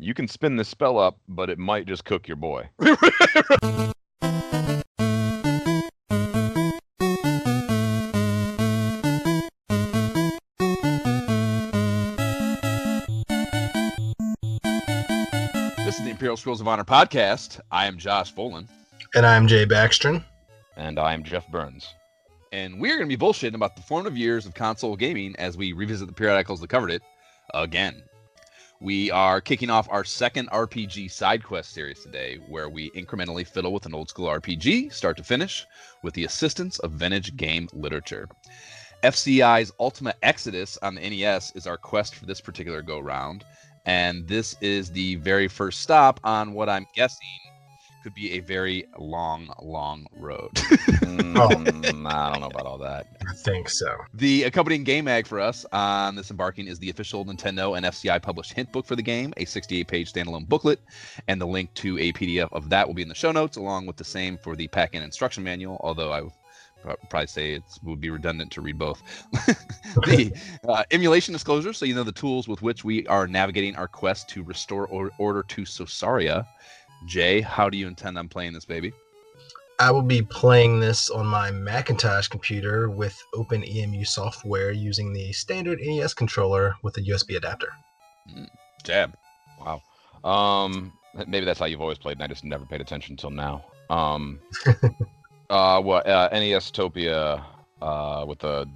You can spin this spell up, but it might just cook your boy. This is the Imperial Scrolls of Honor podcast. I am Josh Folan, And I'm Jay Baxtron. And I'm Jeff Burns. and we're going to be bullshitting about the formative years of console gaming as we revisit the periodicals that covered it again. We are kicking off our second RPG side quest series today, where we incrementally fiddle with an old school RPG, start to finish, with the assistance of vintage game literature. FCI's Ultima Exodus on the NES is our quest for this particular go round, and this is the very first stop on what I'm guessing could be a very long, long road. Mm, I don't know about all that. I think so. The accompanying game mag for us on this embarking is the official Nintendo and FCI published hint book for the game, a 68 page standalone booklet, and the link to a PDF of that will be in the show notes, along with the same for the pack in instruction manual, although I would probably say it would be redundant to read both. the uh, emulation disclosure, so you know the tools with which we are navigating our quest to restore or- order to Sosaria. Jay, how do you intend on playing this baby? I will be playing this on my Macintosh computer with OpenEMU software using the standard NES controller with a USB adapter. Jab. Wow. Um, maybe that's how you've always played, and I just never paid attention until now. Um, uh, what uh, Nestopia uh, with the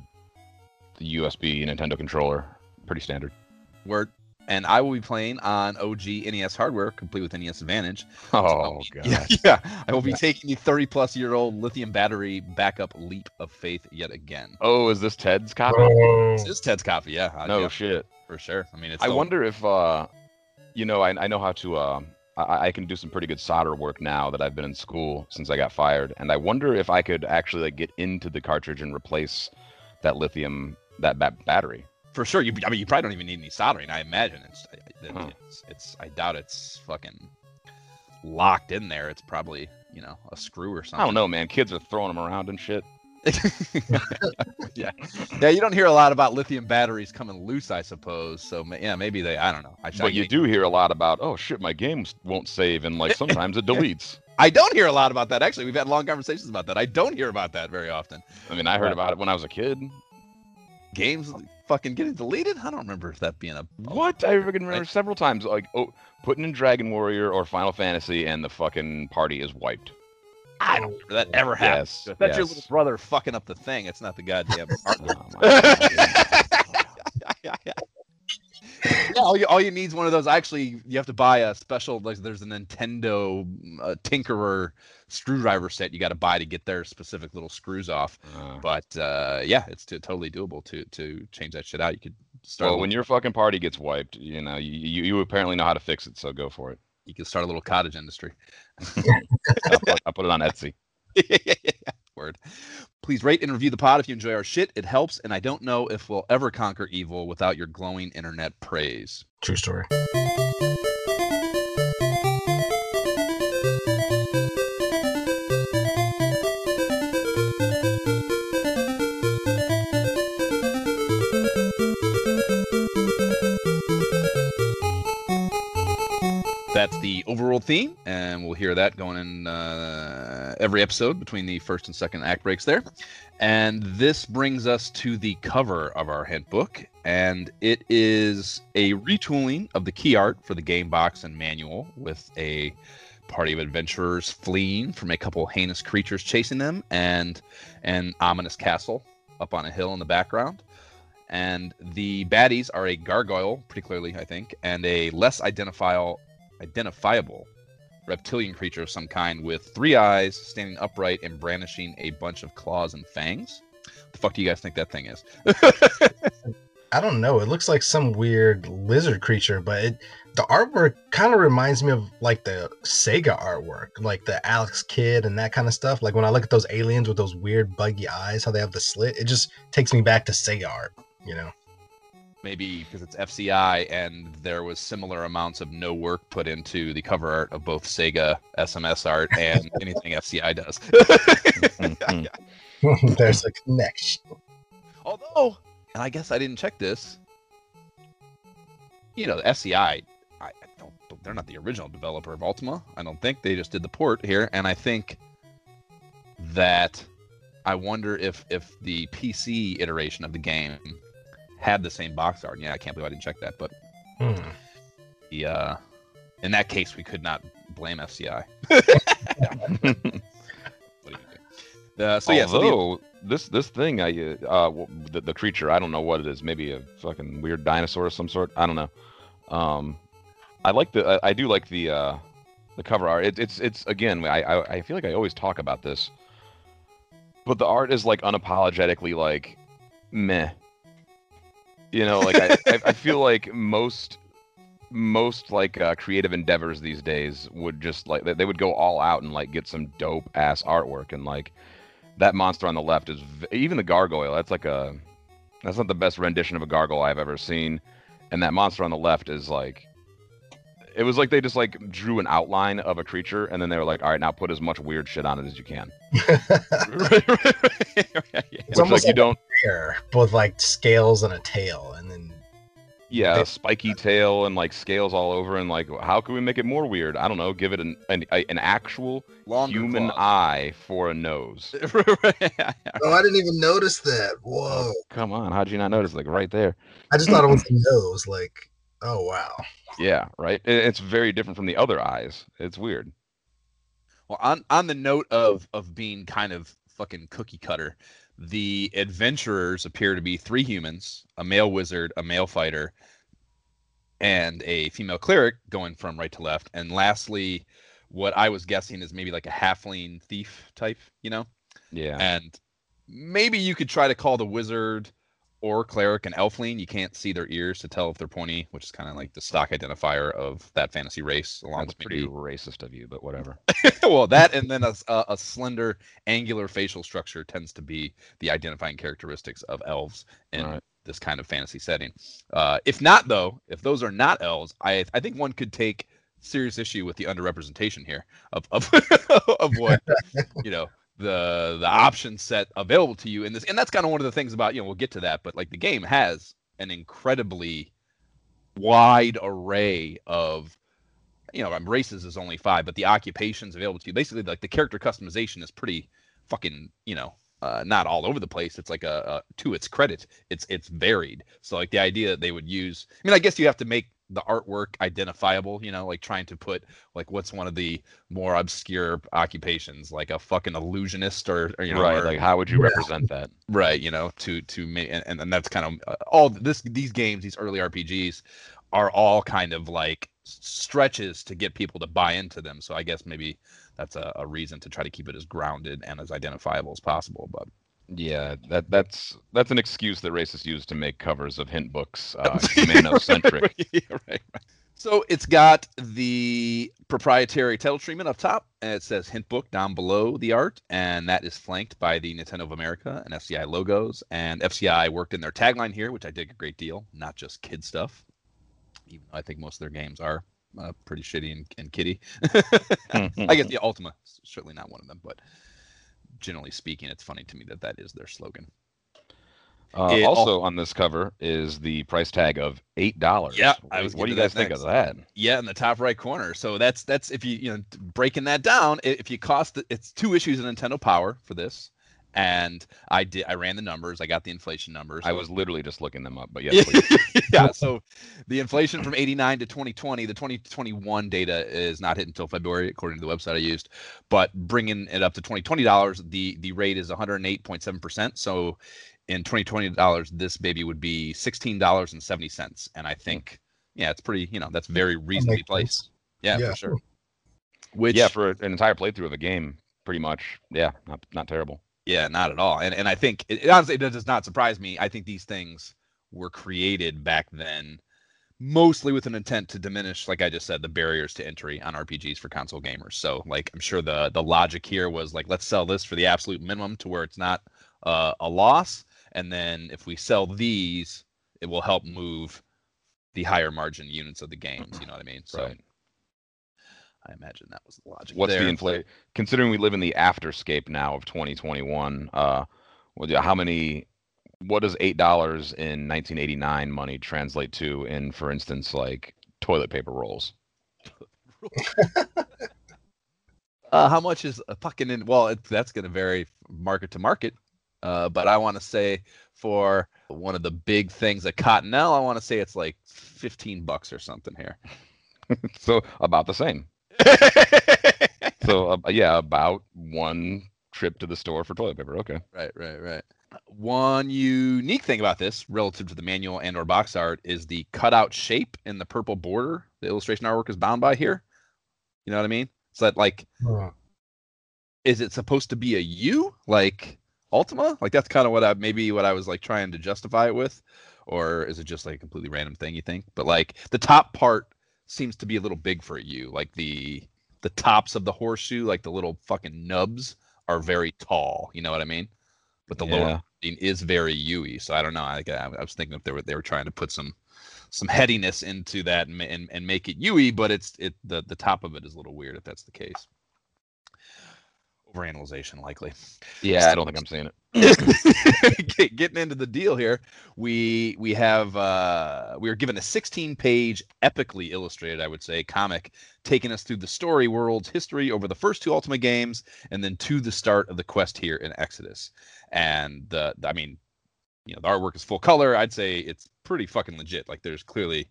the USB Nintendo controller, pretty standard. Word. And I will be playing on OG NES hardware, complete with NES Advantage. Oh god. Yeah, yeah. I will be taking the 30 plus year old lithium battery backup leap of faith yet again. Oh, is this Ted's copy? Oh, This is Ted's copy, yeah. I- no yeah, shit. for sure. I mean, it's. I the- wonder if uh, you know, I, I know how to uh, I, I can do some pretty good solder work now that I've been in school since I got fired, and I wonder if I could actually like get into the cartridge and replace that lithium that ba- battery. For sure. You, I mean, you probably don't even need any soldering. I imagine it's, it's, Huh. it's, it's. I doubt it's fucking locked in there. It's probably you know a screw or something. I don't know, man. Kids are throwing them around and shit. yeah, yeah. You don't hear a lot about lithium batteries coming loose, I suppose. So yeah, maybe they. I don't know. I, I But you do hear a lot about, oh shit, my games won't save, and like sometimes it deletes. I don't hear a lot about that. Actually, we've had long conversations about that. I don't hear about that very often. I mean, I heard about it when I was a kid. Games fucking getting deleted. I don't remember that being a What? I can remember several times, like, oh, putting in Dragon Warrior or Final Fantasy, and the fucking party is wiped. I don't remember that ever happened. Yes, If That's your little brother fucking up the thing. It's not the goddamn partner. Oh, my God. yeah, all you all you need is one of those. Actually, you have to buy a special. Like, there's a Nintendo uh, Tinkerer screwdriver set you got to buy to get their specific little screws off. Uh, But uh, yeah, it's t- totally doable to to change that shit out. You could start. well, little- when your fucking party gets wiped, you know, you, you, you apparently know how to fix it, so go for it. you can start a little cottage industry. I'll put, I'll put it on Etsy. Word. Please rate and review the pod if you enjoy our shit. It helps, and I don't know if we'll ever conquer evil without your glowing internet praise. true story. Overall theme, and we'll hear that going in uh, every episode between the first and second act breaks there. And this brings us to the cover of our hint book, and it is a retooling of the key art for the game box and manual with a party of adventurers fleeing from a couple heinous creatures chasing them and an ominous castle up on a hill in the background. And the baddies are a gargoyle, particularly, I think, and a less identifiable identifiable reptilian creature of some kind with three eyes, standing upright and brandishing a bunch of claws and fangs. The fuck do you guys think that thing is? I don't know. It looks like some weird lizard creature, but it, the artwork kind of reminds me of like the Sega artwork, like the Alex Kidd and that kind of stuff. Like when I look at those aliens with those weird buggy eyes, how they have the slit, it just takes me back to Sega art, you know? Maybe because it's FCI and there was similar amounts of no work put into the cover art of both Sega SMS art and anything FCI does. Mhm. There's a connection. Although, and I guess I didn't check this. You know, the FCI, I I don't they're not the original developer of Ultima. I don't think they just did the port here, and I think that I wonder if if the PC iteration of the game had the same box art. Yeah, I can't believe I didn't check that, but Hmm. the uh, in that case, we could not blame FCI. What do you think? Uh, so yeah, so the- Although this this thing, I uh, uh, the, the creature, I don't know what it is. Maybe a fucking weird dinosaur of some sort. I don't know. Um, I like the I, I do like the uh, the cover art. It, it's it's again, I, I I feel like I always talk about this, but the art is like unapologetically like meh. You know, like I, I, feel like most most like uh, creative endeavors these days would just like they- would go all out and like get some dope ass artwork and like that monster on the left is v- even the gargoyle that's like a that's not the best rendition of a gargoyle i've ever seen and that monster on the left is like it was like they just like drew an outline of a creature and then they were like all right now put as much weird shit on it as you can Right, right, right. Yeah. It's which almost like you don't Hair, with like scales and a tail, and then yeah They- a spiky tail and like scales all over and like how can we make it more weird i don't know give it an an, an actual Longer human claws. eye for a nose oh, I didn't even notice that. Whoa! come on how'd you not notice like right there I just thought it was a nose. Like, oh wow. Yeah, right. It- It's very different from the other eyes. It's weird. Well, on on the note of of being kind of fucking cookie cutter, the adventurers appear to be three humans, a male wizard, a male fighter, and a female cleric going from right to left. And lastly, what I was guessing is maybe like a halfling thief type, you know? Yeah. And maybe you could try to call the wizard or cleric and elfling. You can't see their ears to tell if they're pointy, which is kind of like the stock identifier of that fantasy race, along That's with pretty maybe racist of you, but whatever. well, that and then a slender, angular facial structure tends to be the identifying characteristics of elves in Right. this kind of fantasy setting. Uh, if not, though, if those are not elves, I I think one could take serious issue with the underrepresentation here of of, of what you know the the option set available to you in this, and that's kind of one of the things about you know we'll get to that, but like the game has an incredibly wide array of you know, races is only five, but the occupations available to you, basically, like the character customization is pretty fucking, you know, uh, not all over the place. It's like a, a to its credit, it's it's varied. So like the idea that they would use, I mean, I guess you have to make the artwork identifiable, you know, like trying to put like what's one of the more obscure occupations, like a fucking illusionist or, or you know, right. or- Like, how would you Yeah. represent that? right you know to to make and, and- and that's kind of uh, all this these games these early rpgs are all kind of like stretches to get people to buy into them so i guess maybe that's a, a reason to try to keep it as grounded and as identifiable as possible but Yeah, that that's that's an excuse that racists use to make covers of hint books uh, humanocentric. Yeah, right, right. So it's got the proprietary title treatment up top, and it says hint book down below the art, and that is flanked by the Nintendo of America and FCI logos. And FCI worked in their tagline here, which I dig a great deal, not just kid stuff. Even though I think most of their games are uh, pretty shitty and, and kiddie. I guess the Ultima certainly not one of them, but generally speaking, it's funny to me that that is their slogan. Uh, It also on this cover is the price tag of eight dollars. Yeah, I what, was what do you guys to think of that? Yeah, in the top right corner. So that's that's if you you know breaking that down. If you cost it's two issues of Nintendo Power for this, and I did I ran the numbers. I got the inflation numbers. I was literally just looking them up, but yes, yeah, yeah. So the inflation from 89 to 2020, the 2021 data is not hit until February, according to the website I used. But bringing it up to 2020 dollars, the the rate is 108.7 percent. So in 2020 dollars, this baby would be 16 dollars and 70 cents. And I think, yeah, it's pretty. You know, that's very reasonably makes priced. Yeah, Yeah. for sure. Which yeah, for an entire playthrough of a game, pretty much. Yeah, not not terrible. Yeah, not at all. And and I think it, honestly it does not surprise me. I think these things were created back then mostly with an intent to diminish, like I just said, the barriers to entry on RPGs for console gamers. So like I'm sure the the logic here was like let's sell this for the absolute minimum to where it's not uh, a loss, and then if we sell these, it will help move the higher margin units of the games. You know what I mean? So Right. I imagine that was the logic. What's there. the inflation? Considering we live in the afterscape now of 2021, uh, how many? What does eight dollars in 1989 money translate to in, for instance, like toilet paper rolls? uh, how much is a fucking in? Well, it, that's going to vary market to market. Uh, but I want to say for one of the big things at Cottonelle, I want to say it's like 15 bucks or something here. so about the same. so uh, yeah, about one trip to the store for toilet paper. Okay. Right, right, right. One unique thing about this, relative to the manual and or box art, is the cutout shape and the purple border. The illustration artwork is bound by here. You know what I mean? So that like, is it supposed to be a U like Ultima? Like that's kind of what I maybe what I was like trying to justify it with, or is it just like a completely random thing you think? But like the top part seems to be a little big for you. Like the the tops of the horseshoe, like the little fucking nubs, are very tall. You know what I mean? But the lower Yeah. ending is very U-y. So I don't know. I, I, I was thinking if they were they were trying to put some some headiness into that and, and, and make it U-y, but it's it the the top of it is a little weird if that's the case. Overanalyzation likely. Yeah, I don't think I'm seeing it. Getting into the deal here we we have uh we are given a 16 page epically illustrated i would say comic taking us through the story world's history over the first two Ultima games and then to the start of the quest here in exodus. And the i mean you know the artwork is full color. I'd say it's pretty fucking legit. Like there's clearly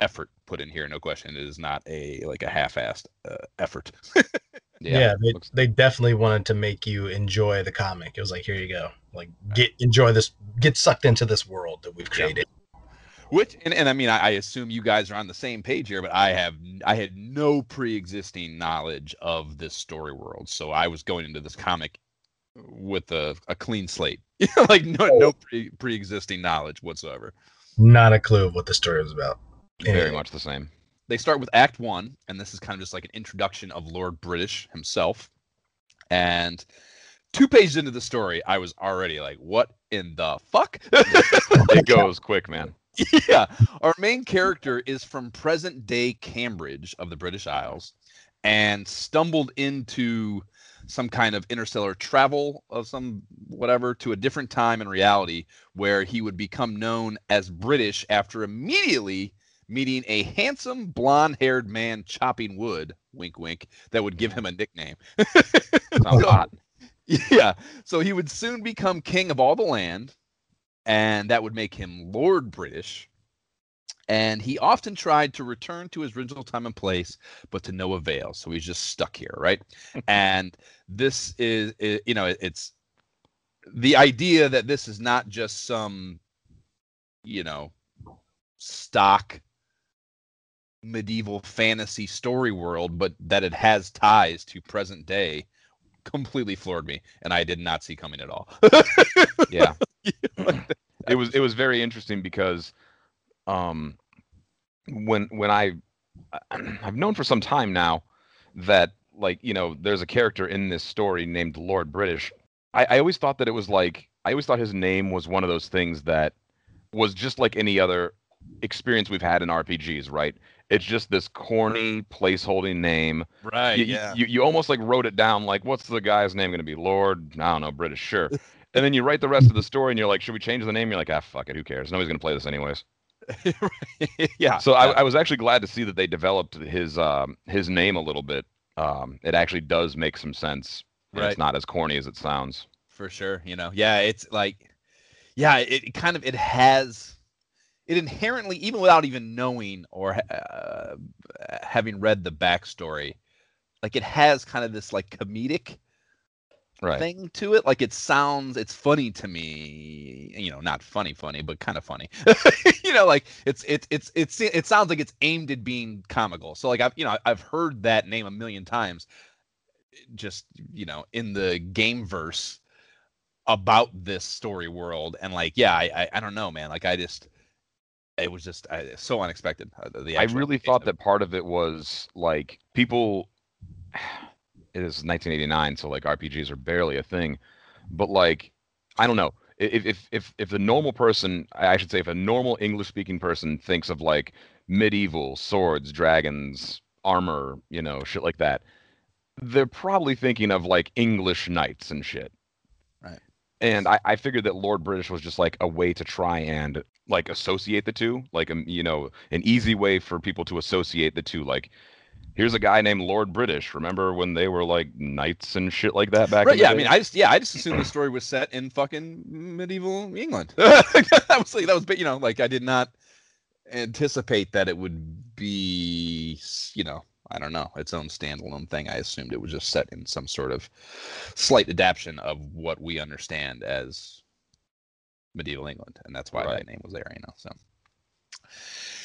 effort put in here no question. It is not a like a half-assed uh, effort Yeah, they, they definitely wanted to make you enjoy the comic. It was like, here you go, like get enjoy this, get sucked into this world that we've Yeah. created. Which and, and I mean I, I assume you guys are on the same page here, but I have I had no pre-existing knowledge of this story world, so I was going into this comic with a, a clean slate, like no no oh. pre pre-existing knowledge whatsoever. Not a clue of what the story was about. Very Anyway. much the same. They start with Act One, and this is kind of just like an introduction of Lord British himself. And two pages into the story, I was already like, "What in the fuck?" It goes quick, man. yeah, our main character is from present day Cambridge of the British Isles and stumbled into some kind of interstellar travel of some whatever to a different time in reality where he would become known as British after immediately meeting a handsome blonde haired man chopping wood, wink wink, that would give him a nickname. Sounds So- hot. yeah. So he would soon become king of all the land, and that would make him Lord British. And he often tried to return to his original time and place, but to no avail. So he's just stuck here, right? and this is, i- you know, it's the idea that this is not just some, you know, stock medieval fantasy story world, but that it has ties to present day completely floored me and I did not see coming at all. Yeah. it was it was very interesting because um when when I I've known for some time now that like you know there's a character in this story named Lord British. I, I always thought that it was like I always thought his name was one of those things that was just like any other experience we've had in RPGs, right? It's just this corny placeholding name. right, you, you- you, you almost like wrote it down like what's the guy's name going to be lord i don't know british sure and then you write the rest of the story and you're like should we change the name you're like ah fuck it who cares nobody's going to play this anyways yeah. so I, yeah. I was actually glad to see that they developed his um his name a little bit um it actually does make some sense Right. it's not as corny as it sounds for sure you know yeah it's like yeah it, it kind of it has it inherently even without even knowing or uh, having read the backstory like it has kind of this like comedic right. thing to it. Like it sounds it's funny to me you know not funny funny but kind of funny. You know like it's it's it's it's it sounds like it's aimed at being comical. So like i've you know i've heard that name a million times just you know in the game verse about this story world. And like yeah i i, I don't know man. Like i just it was just I, so unexpected uh, the, i really thought that part of it was like people it is 1989 so like rpgs are barely a thing but like i don't know if if if, if the normal person i should say if a normal english speaking person thinks of like medieval swords dragons armor you know shit like that they're probably thinking of like english knights and shit. And I, I figured that Lord British was just like a way to try and like associate the two, like um, you know, an easy way for people to associate the two. Like, here's a guy named Lord British. Remember when they were like knights and shit like that back? Right? Yeah. I mean, I just yeah, I just assumed the story was set in fucking medieval England. that was like that was you know like I did not anticipate that it would be you know I don't know its own standalone thing. I assumed it was just set in some sort of slight adaptation of what we understand as medieval England, and that's why Right. that name was there. You know, so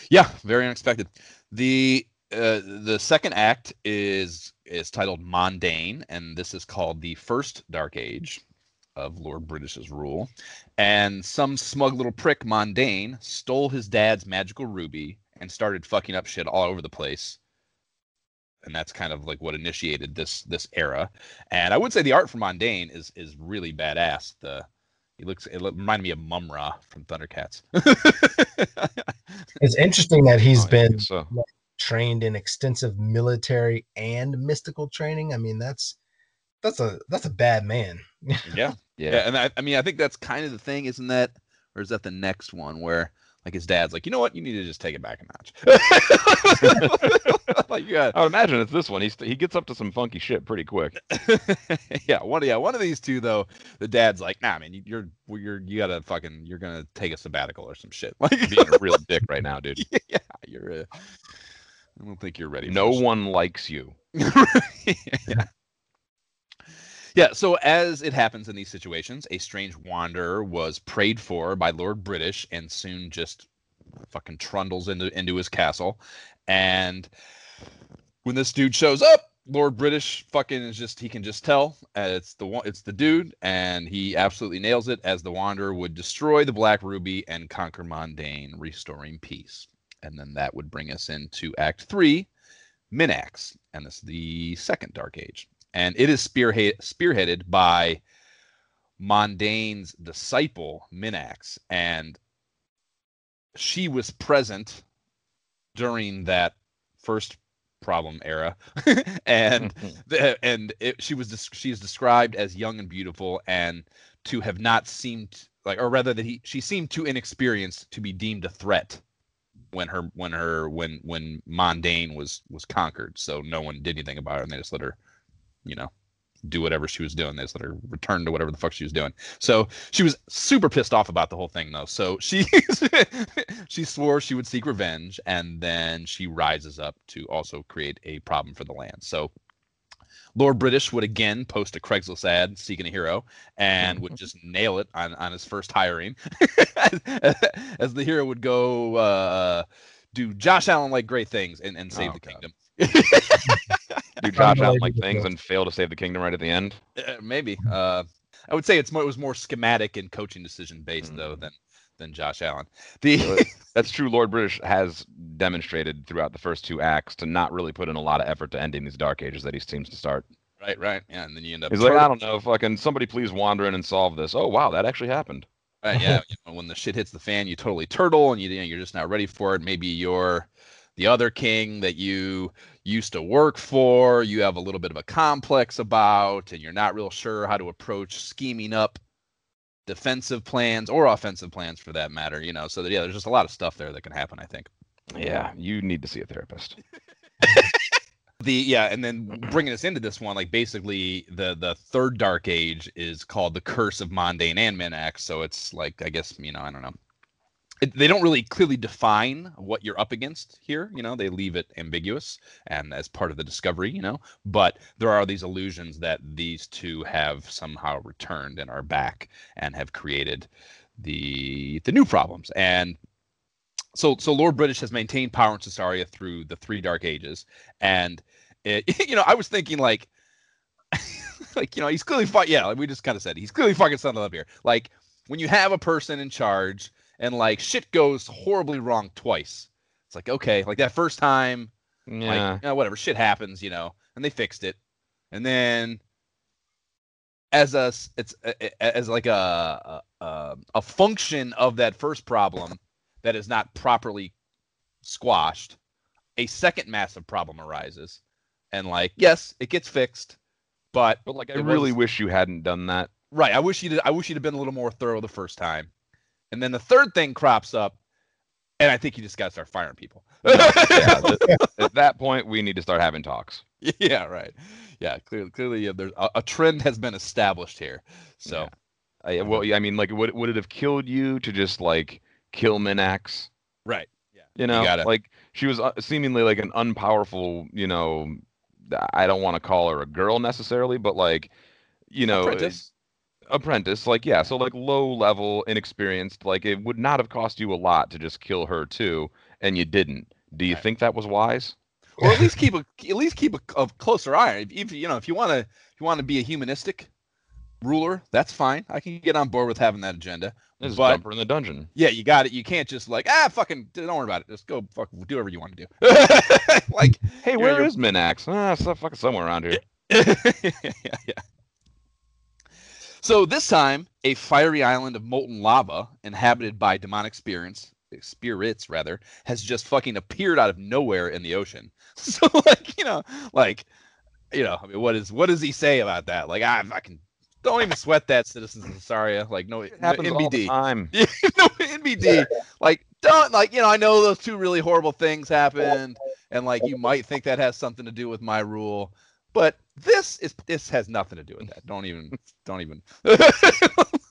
yeah, very unexpected. The uh, the second act is is titled Mondain, and this is called the first Dark Age of Lord British's rule. And some smug little prick, Mondain, stole his dad's magical ruby and started fucking up shit all over the place. And that's kind of like what initiated this this era. And I would say the art from Mondain is is really badass. The he looks it look- reminded me of Mumm-Ra from Thundercats. It's interesting that oh, he's Oh, been guess so. trained in extensive military and mystical training. I mean, that's that's a that's a bad man. yeah. Yeah. Yeah, and I, I mean, I think that's kind of the thing, isn't that? Or is that the next one where, like, his dad's like, you know what, you need to just take it back a notch. like, got, I would imagine it's this one. He's he gets up to some funky shit pretty quick. yeah, one, yeah, one of these two though. The dad's like, nah, man, you- you're, you're, you gotta fucking, you're gonna take a sabbatical or some shit. Like, Being a real dick right now, dude. yeah, you're. Uh, I don't think you're ready. No one likes you. yeah. Yeah, so as it happens in these situations, a strange wanderer was prayed for by Lord British and soon just fucking trundles into into his castle. And when this dude shows up, Lord British fucking is just he can just tell uh, it's the one it's the dude and he absolutely nails it as the wanderer would destroy the black ruby and conquer Mondain, restoring peace. And then that would bring us into Act 3, Minax, and this is the second Dark Age, and it is spearhead, spearheaded by Mondain's disciple Minax, and she was present during that first problem era, and hmm. the, and it, she was she is described as young and beautiful, and to have not seemed like, or rather that he she seemed too inexperienced to be deemed a threat when her when her when when Mondain was was conquered. So no one did anything about her, and they just let her, you know, do whatever she was doing. They just let her return to whatever the fuck she was doing. So she was super pissed off about the whole thing, though. So she she swore she would seek revenge, and then she rises up to also create a problem for the land. So. Lord British would again post a Craigslist ad seeking a hero and would just nail it on, on his first hiring. as, the hero would go uh, do Josh Allen like great things and, and save Oh, the God. kingdom. Do Josh Unbelievable. Allen like things and fail to save the kingdom right at the end? Uh, maybe. Uh, I would say it's more, it was more schematic and coaching decision based though Mm. than than Josh Allen. The That's true. Lord British has demonstrated throughout the first two acts to not really put in a lot of effort to ending these dark ages that he seems to start. right, right, yeah, and then you end up. He's like, I don't know, fucking somebody please wander in and solve this. Oh wow, that actually happened. Right, yeah, you know, when the shit hits the fan, you totally turtle, and you, you know, you're just not ready for it. Maybe you're the other king that you used to work for. You have a little bit of a complex about, and you're not real sure how to approach scheming up defensive plans or offensive plans for that matter. You know, so that, yeah, there's just a lot of stuff there that can happen. I think. Yeah, you need to see a therapist. the yeah and then bringing us into this one like basically the the third dark age is called the curse of Mondain and minax so it's like i guess you know i don't know it, they don't really clearly define what you're up against here you know they leave it ambiguous and as part of the discovery you know but there are these illusions that these two have somehow returned and are back and have created the the new problems and so so lord british has maintained power in Sosaria through the three dark ages and it, you know, I was thinking like, like you know, he's clearly fuck. Yeah, like we just kind of said he's clearly fucking something up here. Like when you have a person in charge and like shit goes horribly wrong twice, it's like okay, like that first time, Yeah. like you know, whatever shit happens, you know, and they fixed it, and then as a it's as like a a, a a function of that first problem that is not properly squashed, a second massive problem arises, and like yes, it gets fixed, but But like, I really was- wish you hadn't done that right. I wish you'd I wish you'd have been a little more thorough the first time. And then the third thing crops up, and I think you just got to start firing people. yeah, th- at that point, we need to start having talks. yeah, right. Yeah, clearly, clearly, uh, there's a, a trend has been established here. So, I, well, I mean, like, would would it have killed you to just like kill Minax? right. Yeah. You know, gotta- like she was uh, seemingly like an unpowerful. You know, I don't want to call her a girl necessarily, but like, you know, Apprentice. Apprentice like yeah so like low level inexperienced like it would not have cost you a lot to just kill her too and you didn't do you Right. think that was wise or at least keep a at least keep a, a closer eye. If, if you know if you want to if you want to be a humanistic ruler, that's fine. I can get on board with having that agenda. just But- dump her in the dungeon Yeah, you got it. You can't just like ah fucking don't worry about it. Just go fuck do whatever you want to do. like hey You're- where you're- minax ah so fucking somewhere around here yeah, yeah. So this time, a fiery island of molten lava inhabited by demonic spirits, spirits rather, has just fucking appeared out of nowhere in the ocean. So like, you know, like, you know, I mean, what is what does he say about that? Like, I fucking don't even sweat that, citizens of Saria. Like, no, it no happens all the NBD. time no NBD. Like, don't like you know. I know those two really horrible things happened, and like you might think that has something to do with my rule, but this is this has nothing to do with that. Don't even, don't even.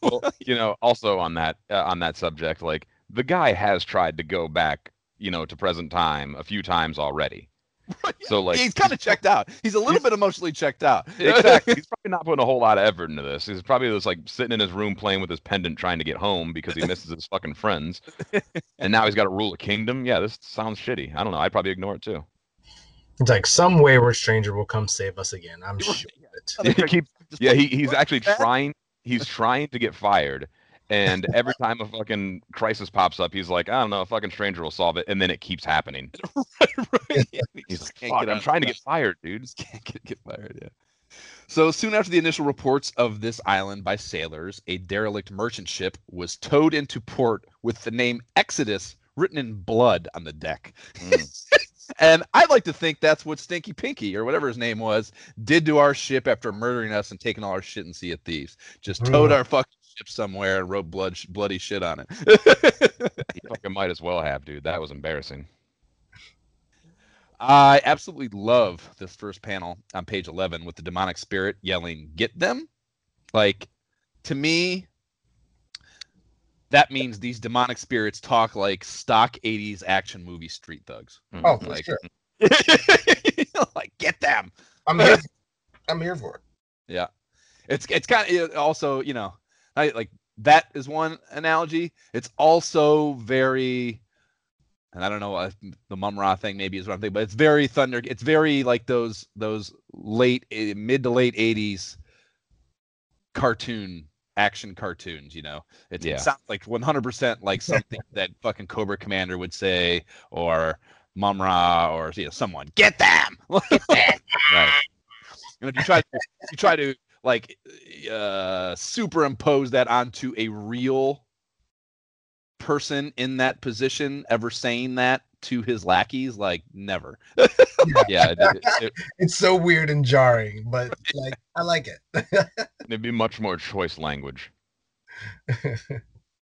well, you know also on that uh, on that subject like the guy has tried to go back you know to present time a few times already so like he's kind of checked out. He's a little he's- bit emotionally checked out. exactly. He's probably not putting a whole lot of effort into this. He's probably just like sitting in his room playing with his pendant, trying to get home because he misses his fucking friends. And now he's got to rule a kingdom. Yeah, this sounds shitty. I don't know. I'd probably ignore it too. It's like some wayward stranger will come save us again. I'm sure. of it. He keeps- yeah, he, he's actually trying. He's trying to get fired. And every time a fucking crisis pops up, he's like, I don't know, a fucking stranger will solve it. And then it keeps happening. Right, yeah, He's like, get I'm trying to get fired, dude. just can't get, get fired. Yeah. So soon after the initial reports of this island by sailors, a derelict merchant ship was towed into port with the name Exodus written in blood on the deck. Mm. And I'd like to think that's what Stinky Pinky or whatever his name was did to our ship after murdering us and taking all our shit and sea of thieves. Just towed Mm. our fucking ship somewhere and wrote blood bloody shit on it. He fucking might as well have, dude. That was embarrassing. I absolutely love this first panel on page 11 with the demonic spirit yelling, Get them. Like, to me, that means these demonic spirits talk like stock 80s action movie street thugs. Oh, for Like- sure. like, get them. I'm here. I'm here for it. Yeah, it's it's kind of also, you know, I like that is one analogy. It's also very and I don't know uh, the Mumm-Ra thing maybe is what I'm thinking, but it's very thunder. It's very like those those late eh, mid to late 80s cartoon action cartoons, you know. It, Yeah. it sounds like 100% like something that fucking Cobra Commander would say or Mumm-Ra or you know someone get them. Right. And if you try to, you try to like uh, superimpose that onto a real person in that position, ever saying that to his lackeys, like never. Yeah, it, it, it, It's so weird and jarring, but like I like it. it'd be much more choice language.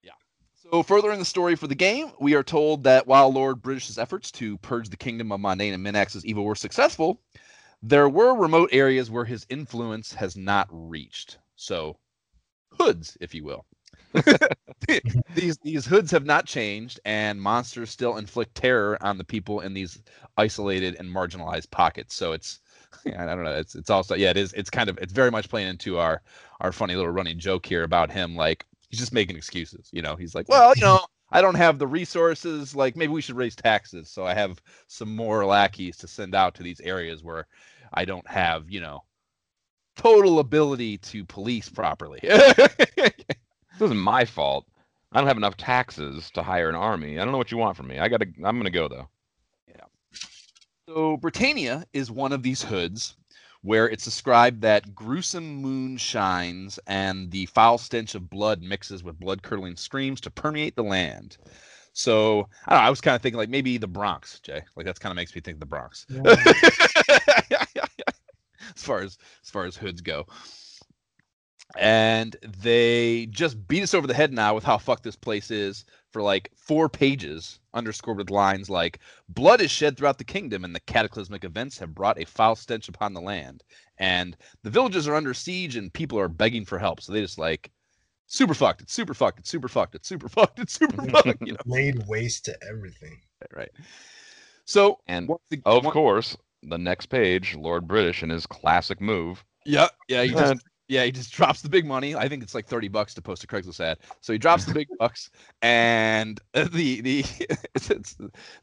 Yeah. So further in the story for the game, we are told that while Lord British's efforts to purge the kingdom of Mondain and Minax's evil were successful, there were remote areas where his influence has not reached. So, hoods, if you will. these these hoods have not changed, and monsters still inflict terror on the people in these isolated and marginalized pockets. So it's I don't know. It's it's also yeah. It is. It's kind of it's very much playing into our our funny little running joke here about him like he's just making excuses. You know, he's like, well, you know, I don't have the resources. Like maybe we should raise taxes so I have some more lackeys to send out to these areas where I don't have, you know, total ability to police properly. This isn't my fault. I don't have enough taxes to hire an army. I don't know what you want from me. I gotta. I'm gonna go though. Yeah. So Britannia is one of these hoods where it's described that gruesome moon shines and the foul stench of blood mixes with blood curdling screams to permeate the land. So I don't know, I was kind of thinking like maybe the Bronx, Jay. Like that's kind of makes me think the Bronx. as far as as far as hoods go. And they just beat us over the head now with how fucked this place is for like four pages, underscored with lines like "Blood is shed throughout the kingdom, and the cataclysmic events have brought a foul stench upon the land." And the villages are under siege, and people are begging for help. So they just like super fucked. It's super fucked. It's super fucked. It's super fucked. It's super fucked. You know, Laid waste to everything. right? So And the- of once- course, the next page, Lord British in his classic move. Yeah, yeah, he just And- yeah, he just drops the big money. I think it's like 30 bucks to post a Craigslist ad. So he drops the big bucks and the the it's, it's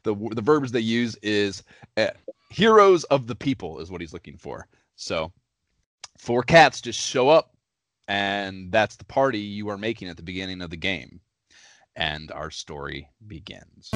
the the verbiage they use is uh, heroes of the people is what he's looking for. So four cats just show up and that's the party you are making at the beginning of the game. And our story begins.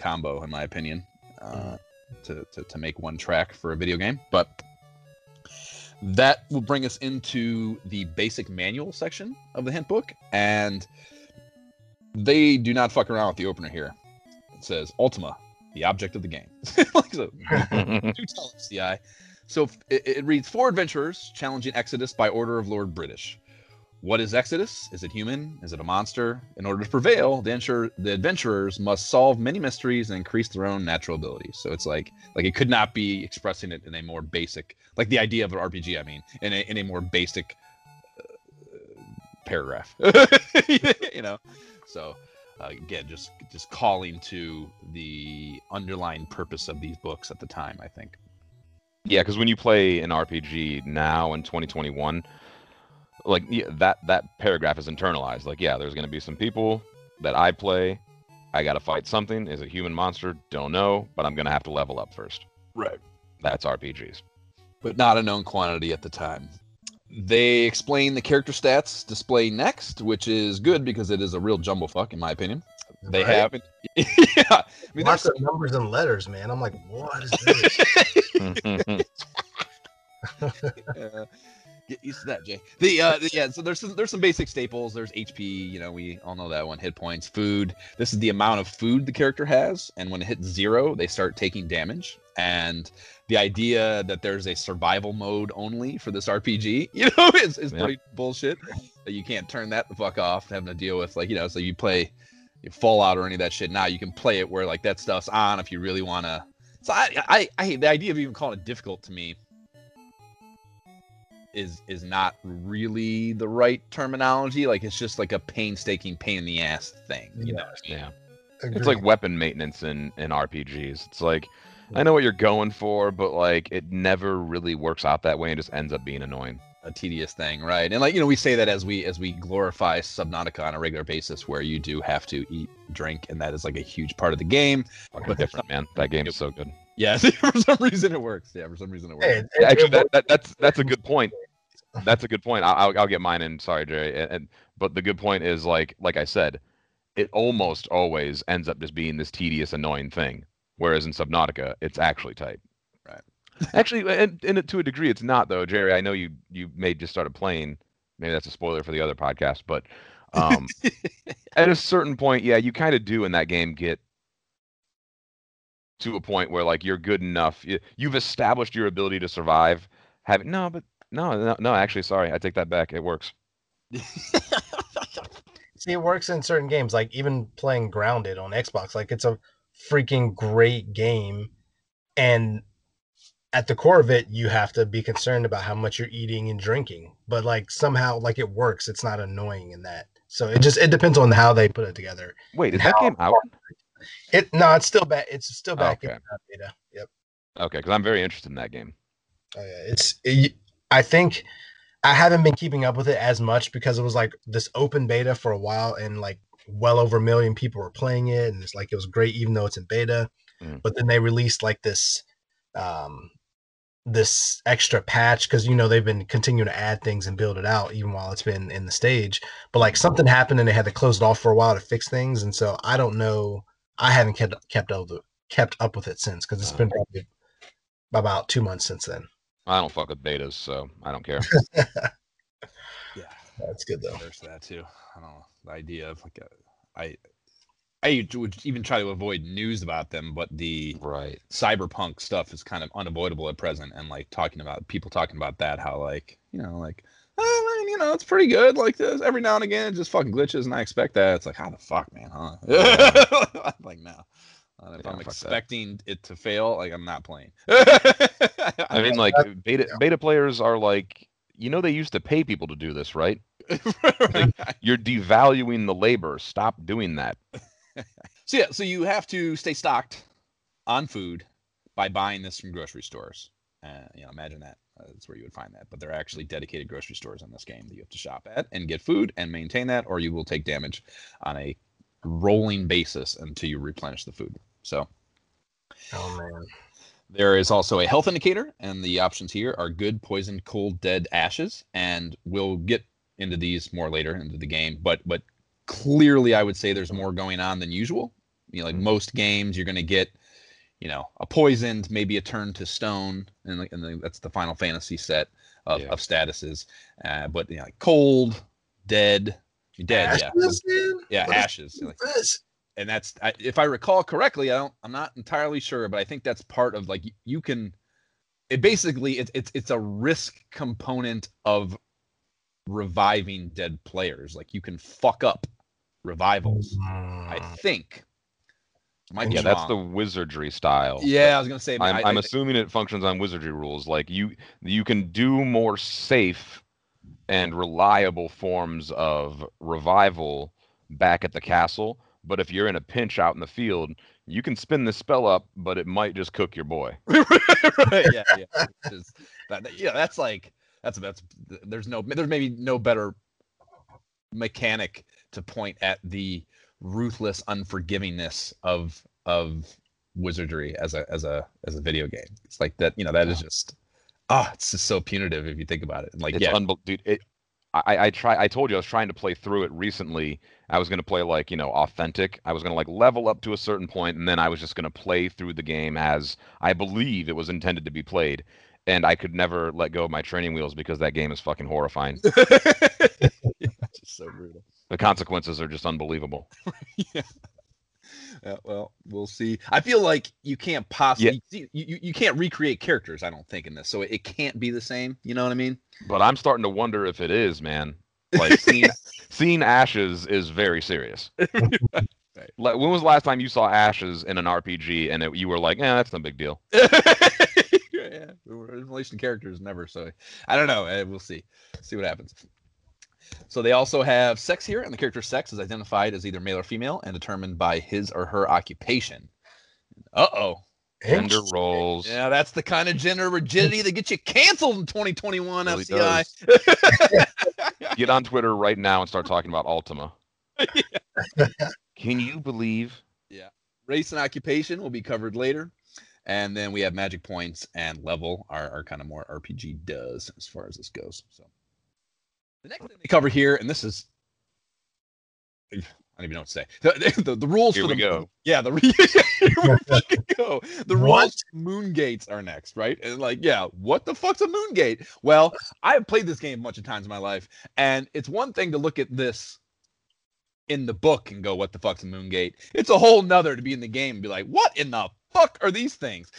Combo, in my opinion, uh, to, to, to make one track for a video game. But that will bring us into the basic manual section of the hint book. And they do not fuck around with the opener here. It says Ultima, the object of the game. like so, do tell us, CI. So it, it reads Four adventurers challenging Exodus by order of Lord British. What is Exodus? Is it human? Is it a monster? In order to prevail, the, insur- the adventurers must solve many mysteries and increase their own natural abilities. So it's like like it could not be expressing it in a more basic, like the idea of an RPG. I mean, in a in a more basic uh, paragraph. you know, so uh, again, just just calling to the underlying purpose of these books at the time. I think. Yeah, because when you play an RPG now in 2021, like yeah, that that paragraph is internalized. Like, yeah, there's going to be some people that I play. I got to fight something. Is a human monster? Don't know, but I'm going to have to level up first. Right. That's RPGs. but not a known quantity at the time. They explain the character stats display next, which is good because it is a real jumble fuck, in my opinion. They Right? have, yeah. I mean, Lots there's of numbers and letters, man. I'm like, what is this? uh, get used to that, Jay. The, uh, the- yeah, so there's some there's some basic staples. There's HP, you know, we all know that one. Hit points, food. This is the amount of food the character has, and when it hits zero, they start taking damage. And the idea that there's a survival mode only for this RPG, you know, is, is Yeah. pretty bullshit. You can't turn that the fuck off, having to deal with like you know, so you play Fallout or any of that shit. Now you can play it where like that stuff's on if you really want to. So I, I I hate the idea of even calling it difficult to me is is not really the right terminology. Like it's just like a painstaking pain in the ass thing. You know? what I mean? yeah, Agreed. it's like weapon maintenance in in RPGs. It's like I know what you're going for, but like it never really works out that way and just ends up being annoying. A tedious thing, right? And like you know, we say that as we as we glorify Subnautica on a regular basis, where you do have to eat, drink, and that is like a huge part of the game. Fucking But different, man. That game is so good. Yeah, for some reason it works. Yeah, for some reason it works. Hey, it- Yeah, it Actually, that, works. that, that's that's a good point. That's a good point. I'll, I'll, I'll get mine in. Sorry, Jerry. And, and but the good point is like like I said, it almost always ends up just being this tedious, annoying thing. Whereas in Subnautica, it's actually tight. Right. Actually, and, and to a degree, it's not though, Jerry. I know you you may just started playing. Maybe that's a spoiler for the other podcast, but um, at a certain point, yeah, you kind of do in that game get to a point where like you're good enough. You, you've established your ability to survive. Having no, but no, no, no. Actually, sorry, I take that back. It works. See, it works in certain games, like even playing Grounded on Xbox. Like it's a freaking great game, and at the core of it, you have to be concerned about how much you're eating and drinking. But like somehow, like it works. It's not annoying in that. So it just it depends on how they put it together. Wait, is that game out? It no, it's still back. It's still back in Okay. uh, beta. Yep. Okay, because I'm very interested in that game. Oh yeah, it's. It, I think I haven't been keeping up with it as much because it was like this open beta for a while, and like well over a million people were playing it, and it's like it was great even though it's in beta. Mm. But then they released like this um this extra patch because you know they've been continuing to add things and build it out even while it's been in the stage. But like something happened and they had to close it off for a while to fix things, and so I don't know. I haven't kept kept up with kept up with it since because it's uh. been probably about two months since then. I don't fuck with betas, so I don't care. Yeah, That's good though. there's that too. I don't know the idea of like a, I I would even try to avoid news about them, but the right. cyberpunk stuff is kind of unavoidable at present and like talking about people talking about that how like you know like oh, man, you know it's pretty good like this every now and again it just fucking glitches and i expect that it's like how the fuck man huh I'm like no Uh, if Yeah, i'm fuck that. expecting it to fail like i'm not playing I mean, like beta beta players are like, you know, they used to pay people to do this, right? Right. You're devaluing the labor. Stop doing that. so yeah so you have to stay stocked on food by buying this from grocery stores uh, you know imagine that Uh, that's where you would find that but there are actually dedicated grocery stores in this game that you have to shop at and get food and maintain that or you will take damage on a rolling basis until you replenish the food so Oh man. there is also a health indicator, and the options here are good, poison, cold, dead, ashes, and we'll get into these more later into the game. But but clearly, I would say there's more going on than usual. You know, like mm-hmm. most games, you're going to get, you know, a poisoned, maybe a turn to stone, and, and then that's the Final Fantasy set of, Yeah. of statuses. Uh, but you know, like cold, dead, dead, yeah, Ashes, man? yeah, What is ashes. Like, and that's I, if I recall correctly. I don't. I'm not entirely sure, but I think that's part of like y- you can. It basically it's it's it's a risk component of reviving dead players. Like you can fuck up revivals. I Mm. think. Might Yeah, that's the wizardry style. Yeah, I was gonna say. I'm, I, I'm I- assuming it functions on wizardry rules. Like you, you can do more safe and reliable forms of revival back at the castle. But if you're in a pinch out in the field, you can spin the spell up, but it might just cook your boy. right, yeah, yeah. Which is- that, that- yeah, that's like that's that's there's no there's maybe no better mechanic to point at the ruthless unforgivingness of of wizardry as a as a as a video game. It's like that, you know, that is just ah, it's just so punitive if you think about it. And like It's yeah, unbel- dude. It, I, I try. I told you I was trying to play through it recently. I was gonna play like you know authentic. I was gonna like level up to a certain point, and then I was just gonna play through the game as I believe it was intended to be played. And I could never let go of my training wheels because that game is fucking horrifying. it's just so brutal. the consequences are just unbelievable. Yeah, well, we'll see. I feel like you can't possibly you, you, you can't recreate characters, I don't think, in this. So it, it can't be the same. You know what I mean? But I'm starting to wonder if it is, man. Like seeing, seeing ashes is very serious. Like, when was the last time you saw ashes in an RPG and it, you were like, "Yeah, that's no big deal." yeah, in relation to characters, never. So I don't know. eh, We'll see. See what happens. So they also have sex here, and the character's sex is identified as either male or female and determined by his or her occupation. Uh oh. Gender roles. Yeah, that's the kind of gender rigidity that gets you canceled in 2021 Really FCI. Get on Twitter right now and start talking about Ultima. Can you believe? Yeah. Race and occupation will be covered later. And then we have magic points and level are, are kind of more RPG does as far as this goes. So the next thing they cover here, and this is I don't even know what to say. The, the, the rules Here for we the go. yeah the here we fucking go. The rules What? for moon gates are next, right? And like, yeah, what the fuck's a moon gate? Well, I've played this game a bunch of times in my life, and it's one thing to look at this in the book and go, what the fuck's a moon gate? It's a whole nother to be in the game and be like, what in the fuck are these things?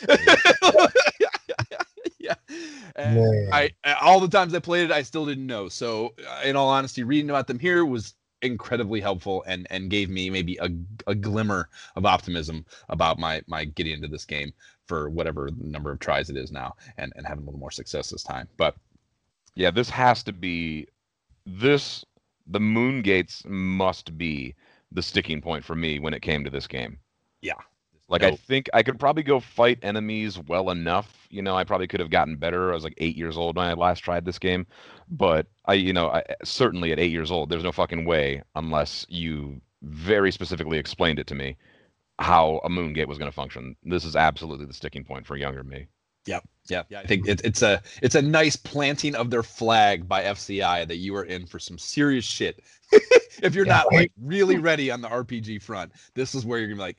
yeah. I all the times I played it, I still didn't know. So, uh, in all honesty, reading about them here was incredibly helpful and and gave me maybe a, a glimmer of optimism about my my getting into this game for whatever number of tries it is now and and having a little more success this time. But Yeah, this has to be this. The Moon Gates must be the sticking point for me when it came to this game. Yeah. Like I think I could probably go fight enemies well enough. You know, I probably could have gotten better. I was like eight years old when I last tried this game, but I, you know, I eh, certainly at eight years old, there's no fucking way unless you very specifically explained it to me how a moon gate was going to function. This is absolutely the sticking point for younger me. Yep. Yeah, yeah. I think it, it's a it's a nice planting of their flag by FCI that you are in for some serious shit. if you're Yeah, not wait. like really ready on the RPG front, this is where you're gonna be like,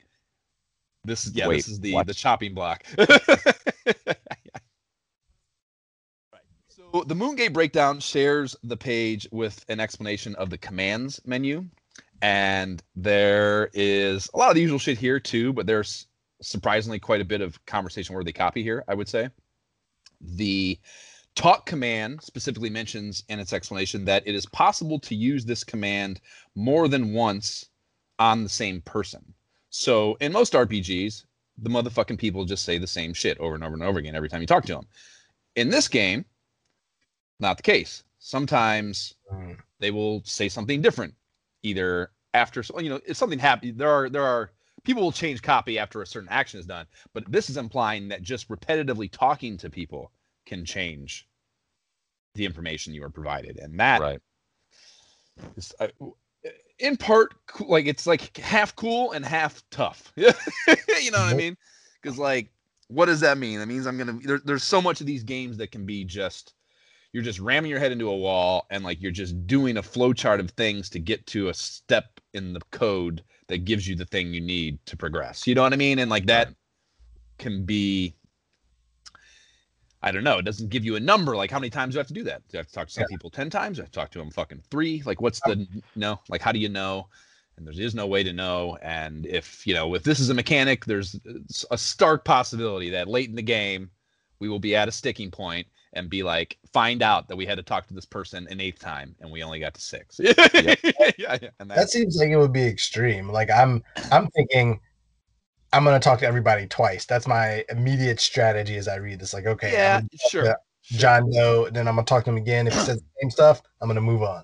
this is yeah, Wait, this is the what? the chopping block. right. So the Moongate breakdown shares the page with an explanation of the commands menu, and there is a lot of the usual shit here too, but there's surprisingly quite a bit of conversation worthy copy here, I would say. The talk command specifically mentions in its explanation that it is possible to use this command more than once on the same person. So in most RPGs, the motherfucking people just say the same shit over and over and over again every time you talk to them. In this game, not the case. Sometimes Mm. they will say something different either after you know if something happens there are there are people will change copy after a certain action is done but this is implying that just repetitively talking to people can change the information you are provided and that Right. is in part like it's like half cool and half tough. You know what i mean? Because like what does that mean? That means i'm gonna there, there's so much of these games that can be just you're just ramming your head into a wall and like you're just doing a flowchart of things to get to a step in the code that gives you the thing you need to progress. You know what i mean? And like that can be I don't know. It doesn't give you a number. Like how many times do I have to do that? Do I have to talk to some people ten times? Do I have to talk to them fucking three? Like what's the no? Like how do you know? And there is no way to know. And if you know if this is a mechanic, there's uh, a stark possibility that late in the game we will be at a sticking point and be like, find out that we had to talk to this person an eighth time and we only got to six. yeah, yeah. And That seems like it would be extreme. Like I'm I'm thinking I'm gonna talk to everybody twice. That's my immediate strategy as I read this. Like, okay, yeah, sure. John Doe, then I'm gonna talk to him again. If he says the same stuff, I'm gonna move on.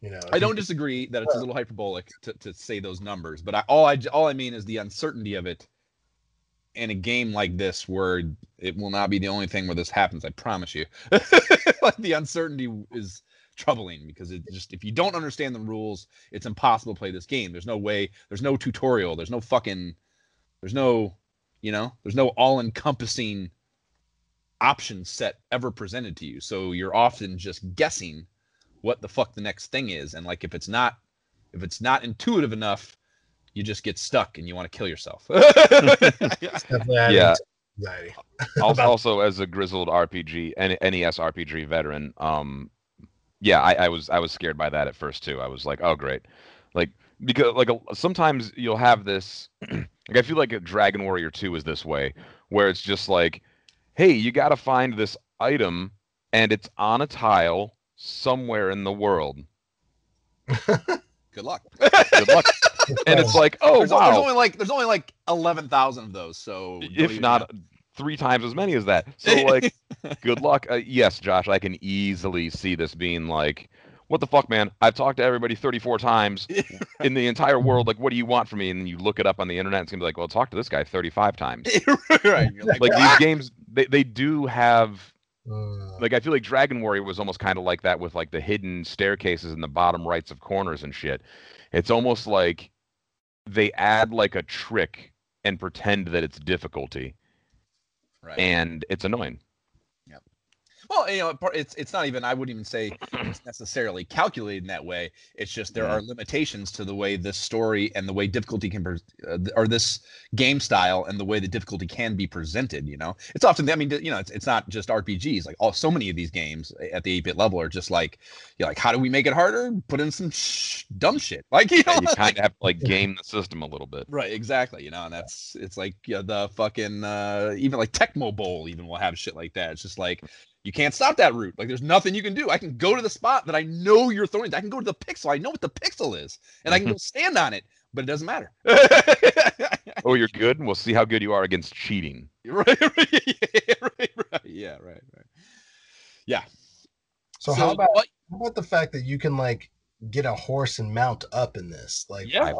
You know, I don't disagree that it's a little hyperbolic to, to say those numbers, but I, all I all I mean is the uncertainty of it in a game like this, where it will not be the only thing where this happens. I promise you. like the uncertainty is troubling because it just if you don't understand the rules, it's impossible to play this game. There's no way. There's no tutorial. There's no fucking. There's no, you know, there's no all-encompassing option set ever presented to you. So you're often just guessing what the fuck the next thing is and like if it's not if it's not intuitive enough you just get stuck and you want to kill yourself Yeah. also, also as a grizzled RPG and NES RPG veteran, um, yeah, I, I was I was scared by that at first too. I was like, oh great, like because like a, sometimes you'll have this. like I feel like a Dragon Warrior Two is this way, where it's just like, hey, you got to find this item, and it's on a tile somewhere in the world. good luck Good luck. and it's like, oh there's, wow, there's only like there's only like 11,000 of those so if not three times as many as that. So like, good luck. Uh, yes, Josh, I can easily see this being like, what the fuck, man? I've talked to everybody 34 times in the entire world. Like, what do you want from me? And then you look it up on the internet, and it's gonna be like, well, talk to this guy 35 times. right like, Like "Ah!" these games, they they do have. Uh, Like I feel like Dragon Warrior was almost kind of like that with like the hidden staircases in the bottom rights of corners and shit. It's almost like they add like a trick and pretend that it's difficulty, right and it's annoying. Well, you know, it's it's not even. I wouldn't even say it's necessarily calculated in that way. It's just there Mhm. are limitations to the way this story and the way difficulty can, pre- uh, or this game style and the way the difficulty can be presented. You know, it's often. I mean, you know, it's, it's not just RPGs. Like all so many of these games at the eight bit level are just like, you're like, how do we make it harder? Put in some sh- dumb shit. Like you know, Yeah, you kind of have to like game the system a little bit. Right, exactly. You know, and that's it's like yeah, the fucking uh even like Tecmo Bowl even will have shit like that. It's just like you can't stop that route. Like there's nothing you can do. I can go to the spot that I know you're throwing. I can go to the pixel. I know what the pixel is, and I can go mm-hmm. stand on it, but it doesn't matter. Oh, you're good. We'll see how good you are against cheating. right, right, yeah, right, right, yeah, right, right. Yeah. so, how about but- how about the fact that you can like get a horse and mount up in this? Like, Yeah. I'm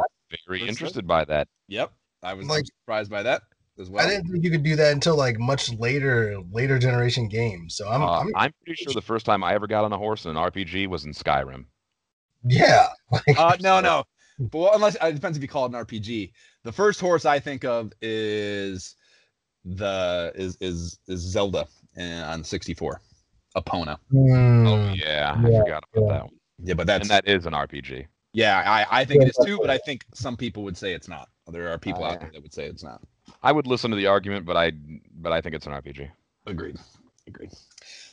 very interested by that. Yep. I was Like- surprised by that as well. I didn't think you could do that until like much later, later generation games. So I'm, Uh, I'm I'm pretty sure the first time I ever got on a horse in an RPG was in Skyrim. yeah, like Uh, no, no. But well, unless it depends if you call it an RPG. The first horse I think of is the is is is Zelda uh, on 64, Epona. Oh Mm, yeah, I Yeah, forgot about yeah. that one. Yeah, but that's and that is an RPG. yeah, I I think Yeah, it is too, but I think some people would say it's not. There are people out there that would say it's not. I would listen to the argument, but I but I think it's an RPG. Agreed. Agreed.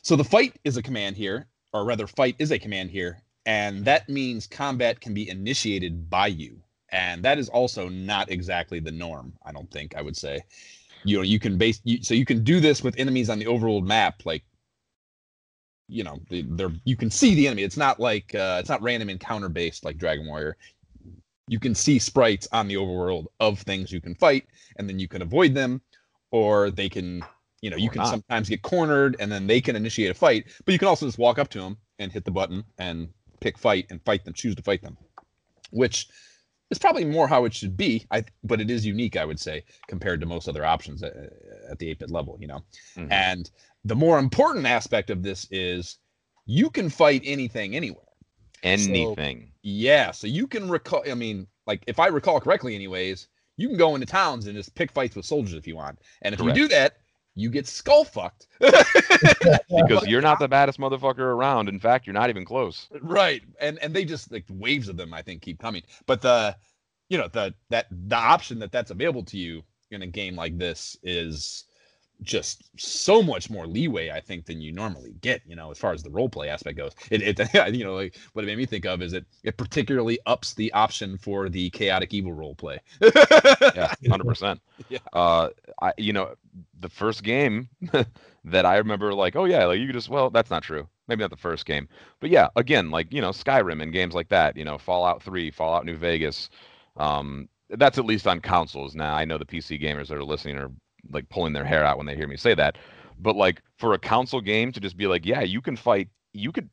So the fight is a command here, or rather, fight is a command here, and that means combat can be initiated by you, and that is also not exactly the norm. I don't think I would say. You know, you can base you, so you can do this with enemies on the overworld map, like you know, they, they're you can see the enemy. It's not like uh, it's not random encounter based like Dragon Warrior. You can see sprites on the overworld of things you can fight, and then you can avoid them, or they can you know you Or can not. sometimes get cornered and then they can initiate a fight but you can also just walk up to them and hit the button and pick fight and fight them choose to fight them which is probably more how it should be i but it is unique i would say compared to most other options at, at the 8-bit level you know Mhm. and the more important aspect of this is you can fight anything anywhere Anything. yeah, so you can recall. I mean, like if I recall correctly, anyways, you can go into towns and just pick fights with soldiers if you want. And if Correct. you do that, you get skull fucked. because you're not the baddest motherfucker around. In fact, you're not even close. right, and and they just like waves of them. I think keep coming. But the, you know, the that the option that that's available to you in a game like this is just so much more leeway i think than you normally get you know as far as the role play aspect goes. It, it you know like what it made me think of is it it particularly ups the option for the chaotic evil role play. Yeah, hundred percent. Yeah. Uh, I you know the first game that I remember like oh yeah like you just well that's not true. Maybe not the first game. But yeah again like you know Skyrim and games like that you know Fallout Three Fallout New Vegas um that's at least on consoles now. I know the PC gamers that are listening are like pulling their hair out when they hear me say that. But like for a console game to just be like yeah you can fight you could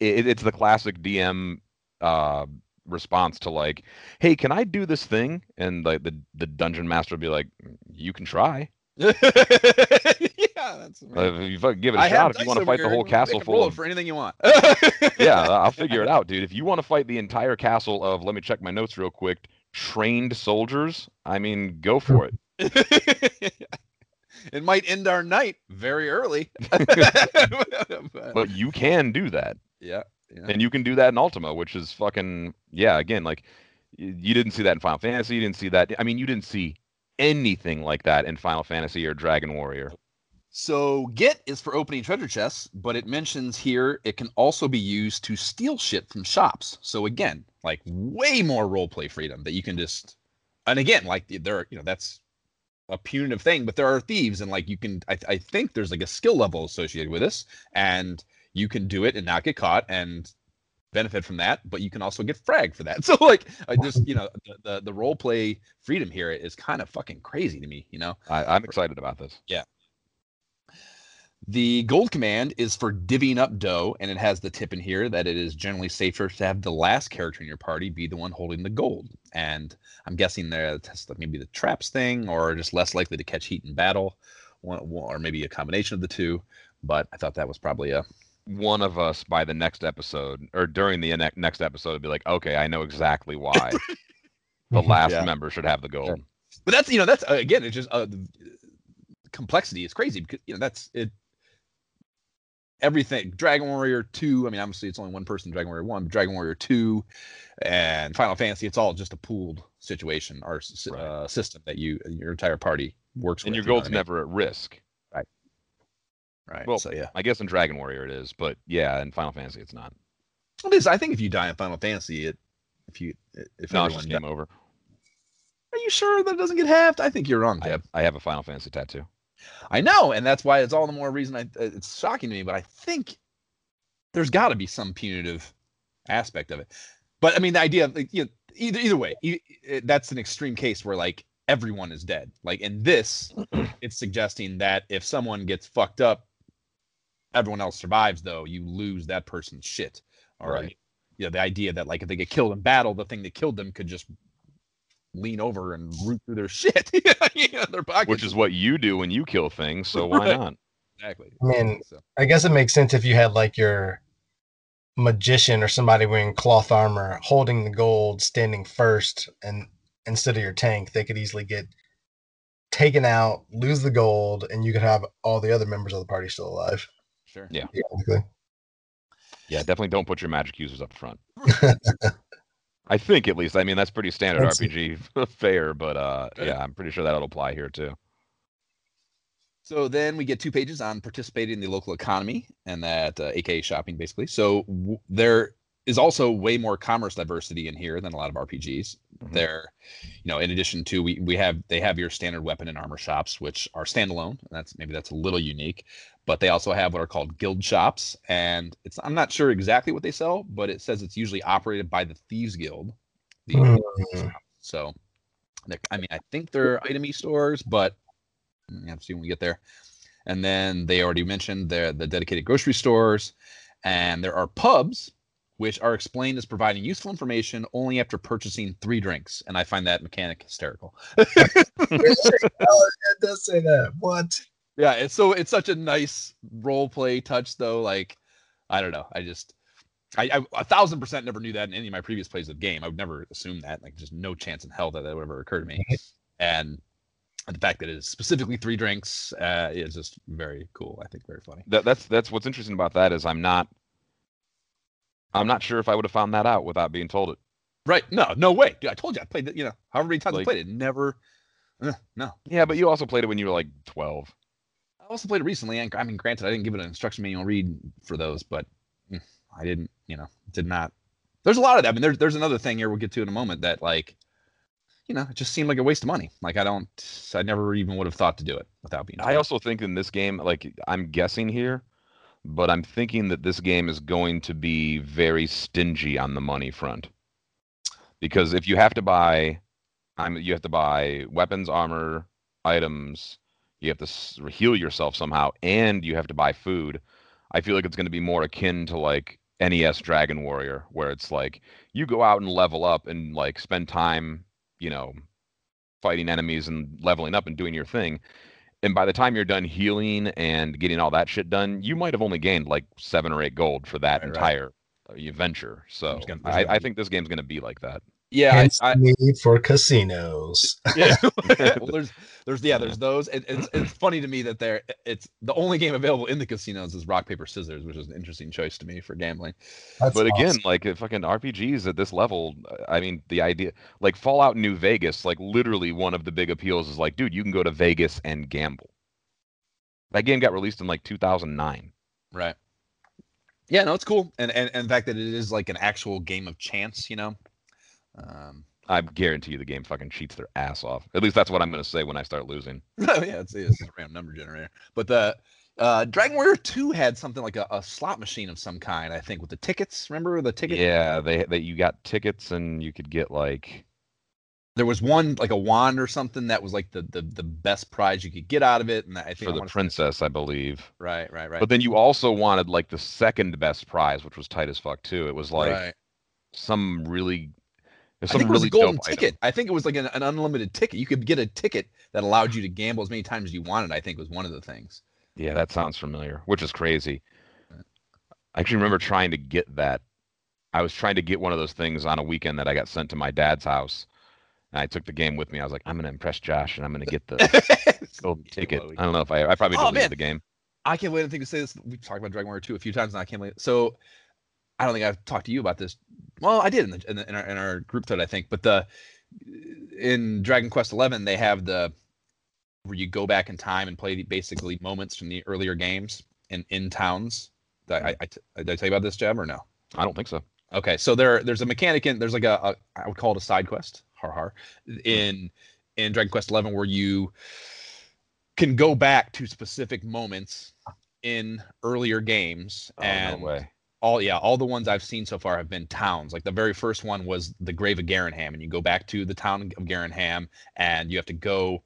it, it's the classic DM uh response to like hey can i do this thing? And like the the dungeon master will be like you can try. Yeah that's Uh, if you fucking give it a I shot. If you want to fight the whole castle full of for anything you want. Yeah i'll figure it out dude. If you want to fight the entire castle of let me check my notes real quick trained soldiers i mean go for it it might end our night very early. But you can do that. Yeah yeah. And you can do that in ultima which is fucking yeah again like you didn't see that in final fantasy you didn't see that i mean you didn't see anything like that in final fantasy or dragon warrior. So get is for opening treasure chests, but it mentions here it can also be used to steal shit from shops. So again, like way more roleplay freedom that you can just and again, like there are, you know, that's a punitive thing, but there are thieves and like you can I, I think there's like a skill level associated with this, and you can do it and not get caught and benefit from that, but you can also get fragged for that. So like I just you know the the, the role play freedom here is kind of fucking crazy to me, you know. I, i'm excited about this The gold command is for divvying up dough, and it has the tip in here that it is generally safer to have the last character in your party be the one holding the gold. And I'm guessing that's like maybe the traps thing, or just less likely to catch heat in battle, or maybe a combination of the two. But I thought that was probably a one of us by the next episode or during the ne- next episode would be like okay i know exactly why the last Yeah. member should have the gold but that's you know that's again it's just uh, complexity is crazy because you know that's it everything. Dragon warrior 2 i mean obviously it's only one person in dragon warrior 1 but dragon warrior 2 and final fantasy it's all just a pooled situation or Right. uh, system that you your entire party works and with your you know gold's I mean? never at risk. Right. Right. well, so yeah. I guess in dragon warrior it is but yeah in final fantasy it's not. It is. I think if you die in final fantasy it if you if no it's everyone just die- game over. Are you sure that doesn't get halved? I think you're wrong I have, I have a final fantasy tattoo I know, and that's why it's all the more reason I uh, it's shocking to me. But I think there's got to be some punitive aspect of it. But I mean, the idea of like, you know, either either way, that's an extreme case where like everyone is dead. Like in this, it's suggesting that if someone gets fucked up, everyone else survives. Though you lose that person's shit. All right. Right. you know, the idea that like if they get killed in battle, the thing that killed them could just lean over and root through their shit, yeah, their pockets. which is what you do when you kill things so why Right. not exactly. I mean, So. I guess it makes sense if you had like your magician or somebody wearing cloth armor holding the gold standing first and instead of your tank, they could easily get taken out, lose the gold, and you could have all the other members of the party still alive. Sure. Yeah. Technically. Yeah, definitely don't put your magic users up front. I think at least. I mean, that's pretty standard That's- RPG fare, but uh, yeah, I'm pretty sure that'll apply here too. So then we get two pages on participating in the local economy and that uh, AKA shopping, basically. So w- there is also way more commerce diversity in here than a lot of RPGs. Mhm. There, you know, in addition to we we have they have your standard weapon and armor shops, which are standalone. And that's maybe that's a little unique, but they also have what are called guild shops, and it's I'm not sure exactly what they sell, but it says it's usually operated by the Thieves Guild. The Mm. so, I mean, I think they're itemy stores, but we have to see when we get there. And then they already mentioned the the dedicated grocery stores, and there are pubs, which are explained as providing useful information only after purchasing three drinks. And I find that mechanic hysterical. it does say that. What? Yeah, it's so it's such a nice role play touch, though. Like, I don't know, I just. I, I a thousand percent never knew that in any of my previous plays of the game. I would never assume that. Like, just no chance in hell that that would ever occur to me. And the fact that it is specifically three drinks uh, is just very cool. I think very funny. That, that's that's what's interesting about that is I'm not. I'm not sure if I would have found that out without being told it. Right? No, no way. Dude, I told you I played it. You know, however many times I played it, never. uh, no, Yeah, but you also played it when you were like 12. I also played it recently, and I mean, granted, I didn't give it an instruction manual read for those, but mm, I didn't, you know, did not. There's a lot of that. I mean, there's there's another thing here we'll get to in a moment that like, you know, it just seemed like a waste of money. Like I don't, I never even would have thought to do it without being. I also think in this game, like I'm guessing here, but I'm thinking that this game is going to be very stingy on the money front. Because if you have to buy, I'm you have to buy weapons, armor, items, you have to heal yourself somehow, and you have to buy food. I feel like it's going to be more akin to like NES Dragon Warrior, where it's like you go out and level up and like spend time, you know, fighting enemies and leveling up and doing your thing and by the time you're done healing and getting all that shit done, you might have only gained like seven or eight gold for that Right, right. entire uh, adventure. So I, I think this game's gonna be like that. Yeah, I, Hence I, the need for casinos. yeah. well, there's there's yeah, there's those. It, it's it's funny to me that there it's the only game available in the casinos is rock paper scissors, which is an interesting choice to me for gambling. That's but again, like fucking RPGs at this level, uh, I mean, the idea, like Fallout New Vegas, like literally one of the big appeals is like, dude, you can go to Vegas and gamble. That game got released in like 2009. Right. Yeah, no, it's cool, and and, and the fact that it is like an actual game of chance, you know. Um, I guarantee you, the game fucking cheats their ass off. At least that's what I'm gonna say when I start losing. yeah, it's, it's a random number generator. But the uh, Dragon Warrior Two had something like a, a slot machine of some kind, I think, with the tickets. Remember the ticket? Yeah, they that you got tickets and you could get like There was one like a wand or something that was like the the, the best prize you could get out of it, and I think for I the wanna say- princess, I believe. Right, right, right. But then you also wanted like the second best prize, which was tight as fuck too. It was like right. some really, I think it was really a golden ticket. item. I think it was like an, an unlimited ticket. You could get a ticket that allowed you to gamble as many times as you wanted. I think was one of the things. Yeah, that sounds familiar, which is crazy. I actually remember trying to get that. I was trying to get one of those things on a weekend that I got sent to my dad's house. And I took the game with me. I was like, I'm gonna impress Josh and I'm gonna get the golden ticket. I don't know if I I probably Oh, deleted man. the game. I can't wait to think to say this. We've talked about Dragon Warrior 2 a few times, and I can't wait. So, I don't think I've talked to you about this. Well, I did in, the, in, the, in, our, in our group thread, I think. But the in Dragon Quest 11, they have the where you go back in time and play the, basically moments from the earlier games in in towns. Did I, I, did I tell you about this, Jeb, or no? I don't think so. Okay, so there there's a mechanic in there's like a, a I would call it a side quest, har har, in in Dragon Quest Eleven where you can go back to specific moments in earlier games Oh, and no way. All yeah all the ones I've seen so far have been towns. Like the very first one was the Grave of Garinham, and you go back to the town of Garinham, and you have to go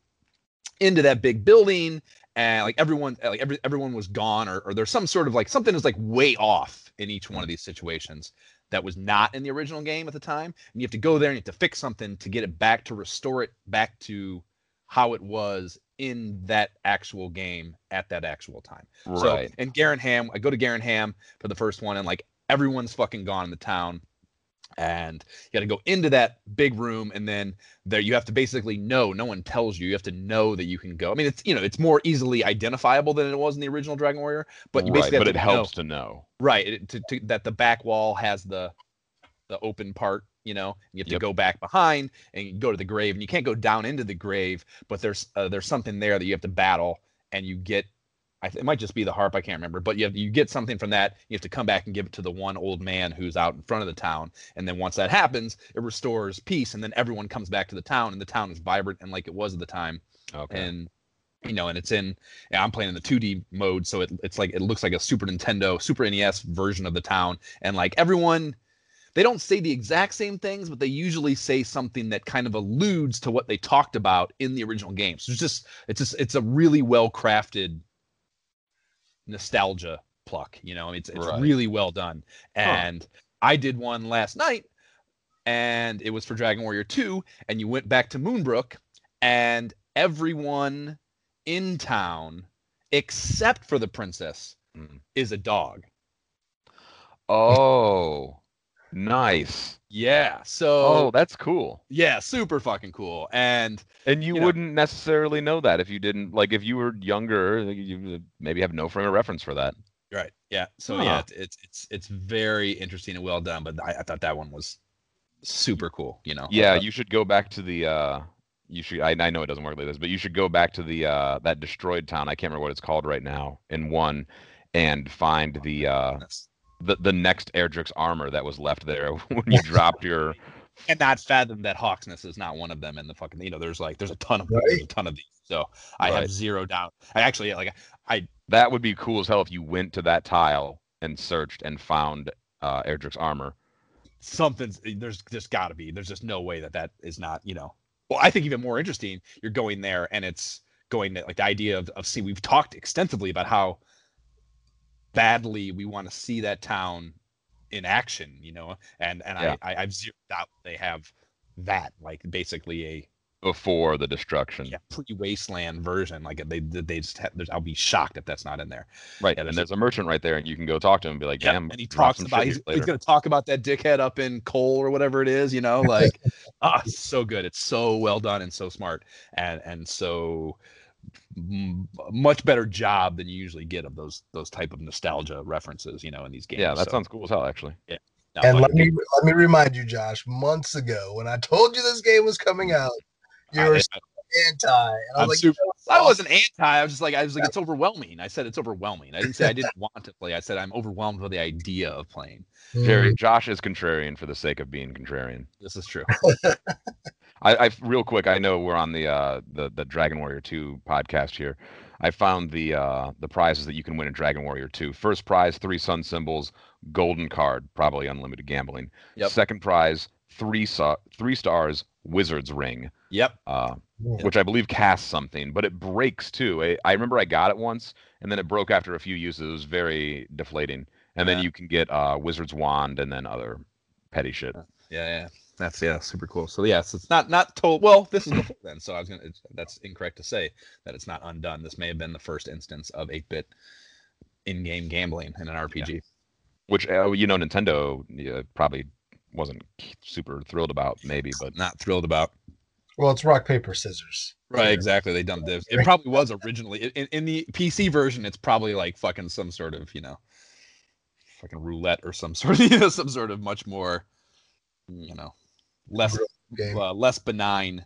into that big building and like everyone eh, like every, everyone was gone or, or there's some sort of like something is like way off in each one of these situations that was not in the original game at the time and you have to go there and you have to fix something to get it back to restore it back to how it was in that actual game at that actual time so Right. in Garinham, I go to Garinham for the first one, and like everyone's fucking gone in the town. and you got to go into that big room and then there you have to basically know no one tells you you have to know that you can go i mean it's you know it's more easily identifiable than it was in the original dragon warrior but you right, basically have but to it know- helps to know. right it, to, to, that the back wall has the the open part you know you have to Yep. go back behind and you go to the grave and you can't go down into the grave but there's uh, there's something there that you have to battle and you get I th- it might just be the harp I can't remember but you have you get something from that you have to come back and give it to the one old man who's out in front of the town and then once that happens it restores peace and then everyone comes back to the town and the town is vibrant and like it was at the time Okay. and you know and it's in yeah, i'm playing in the 2d mode so it, it's like it looks like a super nintendo super nes version of the town and like everyone they don't say the exact same things but they usually say something that kind of alludes to what they talked about in the original game so it's just it's just it's a really well crafted nostalgia pluck you know? It's, it's Right. really well done. And i did one last night and it was for dragon warrior 2 and you went back to Moonbrooke and everyone in town except for the princess Mm. is a dog. Oh, nice. yeah so Oh, that's cool. yeah super fucking cool and And you, You wouldn't necessarily know that if you didn't like if you were younger, you maybe have no frame of reference for that. right yeah so Huh. yeah it's, it's it's it's very interesting and well done but I, I thought that one was super cool you know Yeah, you should go back to the uh you should I, I know it doesn't work like this, but you should go back to the uh that destroyed town. I can't remember what it's called right now in one and find the uh the, the next Erdrick's armor that was left there when you dropped your and not fathom that Hauksness is not one of them in the fucking you know there's like there's a ton of Right. there's a ton of these so I Right. have zero doubt I actually like I that would be cool as hell if you went to that tile and searched and found uh Erdrick's armor. something's there's just got to be there's just no way that that is not you know well i think even more interesting you're going there and it's going to like the idea of, of see we've talked extensively about how badly we want to see that town in action you know and and Yeah. I, I i've zero doubt they have that like basically a before the destruction. yeah, pre-wasteland version like they they just ha- there's i'll be shocked if that's not in there Right. Yeah, and there's there's a merchant right there and you can go talk to him and be like, Yeah, damn. and he talks about he's, he's gonna talk about that dickhead up in Kol or whatever it is, you know, like ah, it's so good. It's so well done and so smart and and so much better job than you usually get of those those type of nostalgia references, you know, in these games. Yeah, that So, sounds cool as hell actually. no, And let me let me remind you, Josh, months ago when I told you this game was coming out, you I- were I- so anti. And I I'm was like, super- "You know, I wasn't anti. I was just like, I was like, it's overwhelming. I said it's overwhelming. I didn't say I didn't want to play. I said I'm overwhelmed with the idea of playing. Jerry, Mm, Josh is contrarian for the sake of being contrarian. This is true. I, I real quick, I know we're on the uh the the Dragon Warrior 2 podcast here. I found the uh the prizes that you can win in Dragon Warrior 2. First prize, three sun symbols, golden card, probably unlimited gambling. Yep. Second prize, three sa- three stars, wizard's ring. Yep. Uh Yeah. which I believe casts something, but it breaks too. I, I remember I got it once and then it broke after a few uses. It was very deflating. And then you can get uh wizard's wand and then other petty shit. Yeah, yeah. That's yeah, super cool. So yes, it's not not told. Well, this is before then, so I was gonna. It's, that's incorrect to say that it's not undone. This may have been the first instance of 8-bit in-game gambling in an RPG. which uh, you know Nintendo yeah, probably wasn't super thrilled about, maybe, but Not thrilled about. Well, it's rock paper scissors. Right, exactly. They dumped this. It probably was originally in, in the PC version. It's probably like fucking some sort of you know, fucking roulette or some sort of you know, some sort of much more, you know, less uh, less benign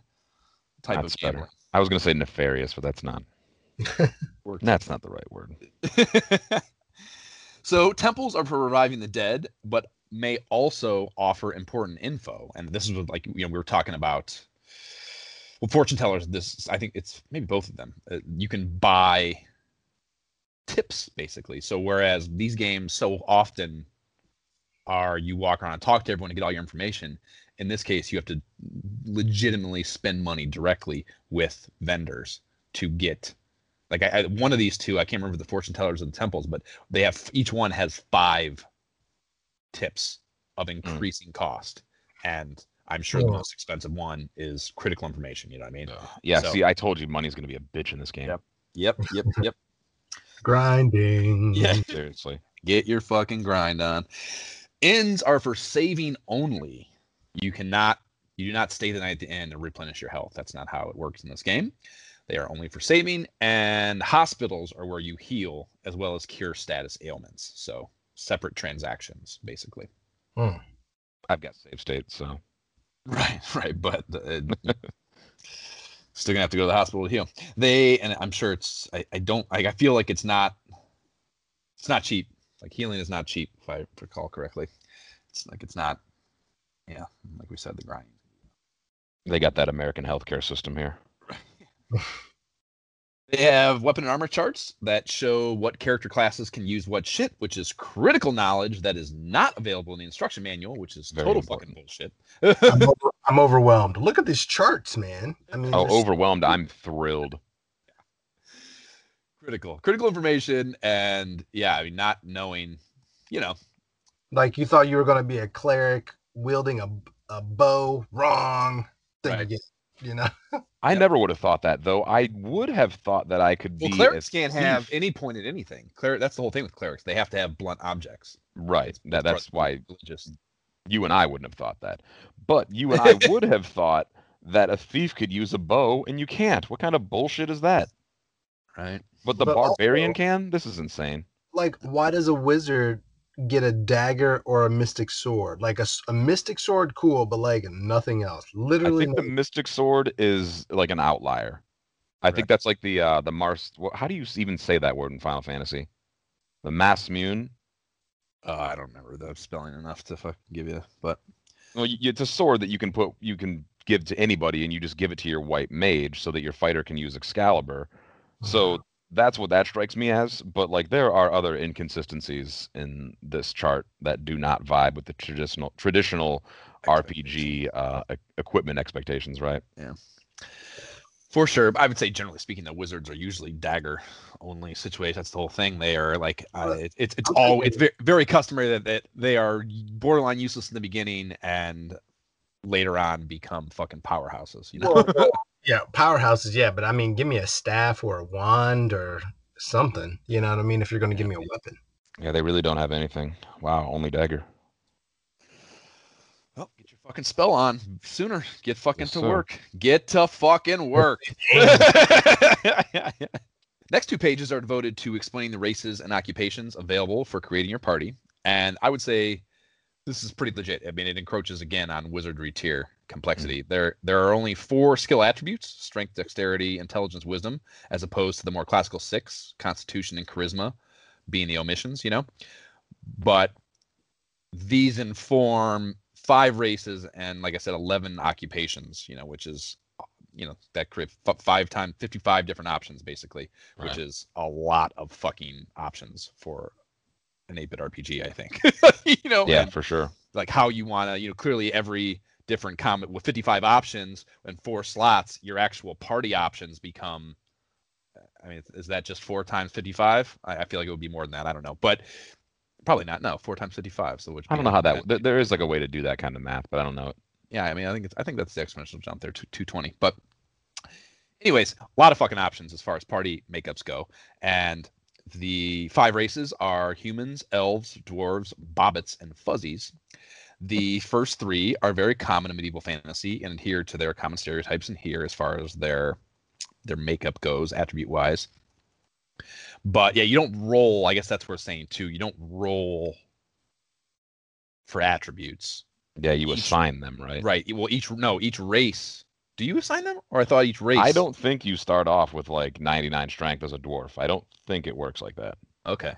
type That's of better. I was gonna say nefarious, but that's not. That's not the right word. so temples are for reviving the dead, but may also offer important info. And this is what, like you know we were talking about. Well, fortune tellers. This I think it's maybe both of them. Uh, you can buy tips basically. So whereas these games so often are you walk around and talk to everyone to get all your information. In this case, you have to legitimately spend money directly with vendors to get like I, I, one of these two i can't remember the fortune tellers or the temples but they have each one has five tips of hmm. increasing cost and i'm sure the most expensive one is critical information you know what i mean Yeah, So- see, I told you money's gonna be a bitch in this game. Yep. yep yep yep Grinding. Yeah. Seriously. get your fucking grind on Ends are for saving only. You cannot, you do not stay the night at the end and replenish your health. That's not how it works in this game. They are only for saving, and hospitals are where you heal as well as cure status ailments. So separate transactions, basically. Hmm. I've got save state, so Right, right, but uh, still gonna have to go to the hospital to heal. They and I'm sure it's I, I don't I, I feel like it's not it's not cheap. Like healing is not cheap if I recall correctly. It's like it's not yeah, like we said, the grind. they got that American healthcare system here. They have weapon and armor charts that show what character classes can use what shit, which is critical knowledge that is not available in the instruction manual, which is Very total important. fucking bullshit. I'm, over, I'm overwhelmed. Look at these charts, man. I mean, Oh, there's- overwhelmed. I'm thrilled. critical, critical information, and yeah, I mean, not knowing, you know, like you thought you were going to be a cleric wielding a, a bow. Wrong thing Right. again. You know, I Yep. never would have thought that though. I would have thought that I could Well, be. clerics can't have any point at anything. Cler- that's the whole thing with clerics. They have to have blunt objects. Right. That, for that's us to be why just you and I wouldn't have thought that. But you and I would have thought that a thief could use a bow, and you can't. What kind of bullshit is that? Right. But the But barbarian also- can? This is insane. like why does a wizard get a dagger or a mystic sword? Like a, a mystic sword, cool, but like nothing else. Literally, I Literally, think the mystic sword is like an outlier. I Right. think that's like the uh the Mars. How do you even say that word in Final Fantasy? The Masamune. Uh, I don't remember the spelling enough to fucking give you, but Well, y- it's a sword that you can put, you can give to anybody, and you just give it to your white mage so that your fighter can use Excalibur. So that's what that strikes me as. But like, there are other inconsistencies in this chart that do not vibe with the traditional traditional RPG uh, equipment expectations, right? Yeah. For sure. I would say generally speaking, the wizards are usually dagger only situation. That's the whole thing. They are like Uh, it, it's it's all it's very, very customary that, that they are borderline useless in the beginning and later on become fucking powerhouses. You know. Well, well, yeah, powerhouses, yeah, but I mean, give me a staff or a wand or something. You know what I mean? If you're going to give me a weapon. Yeah, they really don't have anything. Wow, only dagger. Well, get your fucking spell on sooner. Get fucking Yes, to sir. work. Get to fucking work. Next two pages are devoted to explaining the races and occupations available for creating your party. And I would say this is pretty legit. I mean, it encroaches again on wizardry tier hmm. complexity. There there are only four skill attributes: strength, dexterity, intelligence, wisdom, as opposed to the more classical six, constitution and charisma being the omissions, you know. But these inform five races and like I said, 11 occupations, you know, which is you know that create f- five times 55 different options basically which is a lot of fucking options for an 8-bit rpg i think you know Yeah, and, for sure. like how you want to you know clearly every different comment with 55 options and four slots your actual party options become i mean is that just four times 55 i, I feel like it would be more than that i don't know but probably not no four times 55 so which I don't know how that. Th- there is like a way to do that kind of math, but I don't know yeah, I mean, I think it's I think that's the exponential jump there to 220. But anyways, a lot of fucking options as far as party makeups go. And the five races are humans, elves, dwarves, bobbits, and fuzzies. The first three are very common in medieval fantasy and adhere to their common stereotypes in here as far as their their makeup goes, attribute wise. But yeah, you don't roll. I guess that's worth saying too. You don't roll for attributes. Yeah, you Each- assign them, right? Right. Well, each no, each race. Do you assign them, or I thought each race? I don't think you start off with like 99 strength as a dwarf. I don't think it works like that. Okay.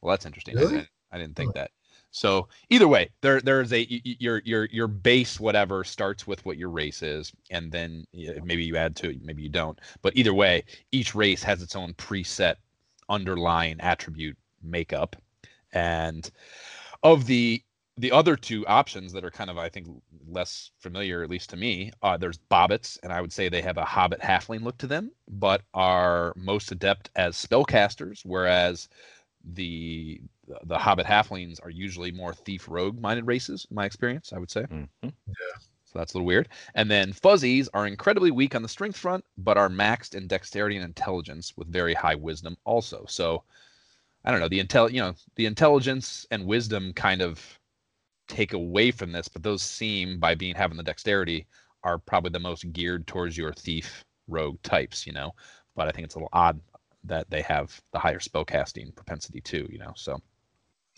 Well, that's interesting. I Really? didn't, I didn't think oh. that. So either way, there there's a your your your base whatever starts with what your race is, and then maybe you add to it, maybe you don't. But either way, each race has its own preset underlying attribute makeup, and of the the other two options that are kind of I think less familiar, at least to me, uh, there's bobbits, and I would say they have a hobbit halfling look to them, but are most adept as spellcasters, whereas the the hobbit halflings are usually more thief rogue minded races in my experience i would say. Mhm. so that's a little weird. And then fuzzies are incredibly weak on the strength front but are maxed in dexterity and intelligence with very high wisdom also. So i don't know the intel you know the intelligence and wisdom kind of take away from this, but those seem by being having the dexterity are probably the most geared towards your thief rogue types, you know. But I think it's a little odd that they have the higher spellcasting propensity too, you know. So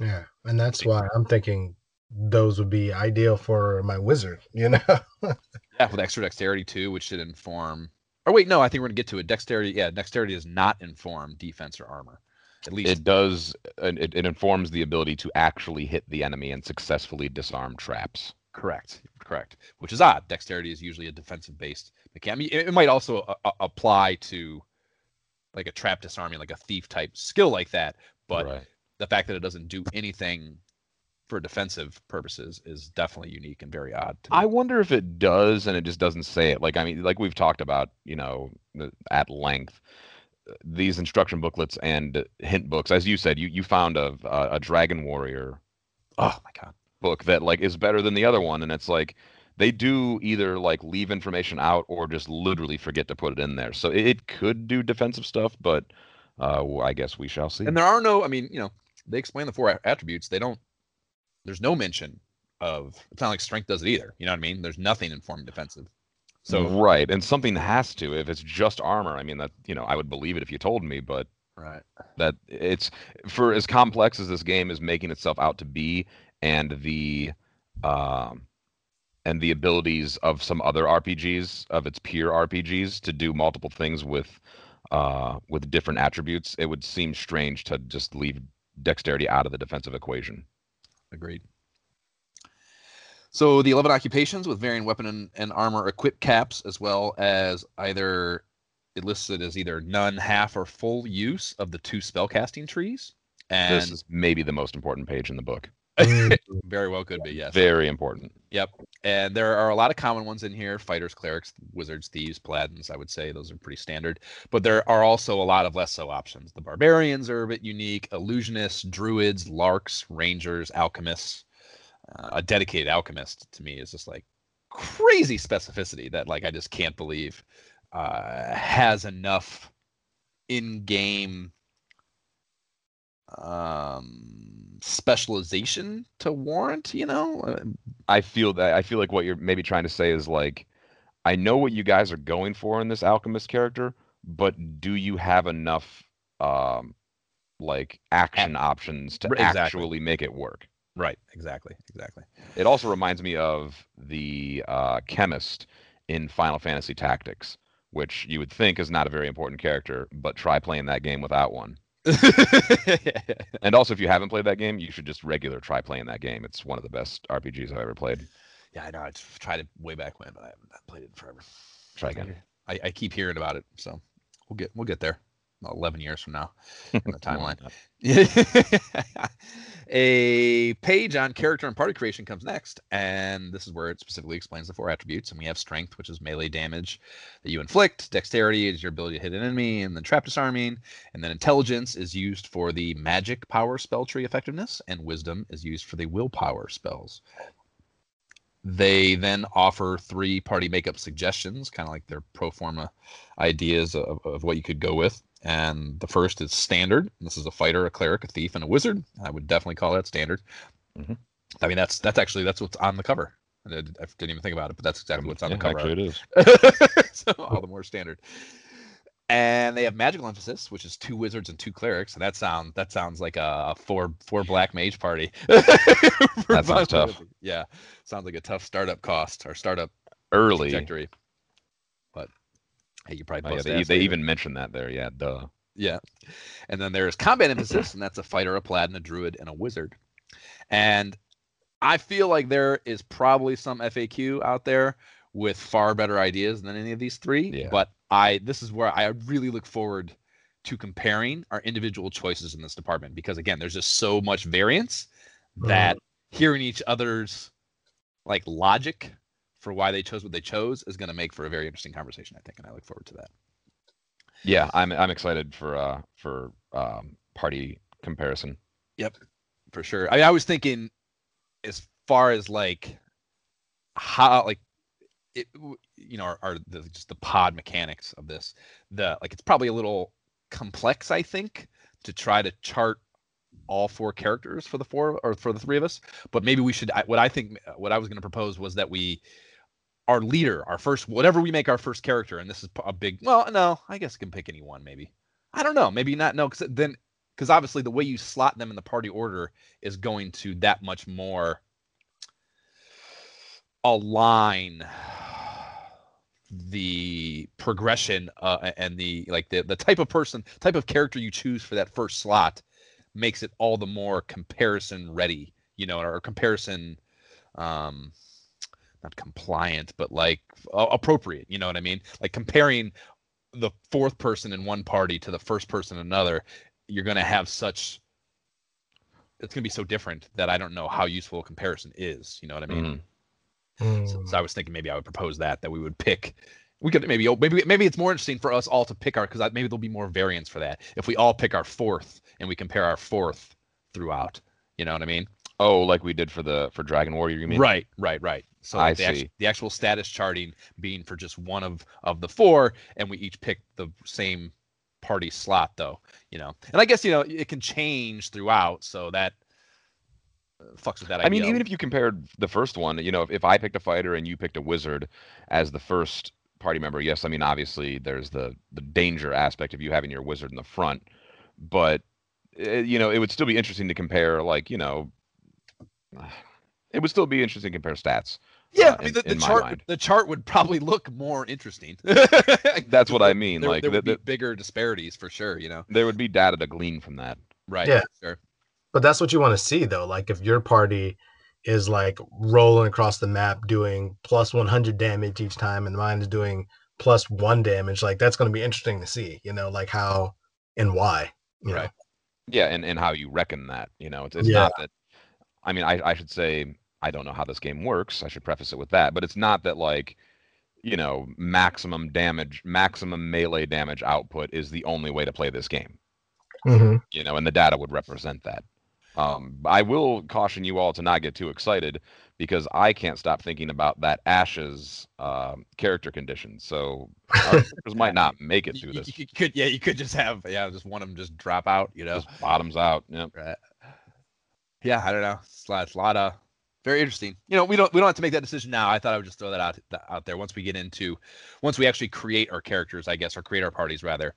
Yeah, and that's why I'm thinking those would be ideal for my wizard. You know. yeah, with extra dexterity too, which should inform. Or wait, no, I think we're gonna get to it. Dexterity, yeah, dexterity does not inform defense or armor. At least It does. It, it informs the ability to actually hit the enemy and successfully disarm traps. Correct. Correct. Which is odd. Dexterity is usually a defensive based mechanic. It, might also uh, uh, apply to like a trap disarming, like a thief type skill like that. But right. the fact that it doesn't do anything for defensive purposes is definitely unique and very odd. To me. I wonder if it does, and it just doesn't say it. Like I mean, like we've talked about, you know, at length. These instruction booklets and hint books, as you said, you you found a a, a dragon warrior oh my god. book that like is better than the other one, and it's like they do either like leave information out or just literally forget to put it in there. So it, it could do defensive stuff, but uh, I guess we shall see. And there are no. I mean, you know, they explain the four attributes. They don't. There's no mention of. It's not like strength does it either. You know what I mean? There's nothing in informed defensive. So right, and something has to. If it's just armor, I mean that you know I would believe it if you told me, but right. that it's for as complex as this game is making itself out to be and the um and the abilities of some other RPGs of its peer RPGs to do multiple things with uh with different attributes it would seem strange to just leave dexterity out of the defensive equation Agreed. So the 11 occupations with varying weapon and, and armor equip caps, as well as either it lists it as either none, half, or full use of the two spellcasting trees. And this is maybe the most important page in the book very well could be, yes. very important Yep. And there are a lot of common ones in here fighters, clerics, wizards, thieves, paladins. I would say those are pretty standard. But there are also a lot of less so options. The barbarians are a bit unique illusionists, druids, larks, rangers, alchemists. Uh, a dedicated alchemist to me is just like crazy specificity that, like, I just can't believe uh, has enough in game um specialization to warrant you know uh, I feel that I feel like what you're maybe trying to say is like I know what you guys are going for in this alchemist character, but do you have enough um like action options to exactly. actually make it work? Right exactly exactly It also reminds me of the uh, chemist in Final Fantasy Tactics, which you would think is not a very important character, but try playing that game without one. And also, if you haven't played that game, you should just regular try playing that game. It's one of the best RPGs I've ever played. yeah i know i tried it way back when but i haven't played it in forever Try again. I, I keep hearing about it so we'll get we'll get there 11 years from now in the timeline a page on character and party creation comes next, and this is where it specifically explains the four attributes. And we have strength, which is melee damage that you inflict. Dexterity is your ability to hit an enemy, and then trap disarming. And then intelligence is used for the magic power spell tree effectiveness, and wisdom is used for the willpower spells. They then offer three party makeup suggestions, kind of like their pro forma ideas of, of what you could go with. And the first is standard. This is a fighter, a cleric, a thief, and a wizard. I would definitely call that standard. Mhm. I mean, that's that's actually that's what's on the cover. I did- didn't even think about it, but that's exactly what's on Yeah, the cover. Actually, it is. so all the more standard. And they have magical emphasis, which is two wizards and two clerics, and that sound that sounds like a four four black mage party. That sounds tough. Yeah, sounds like a tough startup cost or startup Early. trajectory. Hey, you probably Oh, yeah, they, they even mentioned that there. Yeah, duh. Yeah. And then there's combat emphasis, and that's a fighter, a paladin, a druid, and a wizard. And I feel like there is probably some FAQ out there with far better ideas than any of these three. Yeah. But I this is where I really look forward to comparing our individual choices in this department because again, there's just so much variance that hearing each other's like logic for why they chose what they chose is going to make for a very interesting conversation, I think, and I look forward to that. Yeah, I'm I'm excited for uh for um party comparison. Yep, for sure. I, mean, I was thinking as far as like how like it you know are, are the just the pod mechanics of this the like it's probably a little complex i think to try to chart all four characters for the four or for the three of us, but maybe we should. I- What I think, what I was going to propose was that we, our leader, our first, whatever we make our first character, and this is a big. Well, no, I guess I can pick any one. Maybe I don't know. Maybe not. No, because then because obviously the way you slot them in the party order is going to that much more align the progression uh, and the like the the type of person type of character you choose for that first slot makes it all the more comparison ready you know or comparison um not compliant but like uh, appropriate you know what i mean like comparing the fourth person in one party to the first person in another you're going to have such it's going to be so different that i don't know how useful a comparison is you know what i mean Mhm. so, so I was thinking maybe I would propose that that we would pick. We could maybe maybe maybe it's more interesting for us all to pick our because maybe there'll be more variance for that if we all pick our fourth and we compare our fourth throughout. You know what I mean? Oh, like we did for the for Dragon Warrior, you mean? Right, right, right. So I the, see. the actual status charting being for just one of of the four, and we each pick the same party slot though. You know, and I guess you know it can change throughout, so that uh, fucks with that idea. I mean, even if you compared the first one, you know, if, if I picked a fighter and you picked a wizard as the first party member, yes, I mean, obviously there's the the danger aspect of you having your wizard in the front, but uh, you know, it would still be interesting to compare, like, you know, it would still be interesting to compare stats. Yeah, uh, I mean in- the, the in my chart mind. the chart would probably look more interesting. That's what I mean. There, like, there would the- be bigger disparities for sure. You know, there would be data to glean from that. right? Yeah. Sure. But that's what you want to see, though. Like if your party is like rolling across the map doing plus 100 damage each time, and mine is doing plus one damage, like that's going to be interesting to see. You know, like how and why. you know? Right. Yeah, and, and how you reckon that, you know, it's, it's Yeah. not that. I mean, I, I should say I don't know how this game works. I should preface it with that, but it's not that like, you know, maximum damage, maximum melee damage output is the only way to play this game. Mhm. You know, and the data would represent that. Um, I will caution you all to not get too excited because I can't stop thinking about that Ashes um, character condition. So our characters might not make it through you- this. you could, yeah, you could just have, yeah, just one of them just drop out. You know, Just bottoms out. Yeah. right? Yeah, I don't know. It's a lot, it's a lot of very interesting. You know, we don't we don't have to make that decision now. I thought I would just throw that out out there once we get into once we actually create our characters, I guess, or create our parties rather.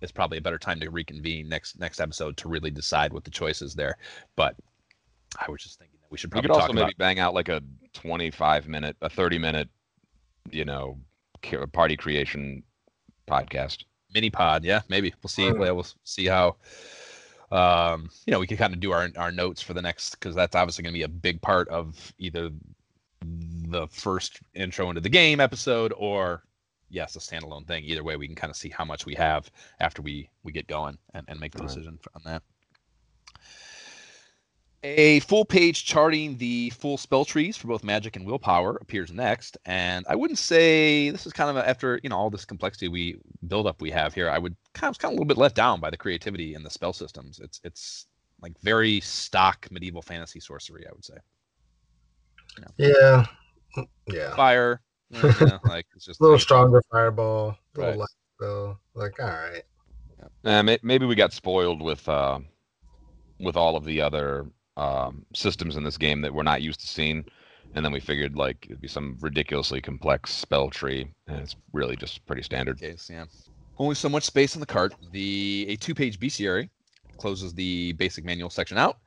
It's probably a better time to reconvene next next episode to really decide what the choice is there. But I was just thinking that we should We probably could also talk maybe about bang out like a 25 minute, a 30 minute, you know, party creation podcast. mini pod. Yeah, maybe we'll see. Mm. Well, we'll see how. Um, you know, we can kind of do our our notes for the next because that's obviously going to be a big part of either the first intro into the game episode or yes, a standalone thing. Either way, we can kind of see how much we have after we we get going and, and make the Right. decision on that. A full page charting the full spell trees for both magic and willpower appears next, and I wouldn't say this is kind of a, after you know all this complexity we build up we have here. I would kind of, kind of a little bit let down by the creativity in the spell systems. It's it's like very stock medieval fantasy sorcery. I would say Yeah. Yeah. fire, you know, like it's just A little stronger fireball. A Right. little light spell. Like, all right. Uh, may- maybe we got spoiled with uh, with all of the other um, systems in this game that we're not used to seeing, and then we figured like it'd be some ridiculously complex spell tree, and it's really just pretty standard. case. Yeah, only so much space in the cart. The a two page bestiary closes the basic manual section out,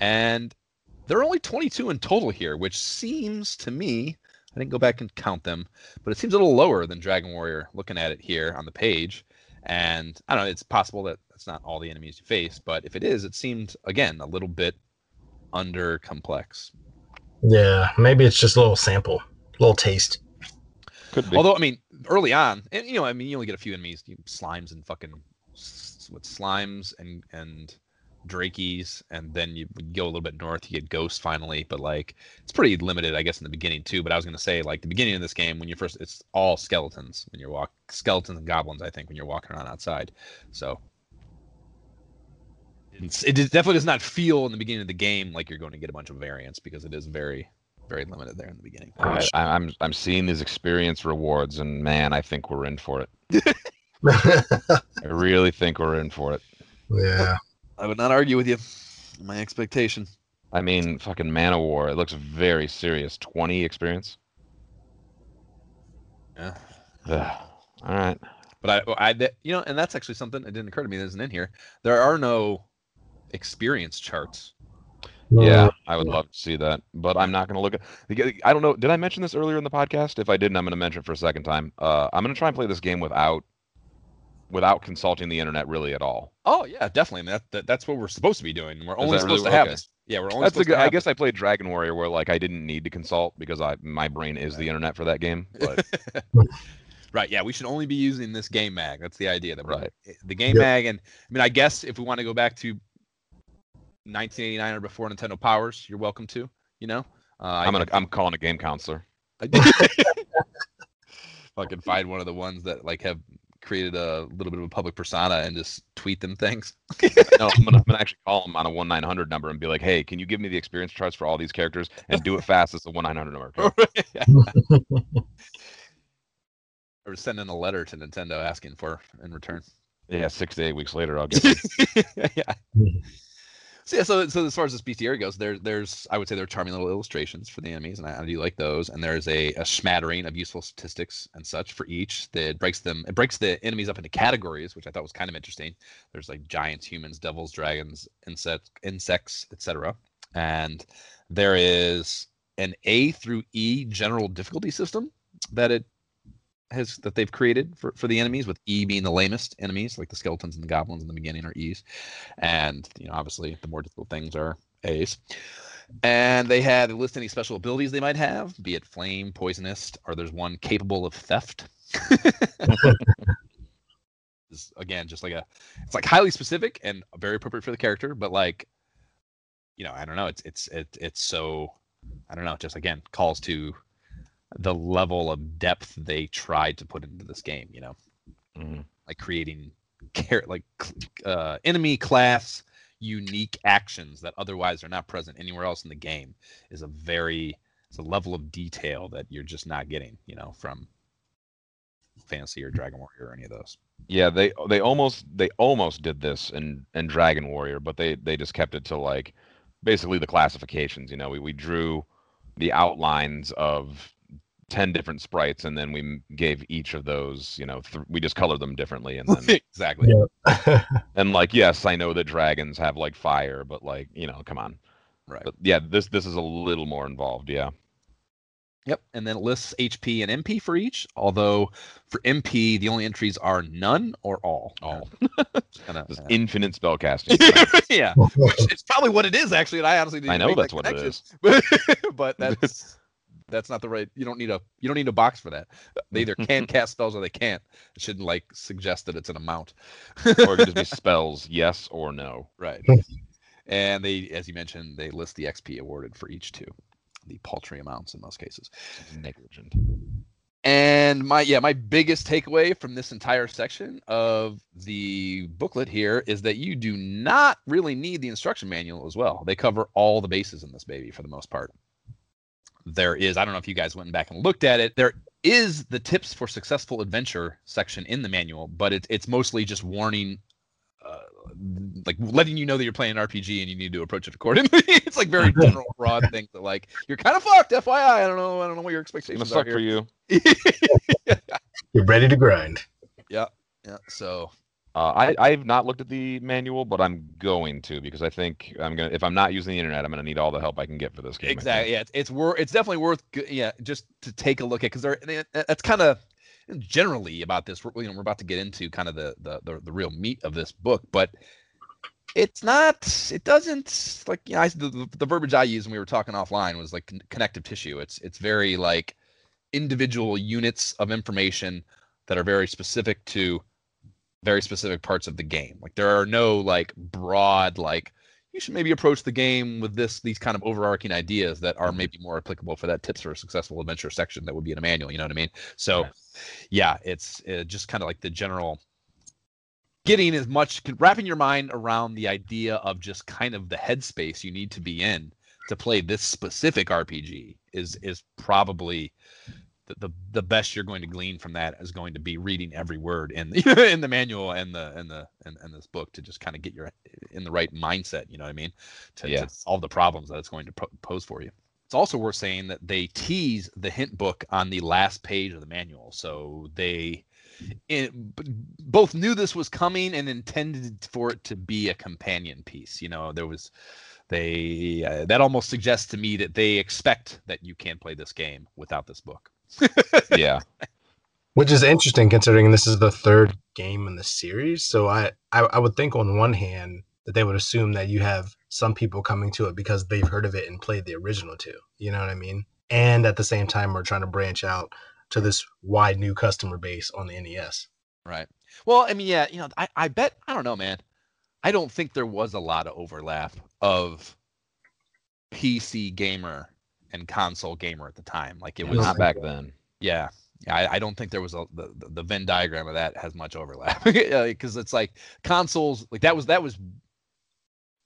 and there are only 22 in total here, which seems to me. I didn't go back and count them, but it seems a little lower than Dragon Warrior looking at it here on the page. And I don't know, it's possible that that's not all the enemies you face, but if it is, it seemed again a little bit under complex. Yeah. Maybe it's just a little sample, a little taste. Could be. Although I mean, early on, and you know, I mean, you only get a few enemies, you slimes and fucking s- what slimes and and drakies, and then you go a little bit north, you get ghosts finally. But like, it's pretty limited, I guess, in the beginning too. But I was gonna say, like, the beginning of this game, when you first, it's all skeletons when you're walk skeletons and goblins. I think when you're walking around outside, so. It's, it definitely does not feel in the beginning of the game like you're going to get a bunch of variants because it is very, very limited there in the beginning. I, I, I'm I'm seeing these experience rewards, and man, I think we're in for it. I really think we're in for it. yeah. I would not argue with you. My expectation. I mean, fucking Man of War. It looks very serious. Twenty experience. Yeah. Ugh. All right. But I, I, you know, and that's actually something that didn't occur to me that isn't in here. There are no experience charts. Yeah, I would love to see that, but I'm not going to look at. I don't know. Did I mention this earlier in the podcast? If I didn't, I'm going to mention it for a second time. Uh, I'm going to try and play this game without, without consulting the internet really at all. Oh yeah, definitely. I mean, that, that that's what we're supposed to be doing. We're only that really supposed to have okay. this. Yeah, we're only That's a good. to I have guess I played Dragon Warrior where like I didn't need to consult because I my brain is the internet for that game. But Right. Yeah, we should only be using this game mag. That's the idea. That Right. The game Yep. mag, and I mean, I guess if we want to go back to 1989 or before Nintendo Powers, you're welcome to. You know, uh, I'm gonna I'm calling a game counselor. I fucking find one of the ones that like have created a little bit of a public persona and just tweet them things. No, I'm gonna, I'm gonna actually call them on a one nine hundred number and be like, hey, can you give me the experience charts for all these characters and do it fast? It's a one nine hundred number. or send in a letter to Nintendo asking for in return. Yeah, six to eight weeks later, I'll get. yeah. So yeah, so so as far as this bestiary goes, there there's I would say there are charming little illustrations for the enemies, and I, I do like those. And there's a, a smattering of useful statistics and such for each that breaks them. It breaks the enemies up into categories, which I thought was kind of interesting. There's like giants, humans, devils, dragons, insects, insects, etc. And there is an A through E general difficulty system that it has that they've created for, for the enemies, with E being the lamest enemies, like the skeletons and the goblins in the beginning are E's, and you know obviously the more difficult things are A's. And they had they list any special abilities they might have, be it flame, poisonous, or there's one capable of theft. This, again, just like a, it's like highly specific and very appropriate for the character, but like, you know, I don't know, it's it's it, it's so, I don't know, just again calls to the level of depth they tried to put into this game. You know, Mhm. like creating char- like uh, enemy class unique actions that otherwise are not present anywhere else in the game is a very it's a level of detail that you're just not getting. You know, from fantasy or dragon warrior or any of those. Yeah, they they almost they almost did this in in Dragon Warrior, but they they just kept it to like basically the classifications. You know, we we drew the outlines of ten different sprites, and then we gave each of those. You know, th- we just colored them differently, and then exactly. Yeah. and like yes, I know that dragons have like fire, but like you know, come on. Right. But yeah, this this is a little more involved. Yeah. Yep, and then it lists HP and MP for each. Although for MP, the only entries are none or all. All. Kinda, Just uh, infinite spell casting. yeah, which it's probably what it is actually. And I honestly, didn't I know make that that's what it is but, but that's that's not the right. You don't need a you don't need a box for that. They either can cast spells or they can't. It shouldn't like suggest that it's an amount. or it could just be spells, yes or no. Right. Hmm. and they, as you mentioned, they list the XP awarded for each two, the paltry amounts in most cases. Negligent. And my yeah, my biggest takeaway from this entire section of the booklet here is that you do not really need the instruction manual as well. They cover all the bases in this baby for the most part. There is, I don't know if you guys went back and looked at it. There is the tips for successful adventure section in the manual, but it, it's mostly just warning, uh, like letting you know that you're playing an RPG and you need to approach it accordingly. it's like very general, broad things that like you're kind of fucked. FYI, I don't know, I don't know what your It's gonna expectations are suck here. for you. You're ready to grind. Yeah, yeah. So Uh, I I've not looked at the manual, but I'm going to because I think I'm gonna. If I'm not using the internet, I'm gonna need all the help I can get for this game. Exactly, yeah, it's, it's worth. It's definitely worth. Yeah, just to take a look at because they're that's kind of generally about this. We're, you know, we're about to get into kind of the, the the the real meat of this book, but it's not. It doesn't like you know, I, the, the the verbiage I used when we were talking offline was like connective tissue. It's it's very like individual units of information that are very specific to very specific parts of the game. Like there are no like broad like you should maybe approach the game with this these kind of overarching ideas that are maybe more applicable for that tips for a successful adventure section that would be in a manual. You know what I mean? So Right. yeah, it's uh, just kind of like the general getting as much wrapping your mind around the idea of just kind of the headspace you need to be in to play this specific RPG is is probably the, the the best you're going to glean from that is going to be reading every word in the in the manual and the and the and, and this book to just kind of get your in the right mindset. You know what I mean? To, Yeah. to solve the problems that it's going to pose for you. It's also worth saying that they tease the hint book on the last page of the manual, so they in, both knew this was coming and intended for it to be a companion piece. You know, there was they uh, that almost suggests to me that they expect that you can't play this game without this book. yeah. Which is interesting considering this is the third game in the series. So I, I, I would think on one hand that they would assume that you have some people coming to it because they've heard of it and played the original too. You know what I mean? And at the same time, we're trying to branch out to this wide new customer base on the NES. Right. Well, I mean, yeah, you know, I, I bet I don't know, man. I don't think there was a lot of overlap of PC gamer and console gamer at the time. Like it was Not back then. Yeah, yeah. I, I don't think there was a the, the- the Venn diagram of that has much overlap because it's like consoles like that was that was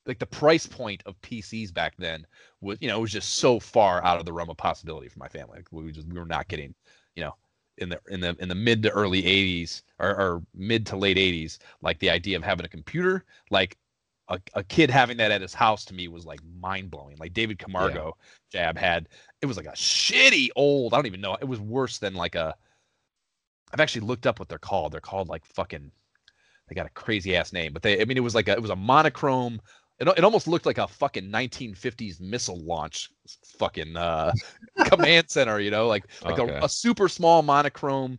like the price point of PCs back then was you know it was just so far out of the realm of possibility for my family. Like we just we were not getting you know in the in the in the mid to early 80s or, or mid to late 80s like the idea of having a computer like a, a kid having that at his house to me was like mind blowing. Like David Camargo Jab had it was like a shitty old, I don't even know. It was worse than like a I've actually looked up what they're called. They're called like fucking they got a crazy ass name, but they I mean it was like a it was a monochrome it, it almost looked like a fucking 1950s missile launch fucking uh command center, you know, like like Okay. a, a super small monochrome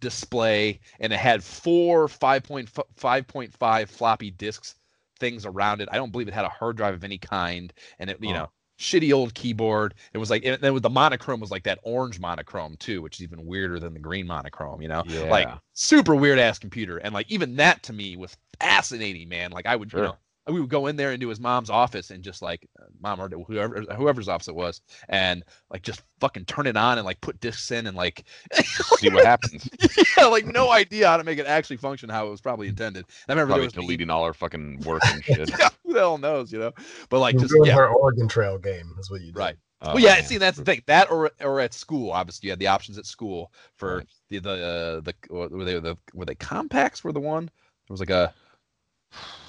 display and it had four 5.5.5 floppy disks things around it. I don't believe it had a hard drive of any kind and it you Oh. know shitty old keyboard. It was like and then with the monochrome was like that orange monochrome too, which is even weirder than the green monochrome, you know. Yeah. Like super weird ass computer and like even that to me was fascinating, man. Like I would you know we would go in there into his mom's office and just like uh, mom or whoever whoever's office it was and like just fucking turn it on and like put discs in and like See what happens. yeah like no idea how to make it actually function how it was probably intended. And I remember Probably there was the- deleting all our fucking work and shit. yeah, who the hell knows, you know? But like You just yeah, our Oregon Trail game, is what you did. right. Oh, well, yeah, man. see, that's the thing. That or or at school, obviously, you had the options at school for Right. the the uh, the were they the were they Compaqs were the one? There was like a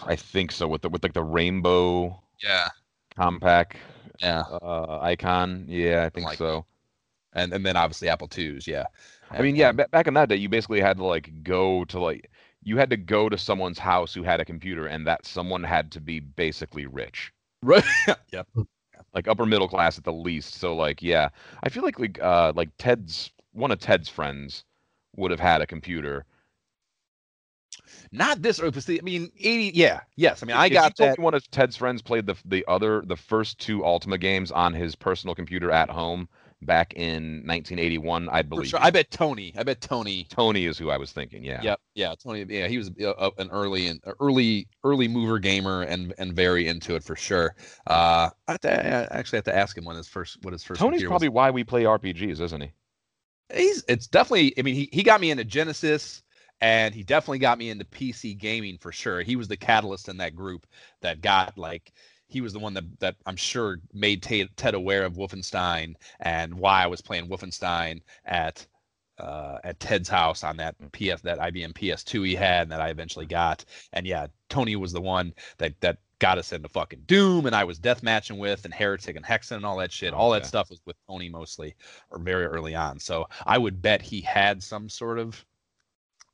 I think so. With the with like the rainbow yeah Compaq yeah, uh, icon. Yeah, I think Like- so. and and then obviously Apple twos, yeah. I mean, yeah, ba- back in that day, you basically had to like go to like you had to go to someone's house who had a computer, and that someone had to be basically rich, right. yep. like upper middle class at the least. So like, yeah, I feel like like uh like Ted's one of Ted's friends would have had a computer. Not this early. but see, I mean, eighty. Yeah. Yes. I mean, I If got that. One of Ted's friends played the the other the first two Ultima games on his personal computer at home back in 1981. I'd believe. sure. I bet Tony. I bet Tony. Tony is who I was thinking. Yeah. Yep. Yeah. Tony. Yeah. He was uh, uh, an early and early early mover gamer and and very into it for sure. Uh, I, have to, I actually have to ask him when his first what his first. Tony's computer was. probably why we play RPGs, isn't he? he's it's definitely i mean he, he got me into genesis and he definitely got me into pc gaming for sure he was the catalyst in that group that got like he was the one that, that i'm sure made ted, ted aware of wolfenstein and why i was playing wolfenstein at uh, at Ted's house on that PS that IBM PS2 he had and that I eventually got. And yeah, Tony was the one that that got us into fucking Doom and I was death matching with and Heretic and Hexen and all that shit. All that stuff was with Tony mostly or very early on. So I would bet he had some sort of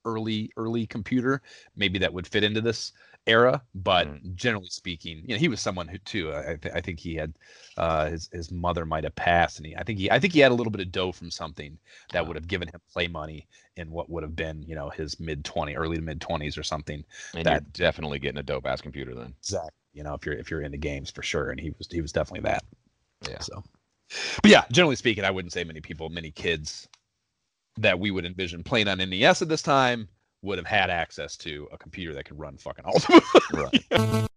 early early computer maybe that would fit into this era but Mm. generally speaking you know he was someone who too i, th- I think he had uh his, his mother might have passed and he i think he i think he had a little bit of dough from something that Ah. would have given him play money in what would have been you know his mid 20 early to mid 20s or something And That- you're definitely getting a dope ass computer then. exactly you know if you're if you're into games for sure and he was he was definitely that Yeah. so but yeah generally speaking i wouldn't say many people many kids that we would envision playing on nes at this time would have had access to a computer that could run fucking ultima Right.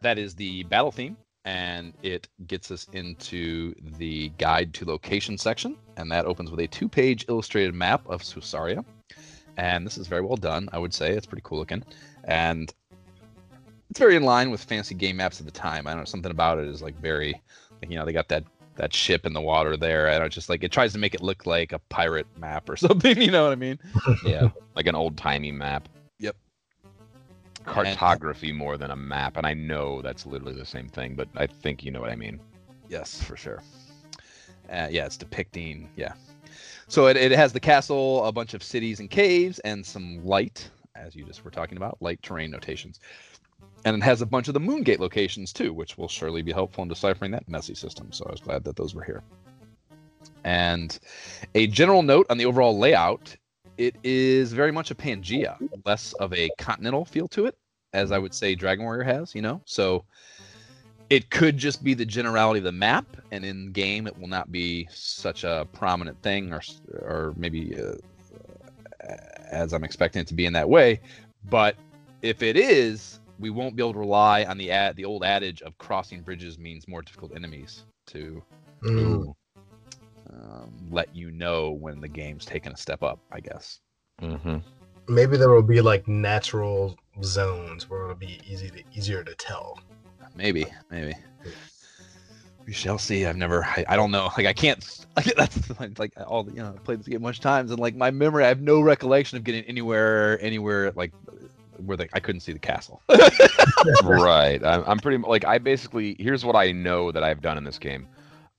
that is the battle theme and and it gets us into the guide to location section, and that opens with a two-page illustrated map of Sosaria. And this is very well done, I would say. It's pretty cool looking, and it's very in line with fancy game maps of the time. I don't know something about it is like very, you know, they got that that ship in the water there. I don't just like it tries to make it look like a pirate map or something. You know what I mean? Yeah, like an old timey map. Cartography more than a map, and I know that's literally the same thing, but I think you know what I mean. Yes, for sure. Uh, yeah, it's depicting. Yeah. So it, it has the castle, a bunch of cities and caves, and some light, as you just were talking about, light terrain notations. And it has a bunch of the Moongate locations too, which will surely be helpful in deciphering that messy system. So I was glad that those were here. And a general note on the overall layout it is very much a Pangea, less of a continental feel to it, as I would say Dragon Warrior has, you know? So it could just be the generality of the map, and in game it will not be such a prominent thing, or, or maybe uh, as I'm expecting it to be in that way. But if it is, we won't be able to rely on the ad, the old adage of crossing bridges means more difficult enemies to Mm. Um, let you know when the game's taken a step up, I guess. Mm-hmm. Maybe there will be like natural zones where it'll be easy to easier to tell. Maybe, maybe. We shall see. I've never. I, I don't know. Like I can't. That's like all. The, you know, I played this game much times, and like my memory, I have no recollection of getting anywhere, anywhere like where the, I couldn't see the castle. right. I'm, I'm pretty like I basically here's what I know that I've done in this game.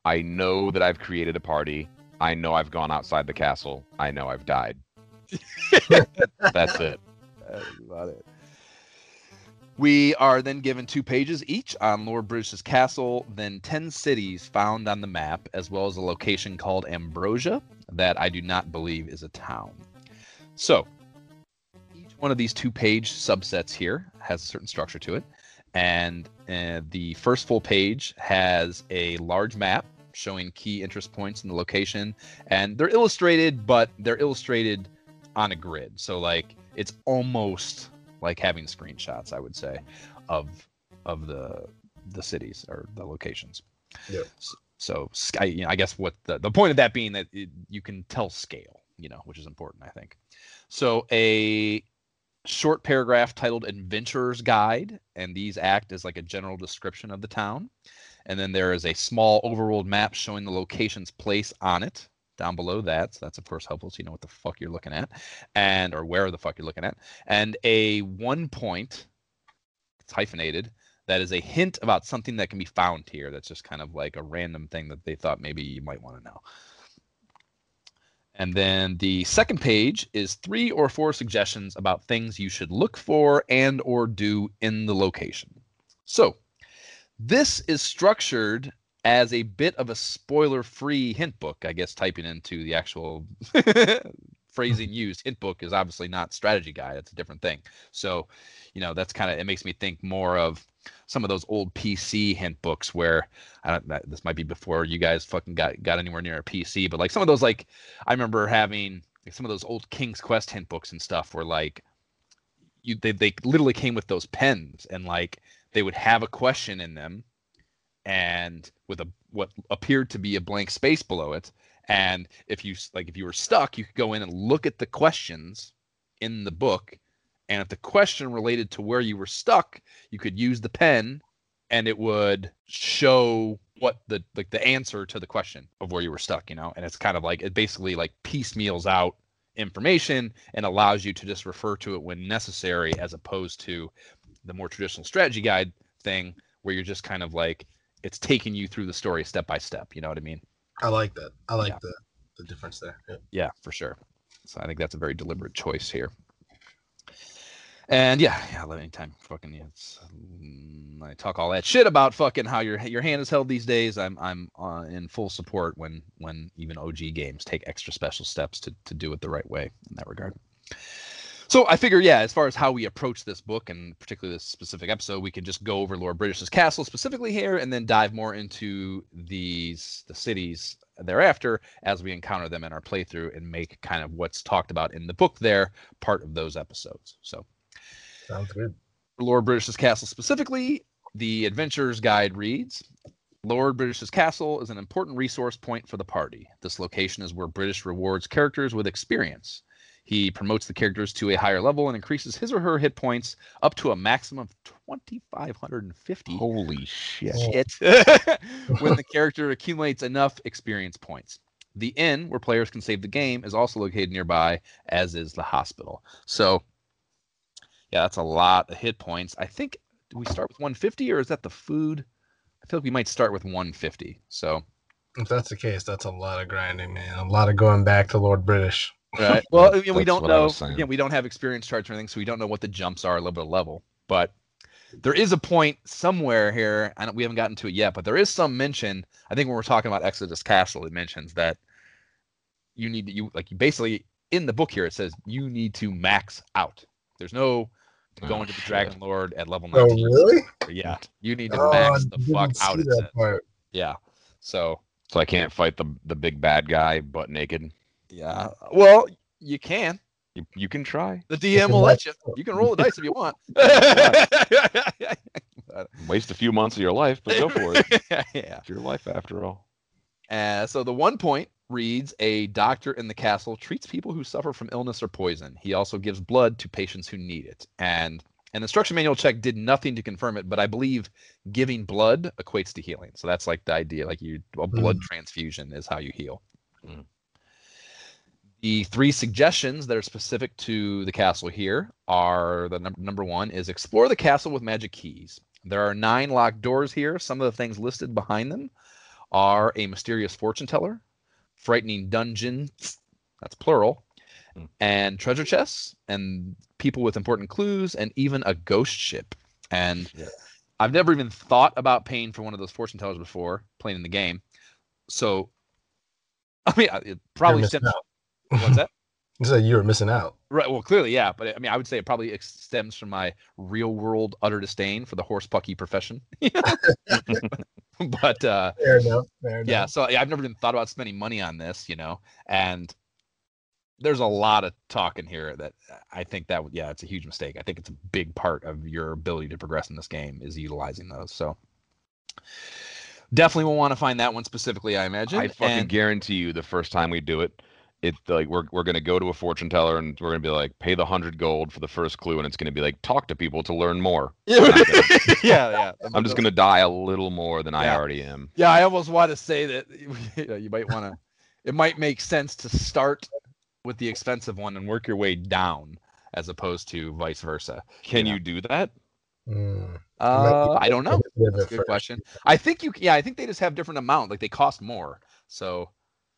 I know that I've created a party. I know I've gone outside the castle. I know I've died. That's it. That's about it. We are then given two pages each on Lord British's castle, then 10 cities found on the map, as well as a location called Ambrosia that I do not believe is a town. So, each one of these two page subsets here has a certain structure to it. And uh, the first full page has a large map showing key interest points in the location. And they're illustrated, but they're illustrated on a grid. So, like, it's almost like having screenshots, I would say, of of the the cities or the locations. Yeah. So, so sky, you know, I guess what the, the point of that being that it, you can tell scale, you know, which is important, I think. So a short paragraph titled Adventurer's Guide, and these act as like a general description of the town. And then there is a small overworld map showing the location's place on it down below that. So that's of course helpful so you know what the fuck you're looking at and or where the fuck you're looking at. And a one point, it's hyphenated, that is a hint about something that can be found here. That's just kind of like a random thing that they thought maybe you might want to know. And then the second page is three or four suggestions about things you should look for and or do in the location. So, this is structured as a bit of a spoiler-free hint book, I guess typing into the actual phrasing used. Hint book is obviously not strategy guide, it's a different thing. So, you know, that's kind of it makes me think more of some of those old PC hint books where I don't that- this might be before you guys fucking got got anywhere near a PC, but like some of those like I remember having like some of those old King's Quest hint books and stuff where like you they they literally came with those pens and like they would have a question in them and with a what appeared to be a blank space below it. And if you like if you were stuck you could go in and look at the questions in the book. And if the question related to where you were stuck you could use the pen and it would show what the like the answer to the question of where you were stuck you know? And it's kind of like it basically like piecemeals out information and allows you to just refer to it when necessary as opposed to the more traditional strategy guide thing where you're just kind of like it's taking you through the story step by step you know what i mean I like that. I like Yeah. the the difference there. Yeah. yeah for sure so i think that's a very deliberate choice here and yeah yeah let anytime fucking yeah, it's, mm, i talk all that shit about fucking how your your hand is held these days i'm i'm uh, in full support when when even og games take extra special steps to to do it the right way in that regard so I figure, yeah, as far as how we approach this book and particularly this specific episode, we can just go over Lord British's castle specifically here, and then dive more into these the cities thereafter as we encounter them in our playthrough and make kind of what's talked about in the book there part of those episodes. So Sounds good. Lord British's castle specifically, The adventurer's guide reads Lord British's castle is an important resource point for the party. This location is where British rewards characters with experience. He promotes the characters to a higher level and increases his or her hit points up to a maximum of 2,550 Holy shit. shit when the character accumulates enough experience points. The inn, where players can save the game, is also located nearby, as is the hospital. So, yeah, that's a lot of hit points. I think do we start with 150 or is that the food? I feel like we might start with 150. So, If that's the case, that's a lot of grinding, man. A lot of going back to Lord British. Right. Well, I mean, we don't know. was saying. Again, we don't have experience charts or anything, so we don't know what the jumps are a level to level. But there is a point somewhere here, and we haven't gotten to it yet. But there is some mention. I think when we're talking about Exodus Castle, it mentions that you need to you like you basically in the book here it says you need to max out. There's no oh, going Oh, to the. Dragon Lord at level Oh, really? Yeah, you need to Oh, max I the fuck out. It that says. part. Yeah. So So I can't fight the the big bad guy butt naked. Yeah. Well, you can. You, you can try. The DM will let you. You can roll the dice if you want. Waste a few months of your life, but go for it. yeah. It's your life after all. Uh, so the one point reads a doctor in the castle treats people who suffer from illness or poison. He also gives blood to patients who need it. And an instruction manual check did nothing to confirm it, but I believe giving blood equates to healing. So that's like the idea. Like you, a blood transfusion is how you heal. Mm. The three suggestions that are specific to the castle here are the num- number one is explore the castle with magic keys. There are nine locked doors here. Some of the things listed behind them are a mysterious fortune teller, frightening dungeons, that's plural, Hmm. and treasure chests, and people with important clues, and even a ghost ship. And Yeah. I've never even thought about paying for one of those fortune tellers before playing in the game. So, I mean, it probably stems. out. What's that? You said you were missing out. Right. Well, clearly, yeah. But I mean, I would say it probably stems from my real world utter disdain for the horse pucky profession. but uh, Fair enough. Fair enough. yeah, so yeah, I've never even thought about spending money on this, you know, and there's a lot of talk in here that I think that yeah, it's a huge mistake. I think it's a big part of your ability to progress in this game is utilizing those. So definitely will want to find that one specifically, I imagine. I fucking And- guarantee you, the first time we do it, it's like we're we're gonna go to a fortune teller and we're gonna be like, pay the hundred gold for the first clue, and it's gonna be like, talk to people to learn more. yeah, yeah. I'm just gonna die a little more than I already am. Yeah, I almost want to say that you, know, you might want to. It might make sense to start with the expensive one and work your way down, as opposed to vice versa. Can Yeah. you do that? Mm. Uh, I don't know. That's a good first. question. I think you. Yeah, I think they just have different amount. Like they cost more. So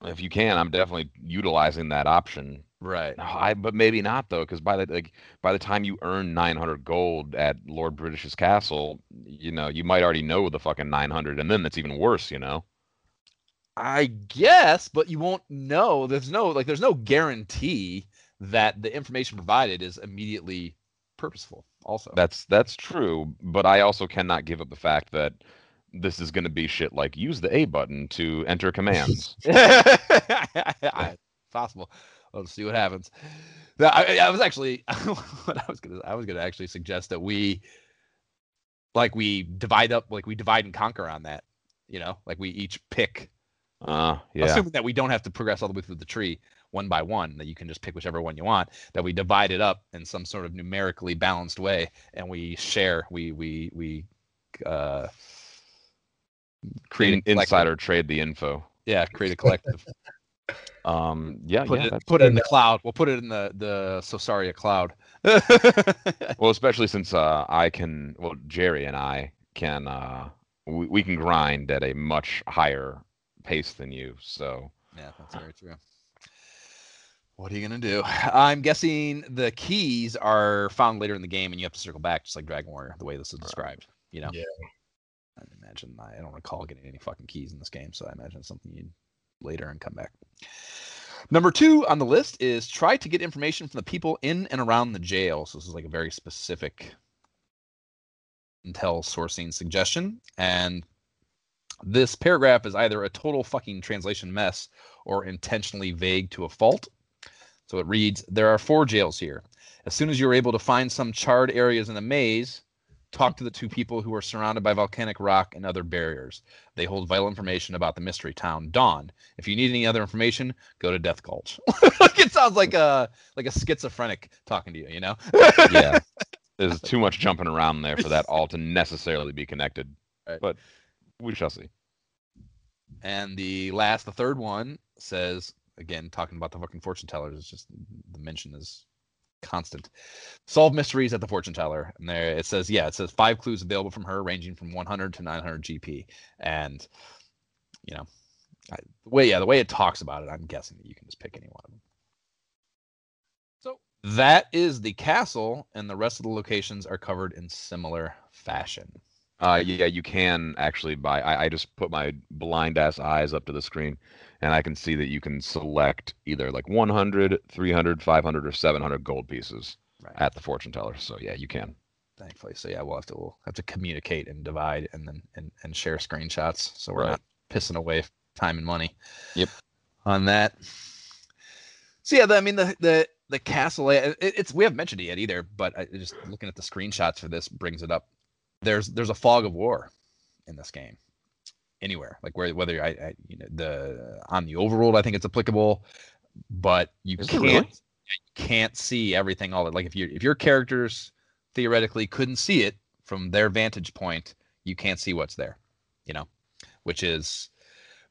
If you can, I'm definitely utilizing that option. right. I but maybe not though, because by the like by the time you earn 900 gold at Lord British's castle, you know you might already know the fucking 900, and then it's even worse. You know. I guess, but you won't know. There's no like. There's no guarantee that the information provided is immediately purposeful. Also, That's that's true, but I also cannot give up the fact that this is going to be shit like use the A button to enter commands. possible. Let's see what happens. Now, I, I was actually what I was gonna I was gonna actually suggest that we like we divide up like we divide and conquer on that. You know, like we each pick, Uh, yeah. assuming that we don't have to progress all the way through the tree one by one, that you can just pick whichever one you want. That we divide it up in some sort of numerically balanced way, and we share. We we we uh, create In, insider trade the info. Yeah, create a collective. Um, yeah, put yeah. it put it in the cloud. We'll put it in the the Sosaria cloud. well, especially since uh, I can, well, Jerry and I can, uh, we, we can grind at a much higher pace than you. So yeah, that's very true. What are you gonna do? I'm guessing the keys are found later in the game, and you have to circle back, just like Dragon Warrior, the way this is described. You know. Yeah. I imagine I don't recall getting any fucking keys in this game, so I imagine it's something you later and come back. Number two on the list is try to get information from the people in and around the jail. So this is like a very specific intel sourcing suggestion. And this paragraph is either a total fucking translation mess or intentionally vague to a fault. So it reads There are four jails here. As soon as you're able to find some charred areas in the maze, Talk to the two people who are surrounded by volcanic rock and other barriers. They hold vital information about the mystery town Dawn. If you need any other information, go to Death Gulch. it sounds like a like a schizophrenic talking to you. You know? yeah. There's too much jumping around there for that all to necessarily be connected. Right. But we shall see. And the last, the third one says again, talking about the fucking fortune tellers. It's just the mention is constant. Solve mysteries at the fortune teller, and there it says, yeah, it says five clues available from her, ranging from 100 to 900 GP, and you know, I, the way yeah, the way it talks about it, I'm guessing that you can just pick any one of them. So that is the castle, and the rest of the locations are covered in similar fashion. Uh, yeah, you can actually buy. I, I just put my blind ass eyes up to the screen, and I can see that you can select either like 100, 300, 500, or 700 gold pieces Right. at the fortune teller. So yeah, you can. thankfully. So yeah, we'll have to we'll have to communicate and divide and then and, and share screenshots so we're Right. not pissing away time and money. Yep. On that. So yeah, the, I mean the the the castle it, it's we haven't mentioned it yet either, but I, just looking at the screenshots for this brings it up. There's there's a fog of war in this game. Anywhere like where whether I, I you know the on the overworld I think it's applicable, but you Is can't really? you can't see everything all that like if you if your characters theoretically couldn't see it from their vantage point, you can't see what's there, you know, which is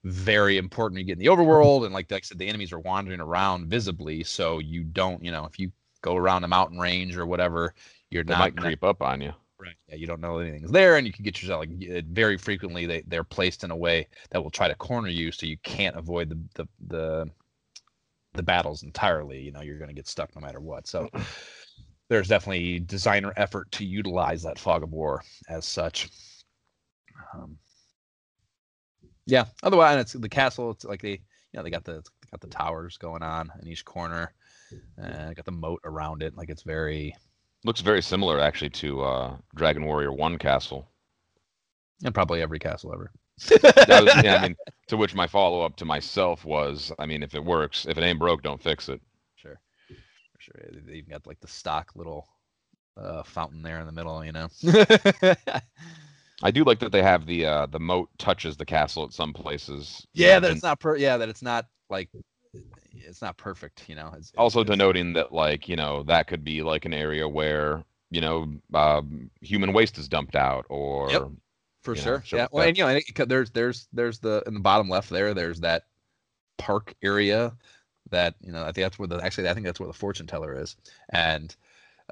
very important. You get in the overworld, and like, like I said, the enemies are wandering around visibly, so you don't, you know, if you go around a mountain range or whatever, you're They not might creep up on you. Right. Yeah, you don't know anything's there, and you can get yourself like very frequently they they're placed in a way that will try to corner you, so you can't avoid the the the, the battles entirely. You know, you're going to get stuck no matter what. So there's definitely designer effort to utilize that fog of war as such. Um, yeah. Otherwise, it's the castle. It's like they, you know, they got the they got the towers going on in each corner, and got the moat around it. Like it's very Looks very similar actually to uh, Dragon Warrior One Castle. and probably every castle ever. Was, yeah, I mean, to which my follow up to myself was, I mean, if it works, if it ain't broke, don't fix it. Sure, for sure. They- even got like the stock little uh, fountain there in the middle, you know. I do like that they have the uh, the moat touches the castle at some places. yeah, that it's not per. Yeah, that it's not like it's not perfect, you know. It's, also it's, denoting that like you know that could be like an area where you know um, human waste is dumped out or Yep. for you know, sure. yeah. Well, and you know, it, there's there's there's the in the bottom left there. There's that park area that you know. I think that's where the actually I think that's where the fortune teller is, and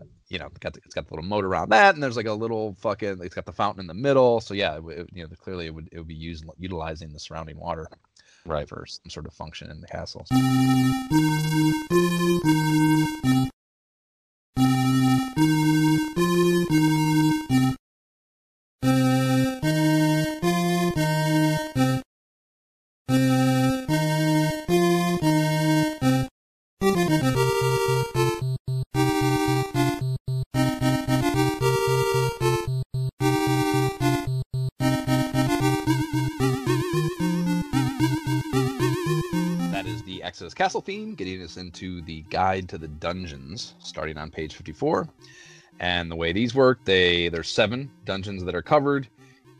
uh, you know, got the, it's got the little moat around that, and there's like a little fucking. It's got the fountain in the middle. So yeah, it, you know, clearly it would it would be used utilizing the surrounding water right. for some sort of function in the castle. Theme, getting us into the guide to the dungeons, starting on page 54. And the way these work, they there's seven dungeons that are covered,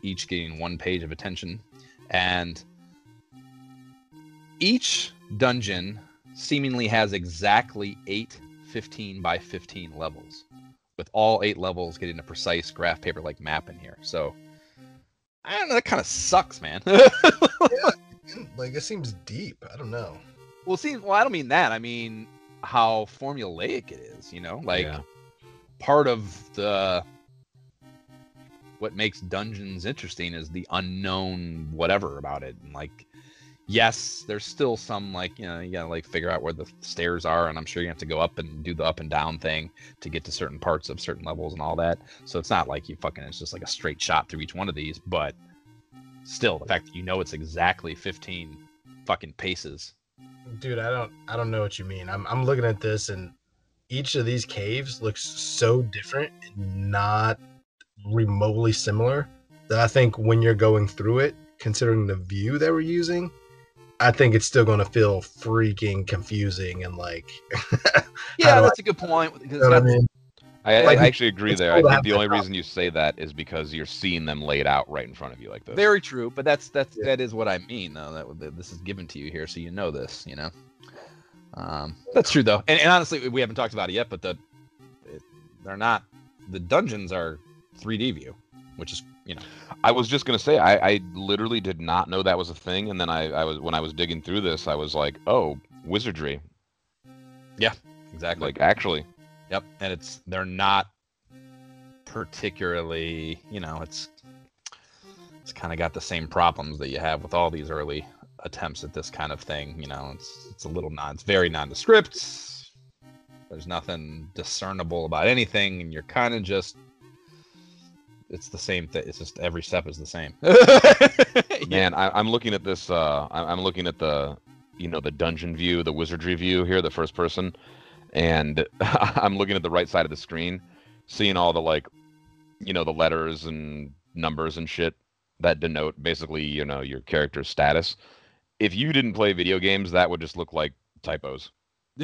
each getting one page of attention. And each dungeon seemingly has exactly eight 15 by 15 levels, with all eight levels getting a precise graph paper like map in here. So I don't know, that kind of sucks, man. Like it seems deep. I don't know. Well, see, well, I don't mean that. I mean how formulaic it is. You know, like Yeah. part of the what makes dungeons interesting is the unknown whatever about it. And like, yes, there's still some like you know you gotta like figure out where the stairs are, and I'm sure you have to go up and do the up and down thing to get to certain parts of certain levels and all that. So it's not like you fucking it's just like a straight shot through each one of these, but still the fact that you know it's exactly 15 fucking paces Dude, I don't I don't know what you mean. I'm I'm looking at this and each of these caves looks so different and not remotely similar that I think when you're going through it, considering the view that we're using, I think it's still going to feel freaking confusing and like Yeah, that's a good point. Because you know what I mean? I, Like, I actually agree there. cool I think the only reason you say that is because you're seeing them laid out right in front of you like this. Very true, but that's that's Yeah. that is what I mean though. That that this is given to you here, so you know this. You know, um, that's true though. And, and honestly, we haven't talked about it yet, but the it, they're not. The dungeons are 3D view, which is you know I was just gonna say I, I literally did not know that was a thing, and then I, I was when I was digging through this, I was like, oh, wizardry. Yeah, exactly Like actually, Yep, and it's they're not particularly, you know, it's it's kind of got the same problems that you have with all these early attempts at this kind of thing. You know, it's it's a little non, it's very nondescript. There's nothing discernible about anything, and you're kind of just. It's the same thing. It's just every step is the same. Man, I, I'm looking at this. Uh, I, I'm looking at the, you know, the dungeon view, the wizardry view here, the first person, and I'm looking at the right side of the screen, seeing all the like, you know, the letters and numbers and shit that denote basically, you know, your character's status. If you didn't play video games, that would just look like typos.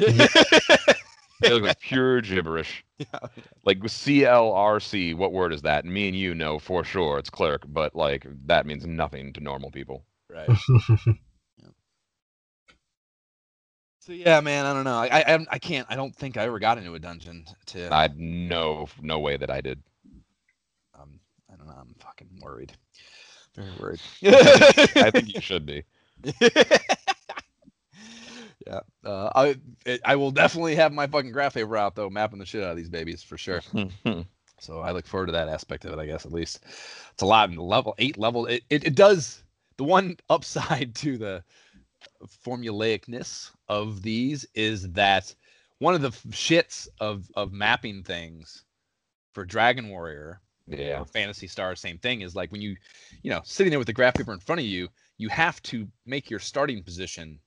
They look like pure gibberish. Oh, yeah. Like CLRC, what word is that? Me and you know for sure it's clerk, but like that means nothing to normal people. right. So yeah, man, I don't know. I, I I'm- can't. I don't think I ever got into a dungeon. To I no no way that I did. um, I don't know. I'm fucking worried. Very worried. I think you should be. yeah. Uh, I it, I will definitely have my fucking graph paper out though, mapping the shit out of these babies for sure. So I look forward to that aspect of it. I guess at least it's a lot in level eight level. It it, it does the one upside to the formulaicness of these is that one of the shits of of mapping things for Dragon Warrior yeah. Phantasy Star, same thing is like when you, you know, sitting there with the graph paper in front of you, you have to make your starting position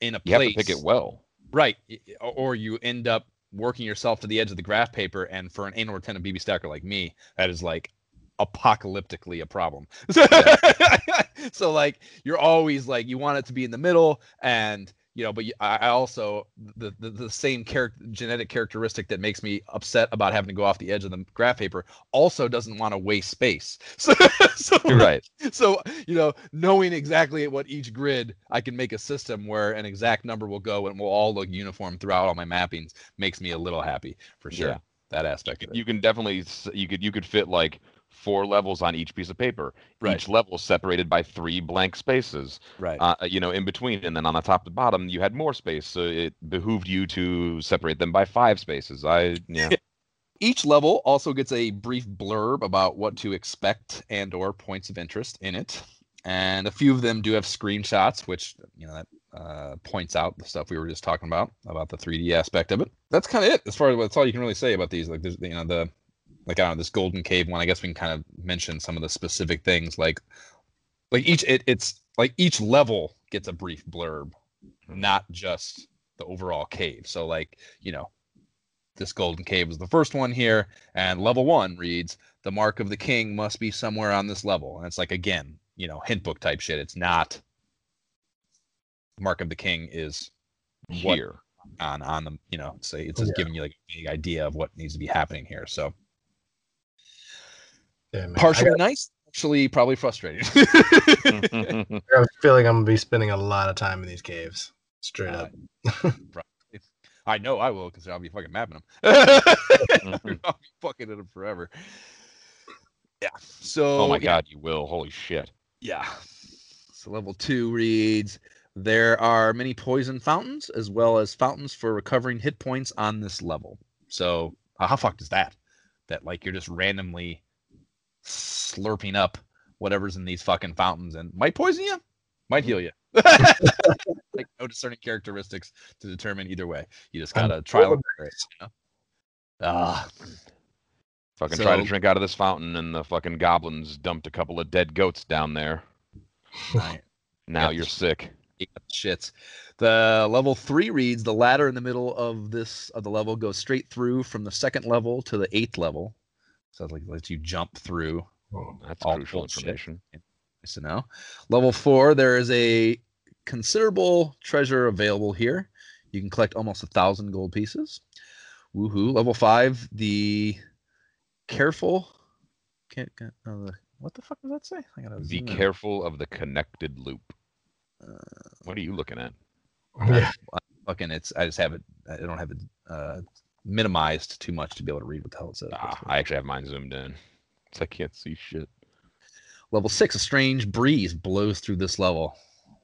in a You have place. to pick it well. Right. y- y- or- Or you end up working yourself to the edge of the graph paper. And for an anal retentive BB stacker like me, that is like apocalyptically a problem. so like you're always like you want it to be in the middle and you know but I, also the, the the same character genetic characteristic that makes me upset about having to go off the edge of the graph paper also doesn't want to waste space so, so You're right. so you know knowing exactly what each grid i can make a system where an exact number will go and will all look uniform throughout all my mappings makes me a little happy for sure Yeah. that aspect You can definitely you could you could fit like four levels on each piece of paper. Right. Each level separated by three blank spaces. right Uh, you know, in between, and then on the top to bottom, you had more space, so it behooved you to separate them by five spaces. I yeah. each level also gets a brief blurb about what to expect and or points of interest in it and a few of them do have screenshots which you know that uh, points out the stuff we were just talking about about the 3d aspect of it that's kind of it as far as that's all you can really say about these like there's you know the like i don't know this golden cave one i guess we can kind of mention some of the specific things like like each it, it's like each level gets a brief blurb mm-hmm. not just the overall cave. So like you know this golden cave is the first one here and level one reads the mark of the king must be somewhere on this level. And it's like again you know hint book type shit. It's not mark of the king is what Here. on on the you know say it's just Yeah. giving you like a big idea of what needs to be happening here. So Yeah, man. Partially got, nice actually probably frustrated. I got a feeling I'm gonna be spending a lot of time in these caves. Straight Uh, up. Probably. I know I will because I'll be fucking mapping them. I'll be fucking in them forever. Yeah. So. oh my yeah, god, you will. Holy shit. Yeah. So level two reads there are many poison fountains as well as fountains for recovering hit points on this level. So uh, how fucked is that? That like you're just randomly slurping up whatever's in these fucking fountains and might poison you, might heal you. like no discerning characteristics to determine either way. You just I'm gotta trial and error it, you know? Ah, Fucking try to drink out of this fountain, and the fucking goblins dumped a couple of dead goats down there. right. Now you're sick. Shits. The level three reads the ladder in the middle of this of the level goes straight through from the second level to the eighth level. So it like lets you jump through. Oh, That's All crucial information. Nice to know. Level four, there is a considerable treasure available here. You can collect almost a thousand gold pieces. Woohoo! Level five, the careful. Can't. can't the, what the fuck does that say? I gotta Be zoom in. careful of the connected loop. Uh, What are you looking at? Yeah. fucking, it's. I just have it. I don't have it uh, minimized too much to be able to read what the hell it says. Ah, I actually have mine zoomed in. So I can't see shit. Level six, a strange breeze blows through this level.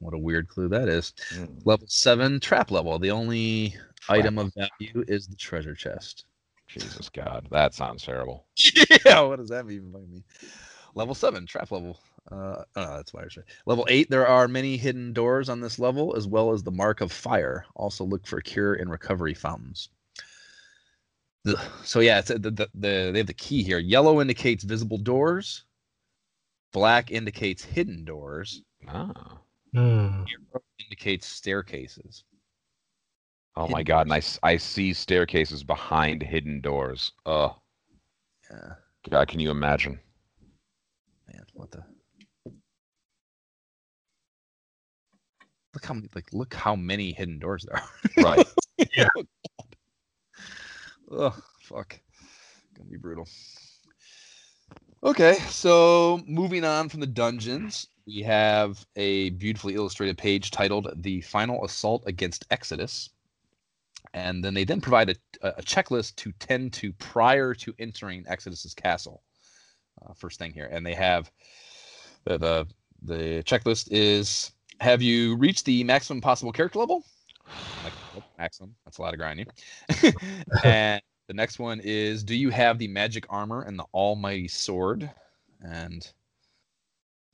What a weird clue that is. Mm. Level seven, trap level. The only Trap. item of value is the treasure chest. Jesus God, that sounds terrible. yeah, what does that even mean? Level seven, trap level. Uh, oh, that's why I said. Level eight, there are many hidden doors on this level, as well as the mark of fire. Also, look for cure and recovery fountains. Ugh. So yeah, it's, uh, the, the, the they have the key here. Yellow indicates visible doors. Black indicates hidden doors. Ah. Arrow indicates staircases. Oh my Hidden God, and I, s- I see staircases behind hidden doors. Oh Yeah, God, can you imagine? man, what the? Look how many- like look how many hidden doors there are. Right. Yeah. Oh, fuck. Gonna be brutal. Okay, so moving on from the dungeons, we have a beautifully illustrated page titled The Final Assault Against Exodus. And then they then provide a, a checklist to tend to prior to entering Exodus's castle. Uh, first thing here. And they have the, the, the checklist is Have you reached the maximum possible character level? Like, Oh, nope, maximum. That's a lot of grinding. and the next one is Do you have the magic armor and the almighty sword? And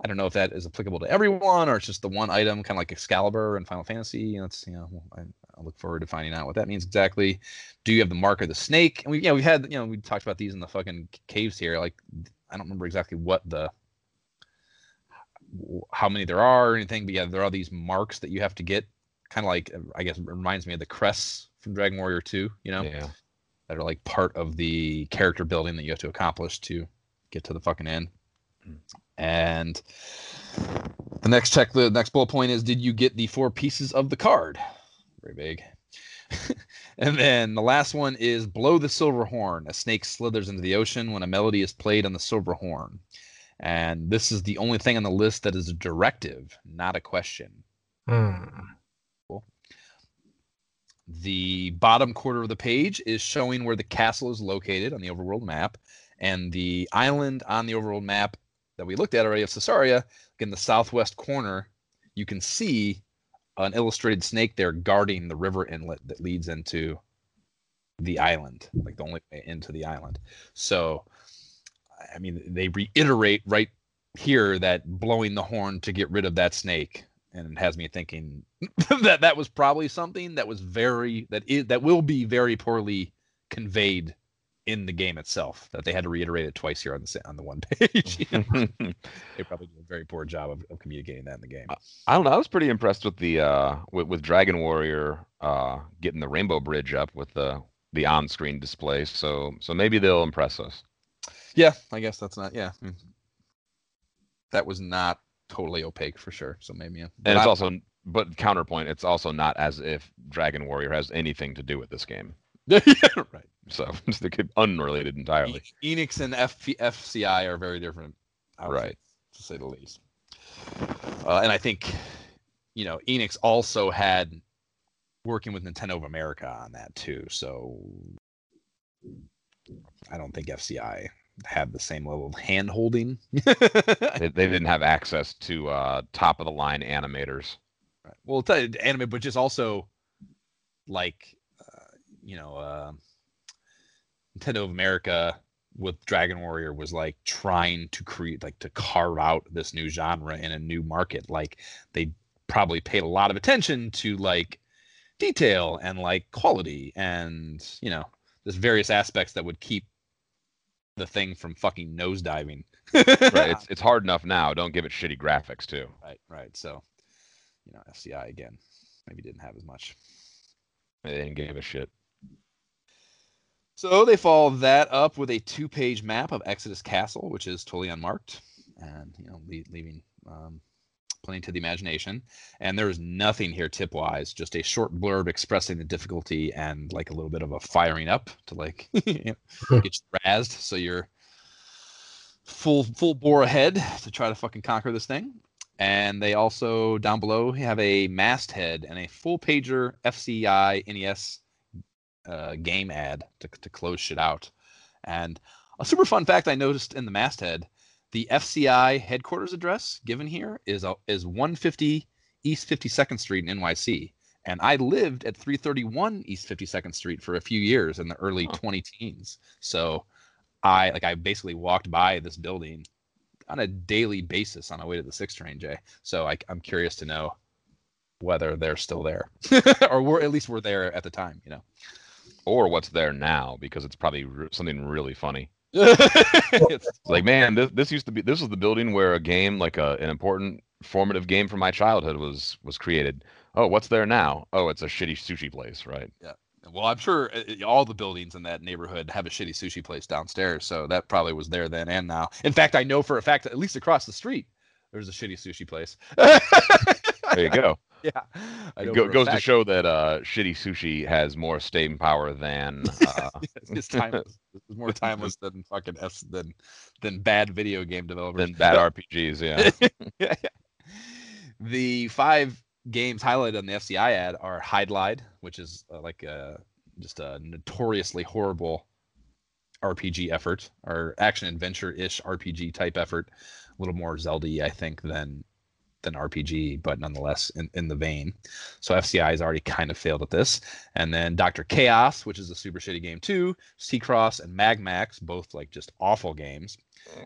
I don't know if that is applicable to everyone or it's just the one item, kind of like Excalibur and Final Fantasy. That's, you know, I, I look forward to finding out what that means exactly. Do you have the mark of the snake? And we, yeah, we've had, you know, we talked about these in the fucking caves here. Like, I don't remember exactly what the, how many there are or anything, but yeah, there are these marks that you have to get kind of like I guess reminds me of the crests from Dragon Warrior 2, you know, Yeah. that are like part of the character building that you have to accomplish to get to the fucking end. Mm. And the next check, the next bullet point is Did you get the four pieces of the card? Very big. and then the last one is Blow the Silver Horn. A snake slithers into the ocean when a melody is played on the silver horn. And this is the only thing on the list that is a directive, not a question. Hmm. The bottom quarter of the page is showing where the castle is located on the overworld map, and the island on the overworld map that we looked at already of Caesarea, in the southwest corner, you can see an illustrated snake there guarding the river inlet that leads into the island, like the only way into the island. So, I mean, they reiterate right here that blowing the horn to get rid of that snake and it has me thinking that that was probably something that was very that is that will be very poorly conveyed in the game itself that they had to reiterate it twice here on the on the one page they probably did a very poor job of, of communicating that in the game I don't know. I was pretty impressed with the uh with, with Dragon Warrior uh getting the Rainbow Bridge up with the the on-screen display. So so maybe they'll impress us. yeah i guess that's not yeah mm. that was not totally opaque for sure so maybe yeah And it's I- also but counterpoint, it's also not as if Dragon Warrior has anything to do with this game. yeah, right So it's the- unrelated entirely. E- Enix and FP- FCI are very different, Right. To say the least. Uh, and I think, you know, Enix also had working with Nintendo of America on that too. So I don't think FCI had the same level of hand holding. They, they didn't have access to uh top of the line animators. Right. Well, you, anime, but just also like uh, you know, uh, Nintendo of America with Dragon Warrior was like trying to create, like to carve out this new genre in a new market. Like they probably paid a lot of attention to like detail and like quality and you know, there's various aspects that would keep the thing from fucking nosediving. Right. It's it's hard enough now. Don't give it shitty graphics too. right, right. So, you know, FCI again, maybe didn't have as much. They didn't give a shit. So they follow that up with a two-page map of Exodus Castle, which is totally unmarked, and you know, le- leaving um, plenty to the imagination. And there is nothing here tip wise, just a short blurb expressing the difficulty and like a little bit of a firing up to like you know, get you razzed. So you're full full bore ahead to try to fucking conquer this thing. And they also down below have a masthead and a full pager FCI NES uh, game ad to, to close shit out. And a super fun fact I noticed in the masthead the FCI headquarters address given here is a, is 150 East 52nd Street in NYC. And I lived at 331 East 52nd Street for a few years in the early Huh. 20 teens. So I like I basically walked by this building on a daily basis on my way to the six train, Jay. So I, I'm curious to know whether they're still there, or we're at least we're there at the time. You know. Or what's there now because it's probably re- something really funny. It's- like, man, this this used to be this was the building where a game like a, an important formative game from my childhood was was created. Oh, what's there now? Oh, it's a shitty sushi place, right? Yeah. Well, I'm sure uh, all the buildings in that neighborhood have a shitty sushi place downstairs, so that probably was there then and now. In fact, I know for a fact that at least across the street there's a shitty sushi place. There you go. yeah, It go, goes to show that uh, shitty sushi has more staying power than uh, it's timeless. It's more timeless than fucking S than than bad video game developers. than bad RPGs. Yeah. yeah, yeah. The five games highlighted on the FCI ad are Hydlide, which is uh, like a, just a notoriously horrible RPG effort, or action adventure ish RPG type effort. A little more Zelda, I think, than than RPG, but nonetheless in, in the vein. So FCI has already kind of failed at this. And then Dr. Chaos, which is a super shitty game too, Seicross and Magmax, both like just awful games.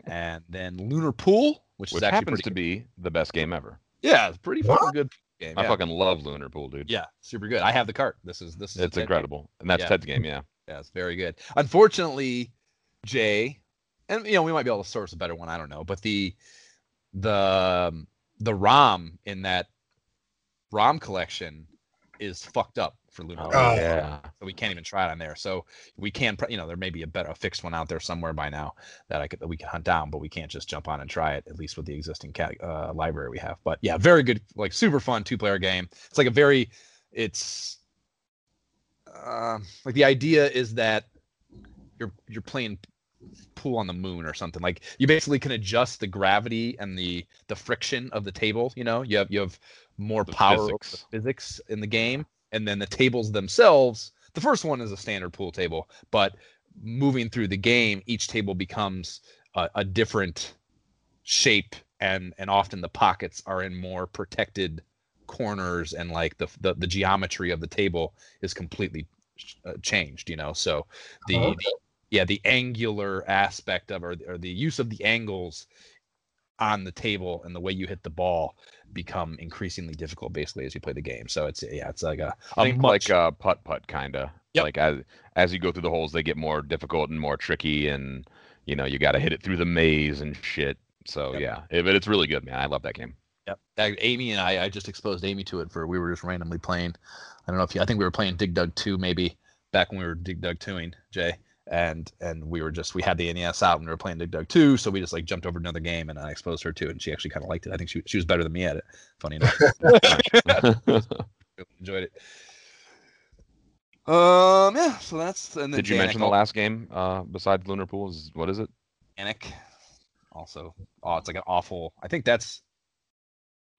And then Lunar Pool, which, Which is actually happens pretty to be the best game ever. yeah, it's a pretty What? fucking good game. I yeah. fucking love Lunar Pool, dude. yeah, super good. I have the cart. This is this is It's Ted game. incredible. And that's Yeah. Ted's game, yeah. Yeah, it's very good. Unfortunately, Jay, and you know we might be able to source a better one. I don't know, but the the um, the ROM in that ROM collection is fucked up for Lunar. Oh, Oh. yeah. So we can't even try it on there. So we can, pr- you know, there may be a better, a fixed one out there somewhere by now that I could that we could hunt down, but we can't just jump on and try it. At least with the existing cat, uh, library we have. But yeah, very good, like super fun two player game. It's like a very, it's, um, like the idea is that you're you're playing pool on the moon or something. Like you basically can adjust the gravity and the the friction of the table. You know, you have you have more The power over physics. the physics in the game, and then the tables themselves. The first one is a standard pool table, but moving through the game, each table becomes a, a different shape, and and often the pockets are in more protected corners, and like the the, the geometry of the table is completely uh, changed. You know, so the, Oh, the yeah the angular aspect of or, or the use of the angles on the table and the way you hit the ball become increasingly difficult basically as you play the game so it's yeah it's like a, a Think much, like uh, putt putt kind of. Yep. Like as as you go through the holes, they get more difficult and more tricky, and you know you got to hit it through the maze and shit. So Yep. yeah, it, but it's really good, man. I love that game. Yep. Amy and I, I just exposed Amy to it for we were just randomly playing. I don't know if you, I think we were playing Dig Dug 2 maybe back when we were Dig Dug 2ing, Jay. And and we were just we had the NES out and we were playing Dig Dug 2, so we just like jumped over another game and I exposed her to it and she actually kind of liked it. I think she she was better than me at it. Funny enough. Enjoyed it. Um yeah, so that's and then Did you Danik mention the last game uh, besides Lunar Pool? Is what is it? Danik also oh it's like an awful I think that's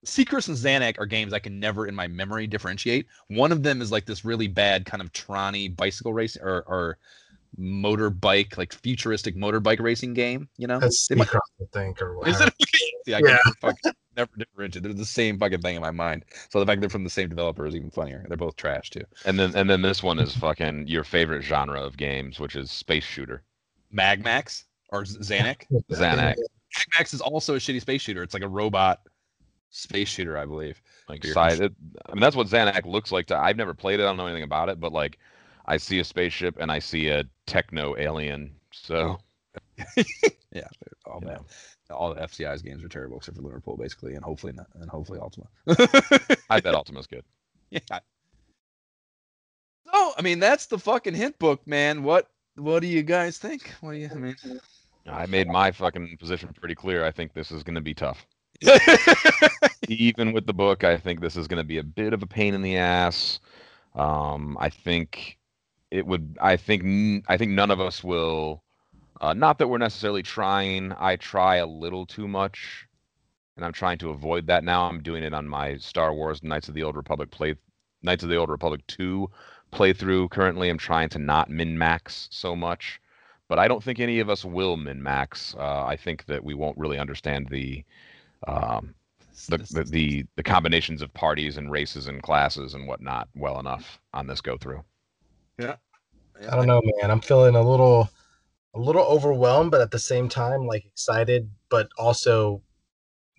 Seicross and Zanac are games I can never in my memory differentiate. One of them is like this really bad kind of Tronny bicycle race or, or motorbike, like futuristic motorbike racing game, you know? That's They might- Seicross, I think, or Is it? See, I Yeah. fucking never differentiate. They're the same fucking thing in my mind. So the fact they're from the same developer is even funnier. They're both trash too. And then and then this one is fucking your favorite genre of games, which is space shooter. Magmax or Z- Zanac. Zanac. Magmax is also a shitty space shooter. It's like a robot space shooter, I believe. Like side, it, I mean that's what Zanac looks like. To I've never played it. I don't know anything about it, but like I see a spaceship and I see a techno alien. So Yeah. All. All the FCI's games are terrible except for Lunar Pool, basically, and hopefully not, and hopefully Ultima. I bet Ultima's good. yeah. So I mean, that's the fucking hint book, man. What what do you guys think? What do you? I mean, I made my fucking position pretty clear. I think this is going to be tough. even with the book, I think this is going to be a bit of a pain in the ass. Um, I think it would. I think. I think none of us will. Uh, not that we're necessarily trying. I try a little too much, and I'm trying to avoid that now. I'm doing it on my Star Wars Knights of the Old Republic play, Knights of the Old Republic two playthrough. Currently, I'm trying to not min max so much, but I don't think any of us will min max. Uh, I think that we won't really understand the um, the, the the the combinations of parties and races and classes and whatnot well enough on this go through. I don't know, man. I'm feeling a little, a little overwhelmed, but at the same time, like excited, but also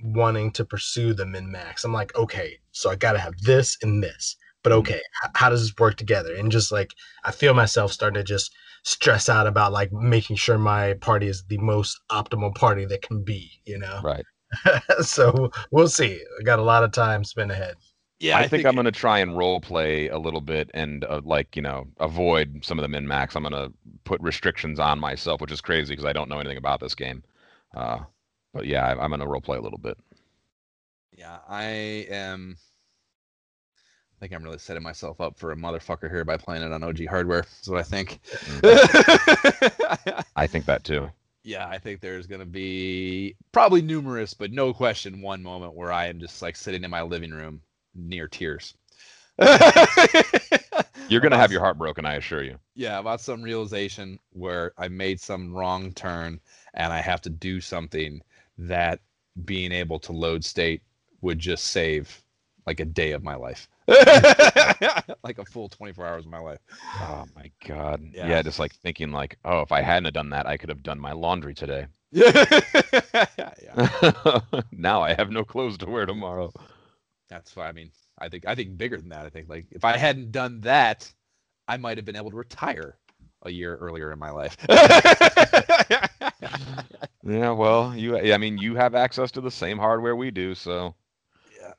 wanting to pursue the min max. I'm like, okay, so I got to have this and this, but Mm-hmm. okay, h- how does this work together? And just like, I feel myself starting to just stress out about like making sure my party is the most optimal party that can be, you know? Right. so we'll see. I got a lot of time spent ahead. Yeah, I, think, I'm going to try and role play a little bit and uh, like you know avoid some of the min max. I'm going to put restrictions on myself, which is crazy because I don't know anything about this game. Uh, but yeah, I, I'm going to role play a little bit. Yeah, I am. I think I'm really setting myself up for a motherfucker here by playing it on OG hardware. Is what I think. I think that too. yeah, I think there's gonna be probably numerous, but no question, one moment where I am just like sitting in my living room near tears. You're to have your heart broken, I assure you. yeah about some realization where i made some wrong turn and i have to do something that being able to load state would just save like a day of my life like a full 24 hours of my life Oh my god. Yeah. Yeah. just like thinking like, oh, if I hadn't have done that, I could have done my laundry today. yeah now I have no clothes to wear tomorrow. That's why i mean i think i think bigger than that i think like if i hadn't done that i might have been able to retire a year earlier in my life Yeah, well, you I mean, you have access to the same hardware we do, so Yeah,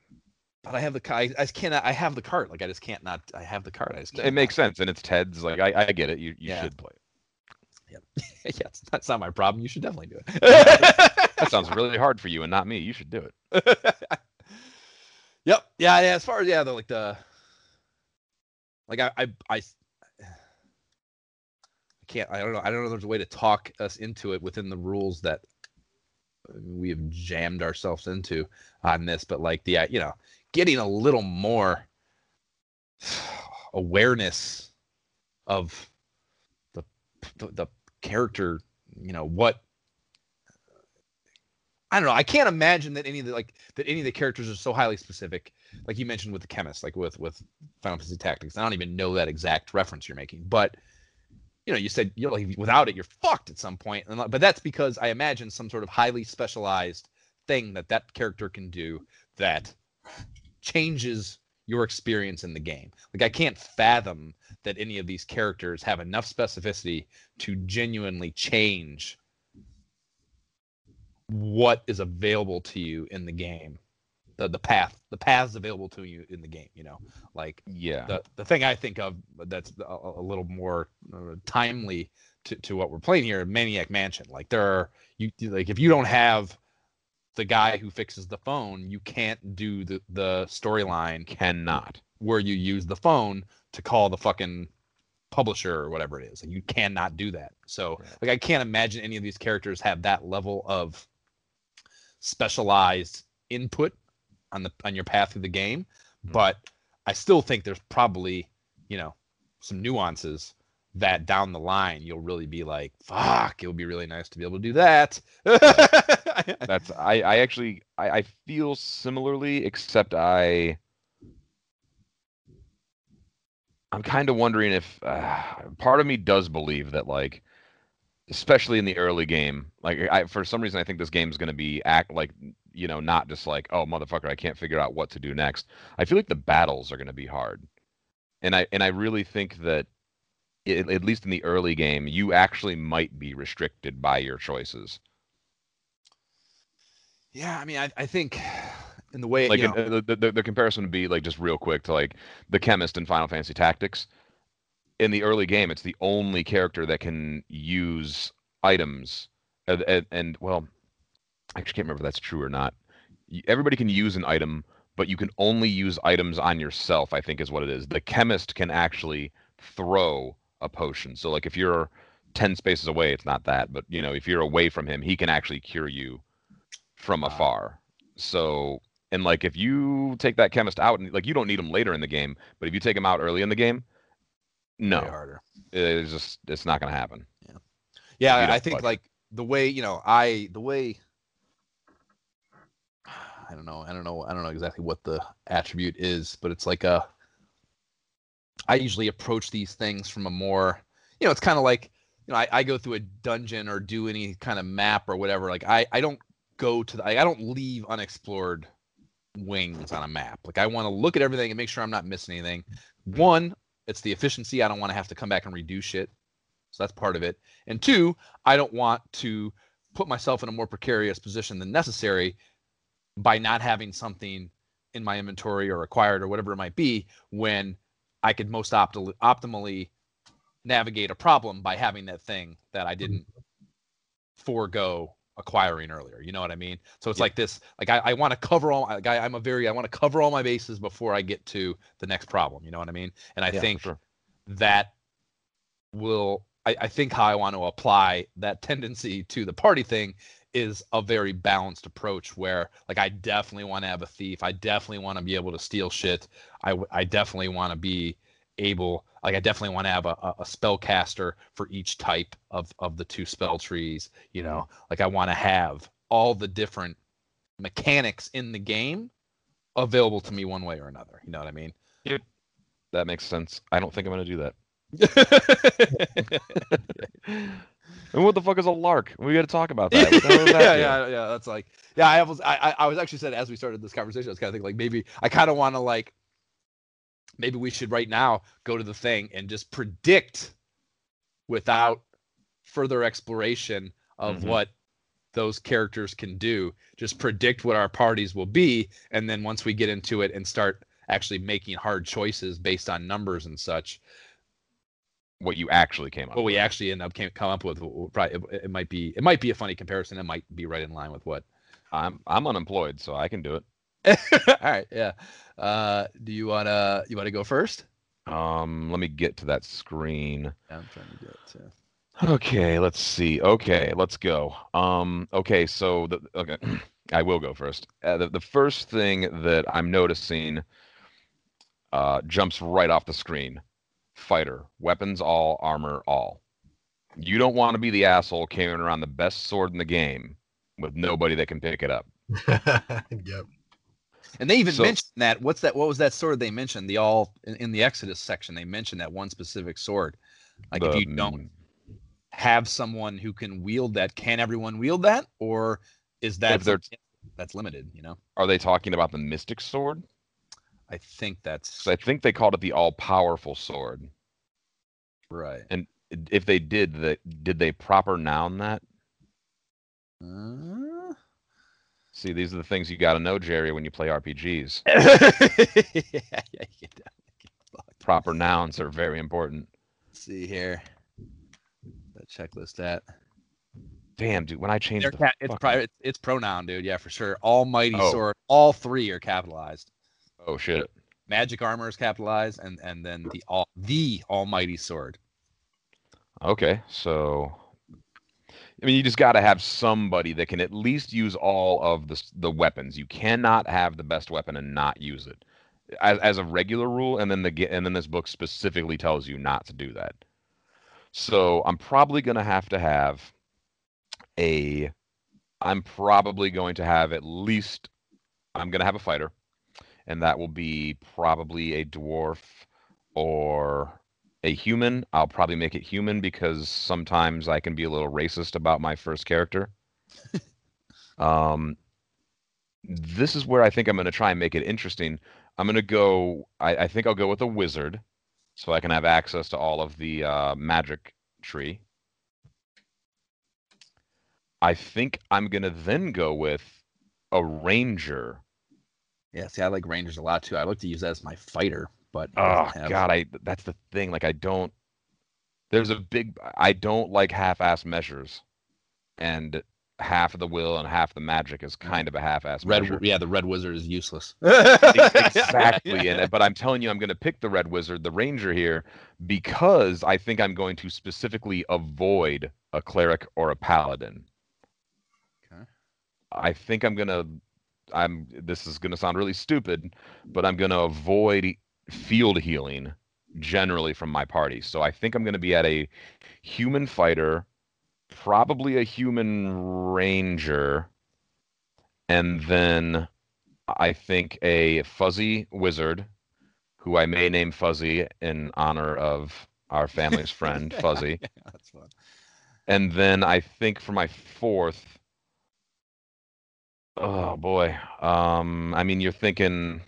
but I have the I, I cannot. I have the cart. Like I just can't not. I have the cart. I just can't it makes not. sense and it's Ted's like I, I get it. You you Yeah. should play it. yeah, it's, that's not my problem. You should definitely do it. That sounds really hard for you and not me. You should do it. yep. Yeah. Yeah. As far as yeah, the like the like I I I can't. I don't know. I don't know. if There's a way to talk us into it within the rules that we have jammed ourselves into on this, but like the uh, you know getting a little more awareness of the the, the character you know what I don't know. I can't imagine that any of the like that any of the characters are so highly specific. Like you mentioned with the chemist, like with with Final Fantasy Tactics. I don't even know that exact reference you're making, but you know, you said you know, like without it, you're fucked at some point. And but that's because I imagine some sort of highly specialized thing that that character can do that changes your experience in the game. Like I can't fathom that any of these characters have enough specificity to genuinely change what is available to you in the game the the path the paths available to you in the game you know like Yeah. the the thing i think of that's a, a little more uh, timely to, to what we're playing here maniac mansion like there are you like if you don't have the guy who fixes the phone you can't do the the storyline Cannot. where you use the phone to call the fucking publisher or whatever it is. Like you cannot do that. So Right. like I can't imagine any of these characters have that level of specialized input on the on your path through the game. Mhm. But I still think there's probably, you know, some nuances that down the line you'll really be like, fuck, it would be really nice to be able to do that. That's I I actually I, I feel similarly, except I I'm kind of wondering if uh, part of me does believe that like especially in the early game like I for some reason I think this game is going to be act like you know not just like oh motherfucker I can't figure out what to do next. I feel like the battles are going to be hard. And I and I really think that i at least in the early game you actually might be restricted by your choices. yeah, I mean I, I think in the way like you know, uh, the, the the comparison would be like just real quick to like the chemist in Final Fantasy Tactics. In the early game, it's the only character that can use items, uh, and, and, uh, and well, I actually can't remember if that's true or not. everybody can use an item, but you can only use items on yourself. I think is what it is. The chemist can actually throw a potion. So like if you're ten spaces away, it's not that, but you know if you're away from him, he can actually cure you from afar. So and like if you take that chemist out and like you don't need him later in the game, but if you take him out early in the game, no, harder. it's just it's not gonna happen. Yeah, yeah. I- I think like- like the way you know I the way I don't know I don't know I don't know exactly what the attribute is, but it's like a I usually approach these things from a more you know it's kind of like you know I, I go through a dungeon or do any kind of map or whatever like I I don't go to the I, I don't leave unexplored wings on a map like I want to look at everything and make sure I'm not missing anything. One, it's the efficiency. I don't want to have to come back and redo shit. So that's part of it. And two, I don't want to put myself in a more precarious position than necessary by not having something in my inventory or acquired or whatever it might be when I could most opti- optimally navigate a problem by having that thing that I didn't forego acquiring earlier. You know what I mean? So it's Yeah. like this, like I, I want to cover all, like I, I'm a very, I want to cover all my bases before I get to the next problem. You know what I mean? And I Yeah, think sure. that will I, I think how I want to apply that tendency to the party thing is a very balanced approach where like I definitely want to have a thief. I definitely want to be able to steal shit. I, I definitely want to be able like I definitely want to have a, a, a spellcaster for each type of, of the two spell trees. You know, mm-hmm. like I want to have all the different mechanics in the game available to me one way or another. You know what I mean? Yeah. That makes sense. I don't think I'm gonna do that. And what the fuck is a lark? We got to talk about that. What the hell is that yeah, yeah, yeah. That's like, yeah. I was, I, I- I was actually said as we started this conversation, I was kind of thinking like maybe I kind of want to like, maybe we should right now go to the thing and just predict without further exploration of Mhm. what those characters can do. Just predict what our parties will be, and then once we get into it and start actually making hard choices based on numbers and such, What you actually came up. what we actually end up came, come up with, will probably it, it might be it might be a funny comparison. It might be right in line with what I'm I'm unemployed, so I can do it. All right, yeah. Uh, do you wanna you wanna go first? Um, let me get to that screen. I'm trying to get to. Okay, let's see. Okay, let's go. Um, okay, so the okay, I will go first. Uh, the the first thing that I'm noticing uh, jumps right off the screen. Fighter, weapons all, armor all. You don't want to be the asshole carrying around the best sword in the game with nobody that can pick it up. yep. And they even So- mentioned that. What's that? What was that sword they mentioned? The all in, in the Exodus section. They mentioned that one specific sword. Like if you don't have someone who can wield that, can everyone wield that, or is that that's limited? You know, Are they talking about the mystic sword? I think that's. I think they called it the all-powerful sword. right. And if they did, that did they proper noun that? Uh, See, these are the things you got to know, Jerry, when you play RPGs. yeah, yeah, yeah. Proper nouns are very important. Let's see here. That checklist at. Damn, dude, when I change the ca- it's, fucking- pri- it's it's pronoun, dude. Yeah, for sure. Almighty Oh. sword. All three are capitalized. oh shit, Magic armor is capitalized, and and then the all the almighty sword. okay, so I mean, you just got to have somebody that can at least use all of the the weapons. You cannot have the best weapon and not use it, as, as a regular rule. And then the and then this book specifically tells you not to do that. So I'm probably gonna have to have a. I'm probably going to have at least. I'm gonna have a fighter, and that will be probably a dwarf or a human. I'll probably make it human because sometimes I can be a little racist about my first character. um, this is where I think I'm going to try and make it interesting. I'm going to go. I, I think I'll go with a wizard, so I can have access to all of the uh, magic tree. I think I'm going to then go with a ranger. Yeah, see, I like rangers a lot too. I like to use that as my fighter, but Oh have- God, I that's the thing. Like I don't. There's a big. I don't like half-ass measures, and half of the will and half the magic is kind of a half-ass Red, measure. yeah, the red wizard is useless. exactly. And but I'm telling you, I'm going to pick the red wizard, the ranger here, because I think I'm going to specifically avoid a cleric or a paladin. Okay. I think I'm gonna. I'm. This is gonna sound really stupid, but I'm gonna avoid field healing generally from my party. So I think I'm gonna be at a human fighter, probably a human ranger, and then I think a fuzzy wizard, who I may name Fuzzy in honor of our family's friend Fuzzy. Yeah, that's fun. And then I think for my fourth, oh boy, um, I mean, you're thinking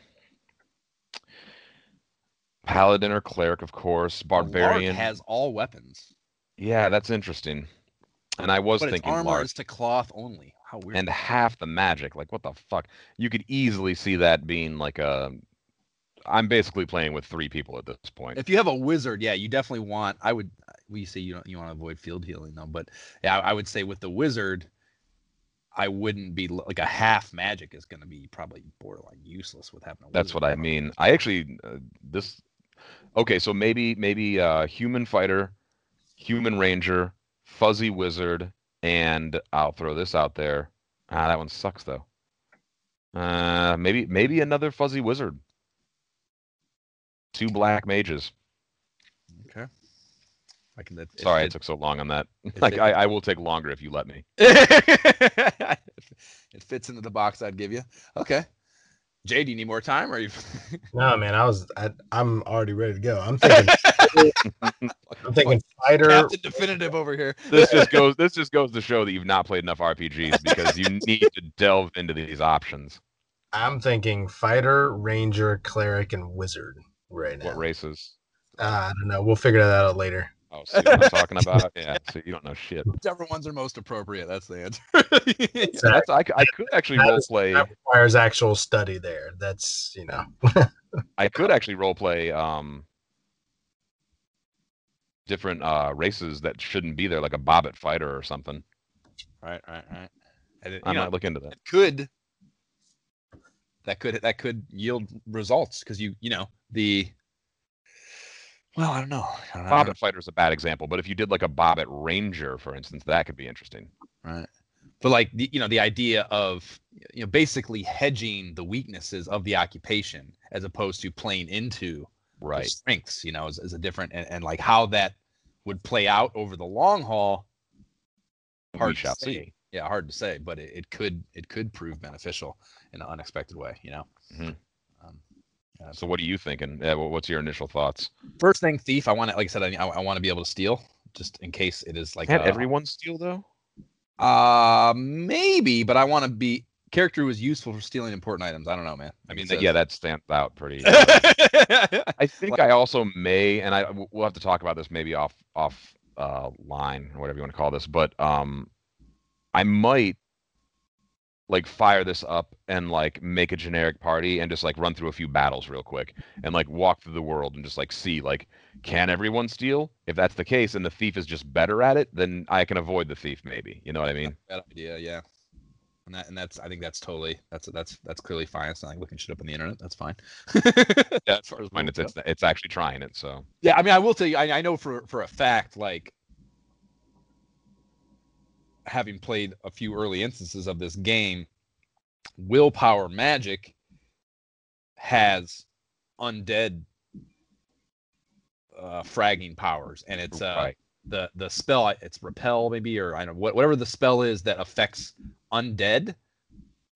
paladin or cleric, of course, Lark barbarian. has all weapons, Yeah, that's interesting. And I was but its thinking armor Lark, is to cloth only. How weird. and half the magic. Like, what the fuck? You could easily see that being like a. I'm basically playing with three people at this point. if you have a wizard, yeah, you definitely want. I would. We say you don't. You want to avoid field healing though, but yeah, I, would say with the wizard, I wouldn't be like a half magic is going to be probably borderline useless with having a. That's what I mean. I actually uh, this okay, so maybe maybe uh human fighter, human ranger, fuzzy wizard, and I'll throw this out there. Ah, that one sucks though. Uh maybe maybe another fuzzy wizard. Two black mages. Okay. I can. It, it Sorry, it fit- took so long on that. Like fit- I, I will take longer if you let me. it fits into the box I'd give you. Okay. Jay, do you need more time, or are you? No, man, I was I, I'm already ready to go. I'm thinking I'm thinking fighter. Captain Definitive over here. This just goes this just goes to show that you've not played enough RPGs because you need to delve into these options. I'm thinking fighter, ranger, cleric, and wizard right now. What races? Uh, I don't know. We'll figure that out later. Oh, see what I'm talking about? Yeah, so you don't know shit. Whichever ones are most appropriate. That's the answer. That's, I, c- I could actually That role play. That requires actual study there. That's you know. I could actually role play um different uh races that shouldn't be there, like a Bobbit fighter or something. right, right, right. And it, I know, might look into that. it could that could that could yield results because you you know the well I don't know, I don't know. Fighter is a bad example, but if you did like a Bobbit ranger, for instance, that could be interesting. right but like the, you know the idea of you know basically hedging the weaknesses of the occupation as opposed to playing into Right. strengths you know is, is a different and, and like how that would play out over the long haul We hard to shall say. see. yeah hard to say but it, it could it could prove beneficial in an unexpected way you know Mhm. Yeah, So what are you thinking? What's your initial thoughts? first thing thief i want to like i said i, I want to be able to steal just in case it is like Can't uh, everyone steal though? uh maybe but i want to be character who is useful for stealing important items i don't know man I mean, that, says- yeah, that stands out pretty. yeah I think I also may, and I we'll have to talk about this maybe off off uh, line or whatever you want to call this, but um, I might like fire this up and like make a generic party and just like run through a few battles real quick and like walk through the world and just like see like can everyone steal? If that's the case and the thief is just better at it, then I can avoid the thief maybe. You know what I mean? Bad idea, yeah. And that and that's I think that's totally that's that's that's clearly fine. It's not like looking shit up on the internet. That's fine. Yeah, as far as Mine, it's, it's it's actually trying it. So Yeah, I mean, I will tell you, I, I know for for a fact, like having played a few early instances of this game, willpower magic has undead uh, fragging powers, and it's uh, right. the the spell it's repel maybe or I don't know what- whatever the spell is that affects undead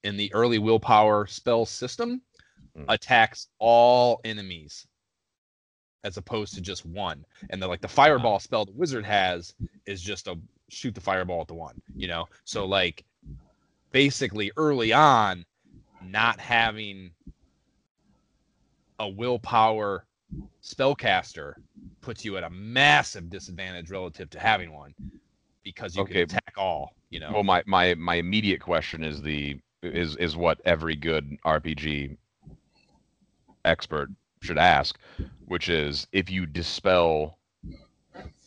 in the early willpower spell system Mm. attacks all enemies as opposed to just one and the like the fireball spell the wizard has is just a shoot the fireball at the one you know so like basically early on not having a willpower spellcaster puts you at a massive disadvantage relative to having one because you Okay. can attack all you know Well, my my my immediate question is the is is what every good RPG expert should ask, which is if you dispel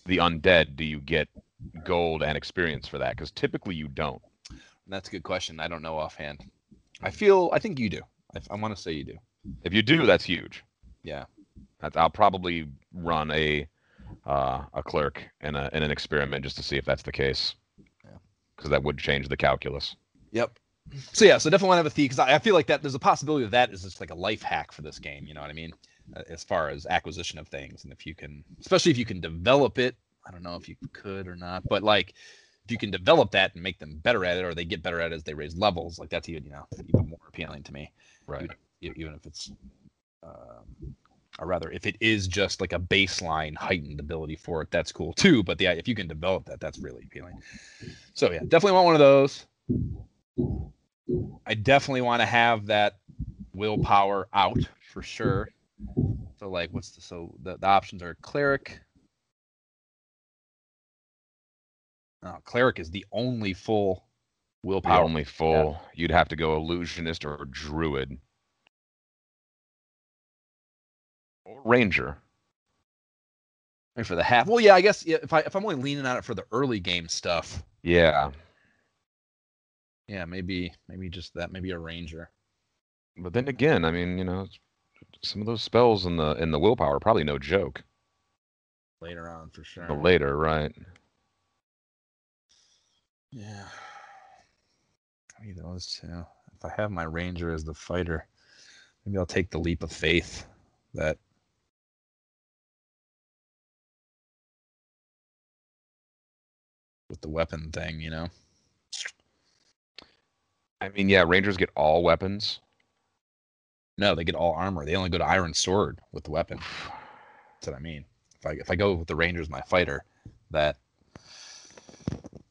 the undead, do you get gold and experience for that? Because typically you don't. That's a good question. I don't know offhand. I feel. I think you do. I, I want to say you do. If you do, that's huge. Yeah. That's, I'll probably run a uh, a clerk in, a, in an experiment just to see if that's the case. Yeah. Because that would change the calculus. Yep. So yeah, so definitely want to have a thief because I, I feel like that there's a possibility of that is just like a life hack for this game. You know what I mean? Uh, as far as acquisition of things, and if you can, especially if you can develop it. I don't know if you could or not, but like if you can develop that and make them better at it, or they get better at it as they raise levels, like that's even you know even more appealing to me. Right. e- even if it's um, or rather if it is just like a baseline heightened ability for it that's cool too but the if you can develop that that's really appealing so yeah definitely want one of those i definitely want to have that willpower out for sure so like what's the so the, the options are cleric oh, cleric is the only full The willpower only full. You'd have to go illusionist or druid. Or ranger. Maybe for the half. Well, yeah, I guess yeah, if I if I'm only leaning on it for the early game stuff, Yeah. yeah, maybe maybe just that, maybe a ranger. But then again, I mean, you know, some of those spells in the in the willpower are probably no joke. later on for sure. But later, right? Yeah. Either those two. If I have my ranger as the fighter, maybe I'll take the leap of faith that with the weapon thing, you know. I mean, yeah, rangers get all weapons. No, they get all armor. They only go to iron sword with the weapon. That's what I mean. If I if I go with the rangers, my fighter, that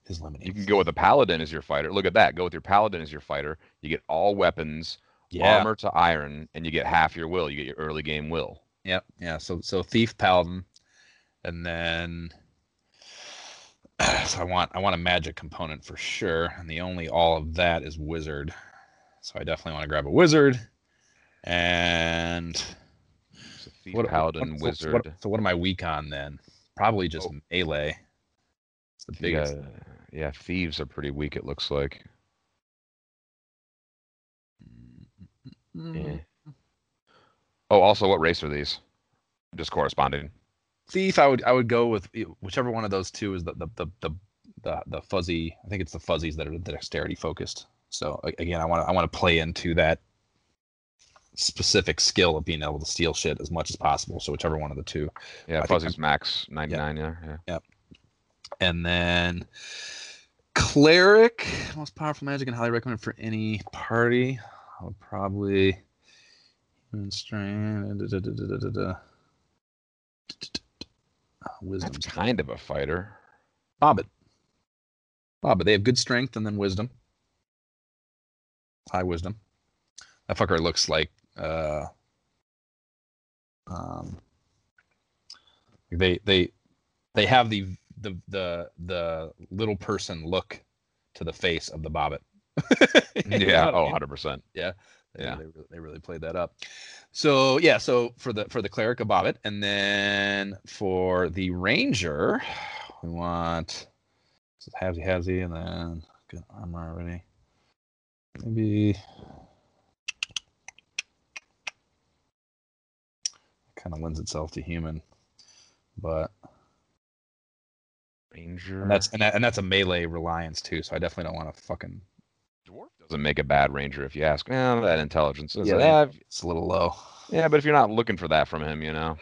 is limiting. You can go with a paladin as your fighter. Look at that. Go with your paladin as your fighter. You get all weapons, yeah. armor to iron, and you get half your will. You get your early game will. Yep. Yeah. So so thief paladin, and then so I want I want a magic component for sure, and the only all of that is wizard. So I definitely want to grab a wizard, and So thief, what paladin, what- wizard. So what, so what am I weak on then? Probably just Oh. melee. It's the biggest. yeah, thieves are pretty weak. It looks like. Mm, Yeah. Oh, also, what race are these? Just corresponding. Thief, I would I would go with whichever one of those two is the the the the, the, the fuzzy. I think it's the fuzzies that are the dexterity focused. So again, I want to I want to play into that specific skill of being able to steal shit as much as possible. So whichever one of the two, Yeah, I think Fuzzy's max 99. Yeah, yeah. And then cleric, most powerful magic and highly recommended for any party. I would probably human strength. da- da- da- da. Wisdom. That's kind of a fighter. Bobbit. Bobbit. They have good strength and then wisdom. High wisdom. That fucker looks like uh um they they they have the the the the little person look to the face of the bobbit. Yeah. Oh, mean? 100%. They, Yeah. they, really, they really played that up. So yeah, so for the for the cleric a bobbit, and then for the ranger, we want so Havsy Havsy, and then good armor already. Maybe kind of lends itself to human, but Ranger. and that's and, that, and that's a melee reliance too. So I definitely don't want to fucking Dwarf doesn't make a bad ranger if you ask. Yeah, that intelligence. Is Yeah, yeah, that- it's a little low. yeah, but if you're not looking for that from him, you know,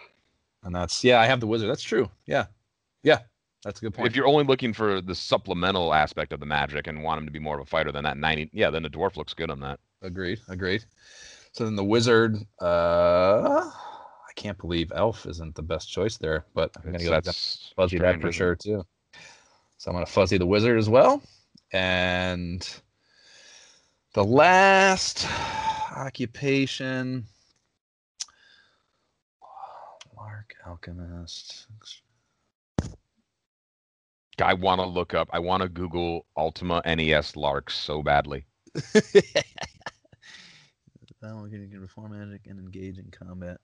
And that's yeah, I have the wizard. That's true. Yeah, yeah, that's a good point. if you're only looking for the supplemental aspect of the magic and want him to be more of a fighter than that 90, yeah, then the dwarf looks good on that. Agreed. Agreed. So then the wizard. Uh, I can't believe elf isn't the best choice there, but I'm gonna go with that's fuzzy that strange, for sure too. So I'm gonna fuzzy the wizard as well, and the last occupation. Lark alchemist. I want to look up. I want to Google Ultima NES Larks so badly. that one can perform magic and engage in combat.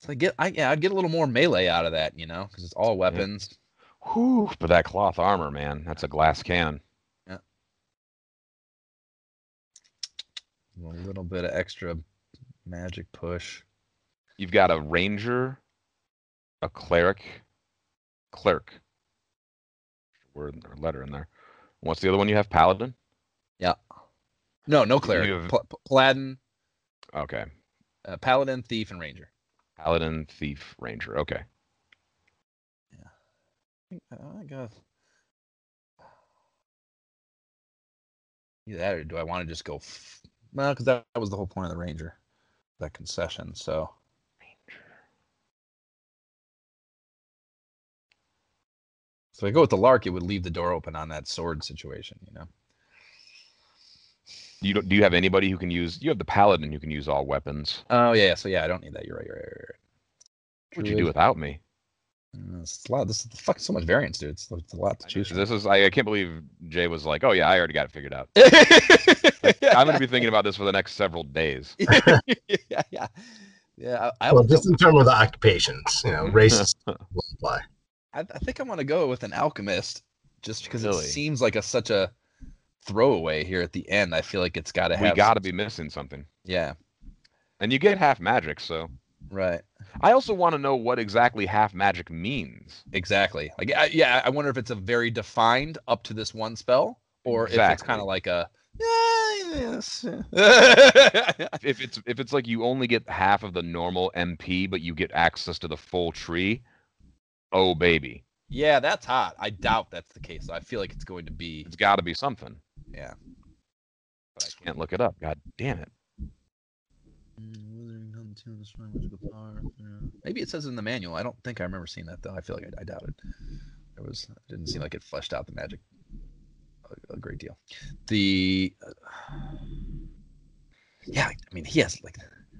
So I get, I yeah, I'd get a little more melee out of that, you know, because it's all weapons. Whew, but that cloth armor, man, that's a glass cannon. A little bit of extra magic push. You've got a ranger, a cleric, clerk. Word or letter in there. What's the other one you have? Paladin. Yeah. No, no cleric. have- Pl- Paladin, Okay. uh, paladin, thief, and ranger. Paladin, thief, ranger. Okay. I guess. Either that, or do I want to just go? F- well, because that, that was the whole point of the ranger, that concession. So So if I go with the lark, it would leave the door open on that sword situation, you know. You don't, do you have anybody who can use? You have the paladin who can use all weapons. Oh yeah, so yeah, I don't need that. You're right. You're right. You're right. What'd you do without me? It's a lot. This is fucking so much variance, dude. It's, it's a lot to choose from. This is I, I can't believe Jay was like, "Oh yeah, I already got it figured out." I'm gonna be thinking about this for the next several days. yeah, yeah, yeah. I, I, Well, just go- in terms of the occupations, you know, races will apply. I, I think I want to go with an alchemist, just because Really? it seems like a such a throwaway here at the end. I feel like it's got to we got to be missing something, Yeah. and you get half magic. So Right. I also want to know what exactly half magic means. Exactly. Like, I, yeah, I wonder if it's a very defined up to this one spell, or if it's kind of like a. "Yeah, yes." If it's if it's like you only get half of the normal MP, but you get access to the full tree, oh baby, yeah, that's hot. I doubt that's the case. I feel like it's going to be. it's got to be something. Yeah. But I can't look it up. God damn it. Mm, Maybe it says it in the manual. I don't think I remember seeing that though. I feel like I, I doubt it. There was it didn't seem like it fleshed out the magic a, a great deal. The uh, yeah, I mean he has like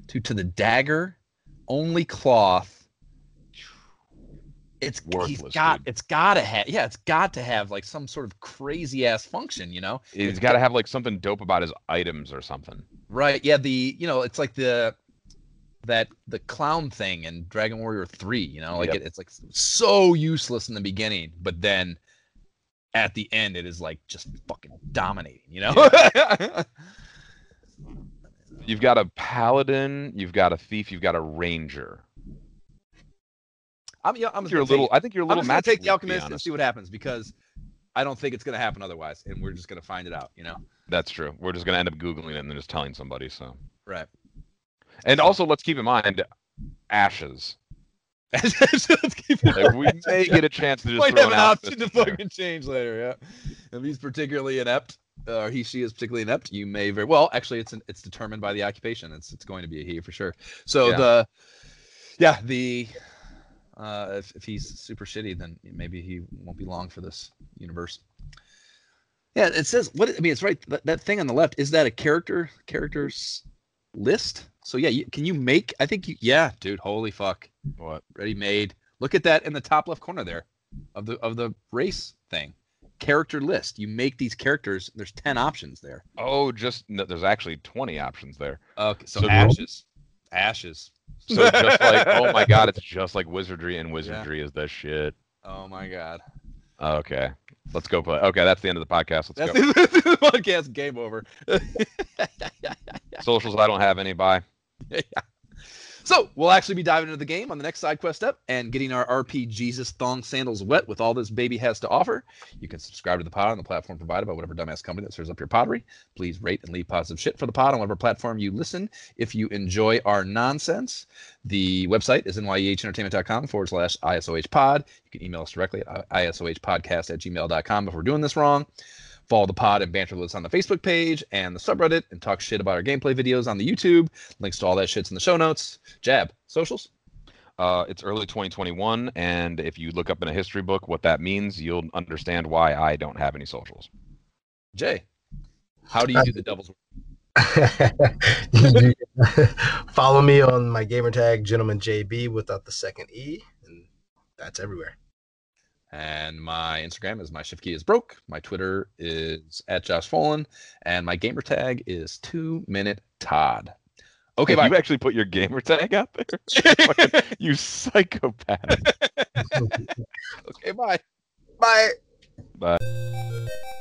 to to the dagger, only cloth. It's he's Worthless, got dude. it's got to have yeah it's got to have like some sort of crazy ass function you know He's got to have like something dope about his items or something. Right. Yeah. The you know it's like the that the clown thing in Dragon Warrior Three. You know, like Yep. it, it's like so useless in the beginning, but then at the end it is like just fucking dominating. You know. You've got a paladin, you've got a thief, you've got a ranger. I'm yeah, I'm think you're a little. take- I think you're a I'm little just gonna take the weak, to be alchemist and see what happens because I don't think it's gonna happen otherwise, and we're just gonna find it out. You know. That's true. We're just gonna end up googling it and then just telling somebody. So, Right. And also let's keep in mind, ashes. Let's keep it Like, we may get a chance to just might throw have an an option to in there. fucking change later. Yeah, if he's particularly inept, uh, or he she is particularly inept, you may very well. Actually, it's an, it's determined by the occupation. It's it's going to be a he for sure. So Yeah. the yeah the uh, if if he's super shitty, then maybe he won't be long for this universe. Yeah, it says what I mean. It's right. That, that thing on the left is that a character characters list. So yeah, you, can you make? I think you. Yeah, dude. Holy fuck What? ready made. Look at that in the top left corner there of the of the race thing. Character list. You make these characters. There's ten options there. Oh, just no, there's actually 20 options there. Okay, so, So- ashes, ashes. So just like, oh my god, it's just like wizardry, and wizardry is the shit. Oh my god. Okay, let's go play. Okay, that's the end of the podcast. Let's That's go. the podcast. Game over. Socials, I don't have any. Bye. So we'll actually be diving into the game on the next side quest up and getting our RP Jesus thong sandals wet with all this baby has to offer. You can subscribe to the pod on the platform provided by whatever dumbass company that serves up your pottery. Please rate and leave positive shit for the pod on whatever platform you listen. If you enjoy our nonsense, the website is nyehentertainment.com forward slash ISOH pod. You can email us directly at isohpodcast at gmail.com if we're doing this wrong. Follow the pod and banter with us on the Facebook page and the subreddit and talk shit about our gameplay videos on the YouTube. Links to all that shit's in the show notes. Jab, socials. Uh, it's early 2021, and if you look up in a history book what that means, you'll understand why I don't have any socials. Jay, how do you do the devil's You can Follow me on my gamertag, Gentleman JB, without the second E, and that's everywhere. And my Instagram is my shift key is broke. My Twitter is at Josh Folan, and my gamer tag is two minute Todd. Okay, bye. you actually put your gamer tag out there? You psychopath. okay, bye. Bye. Bye.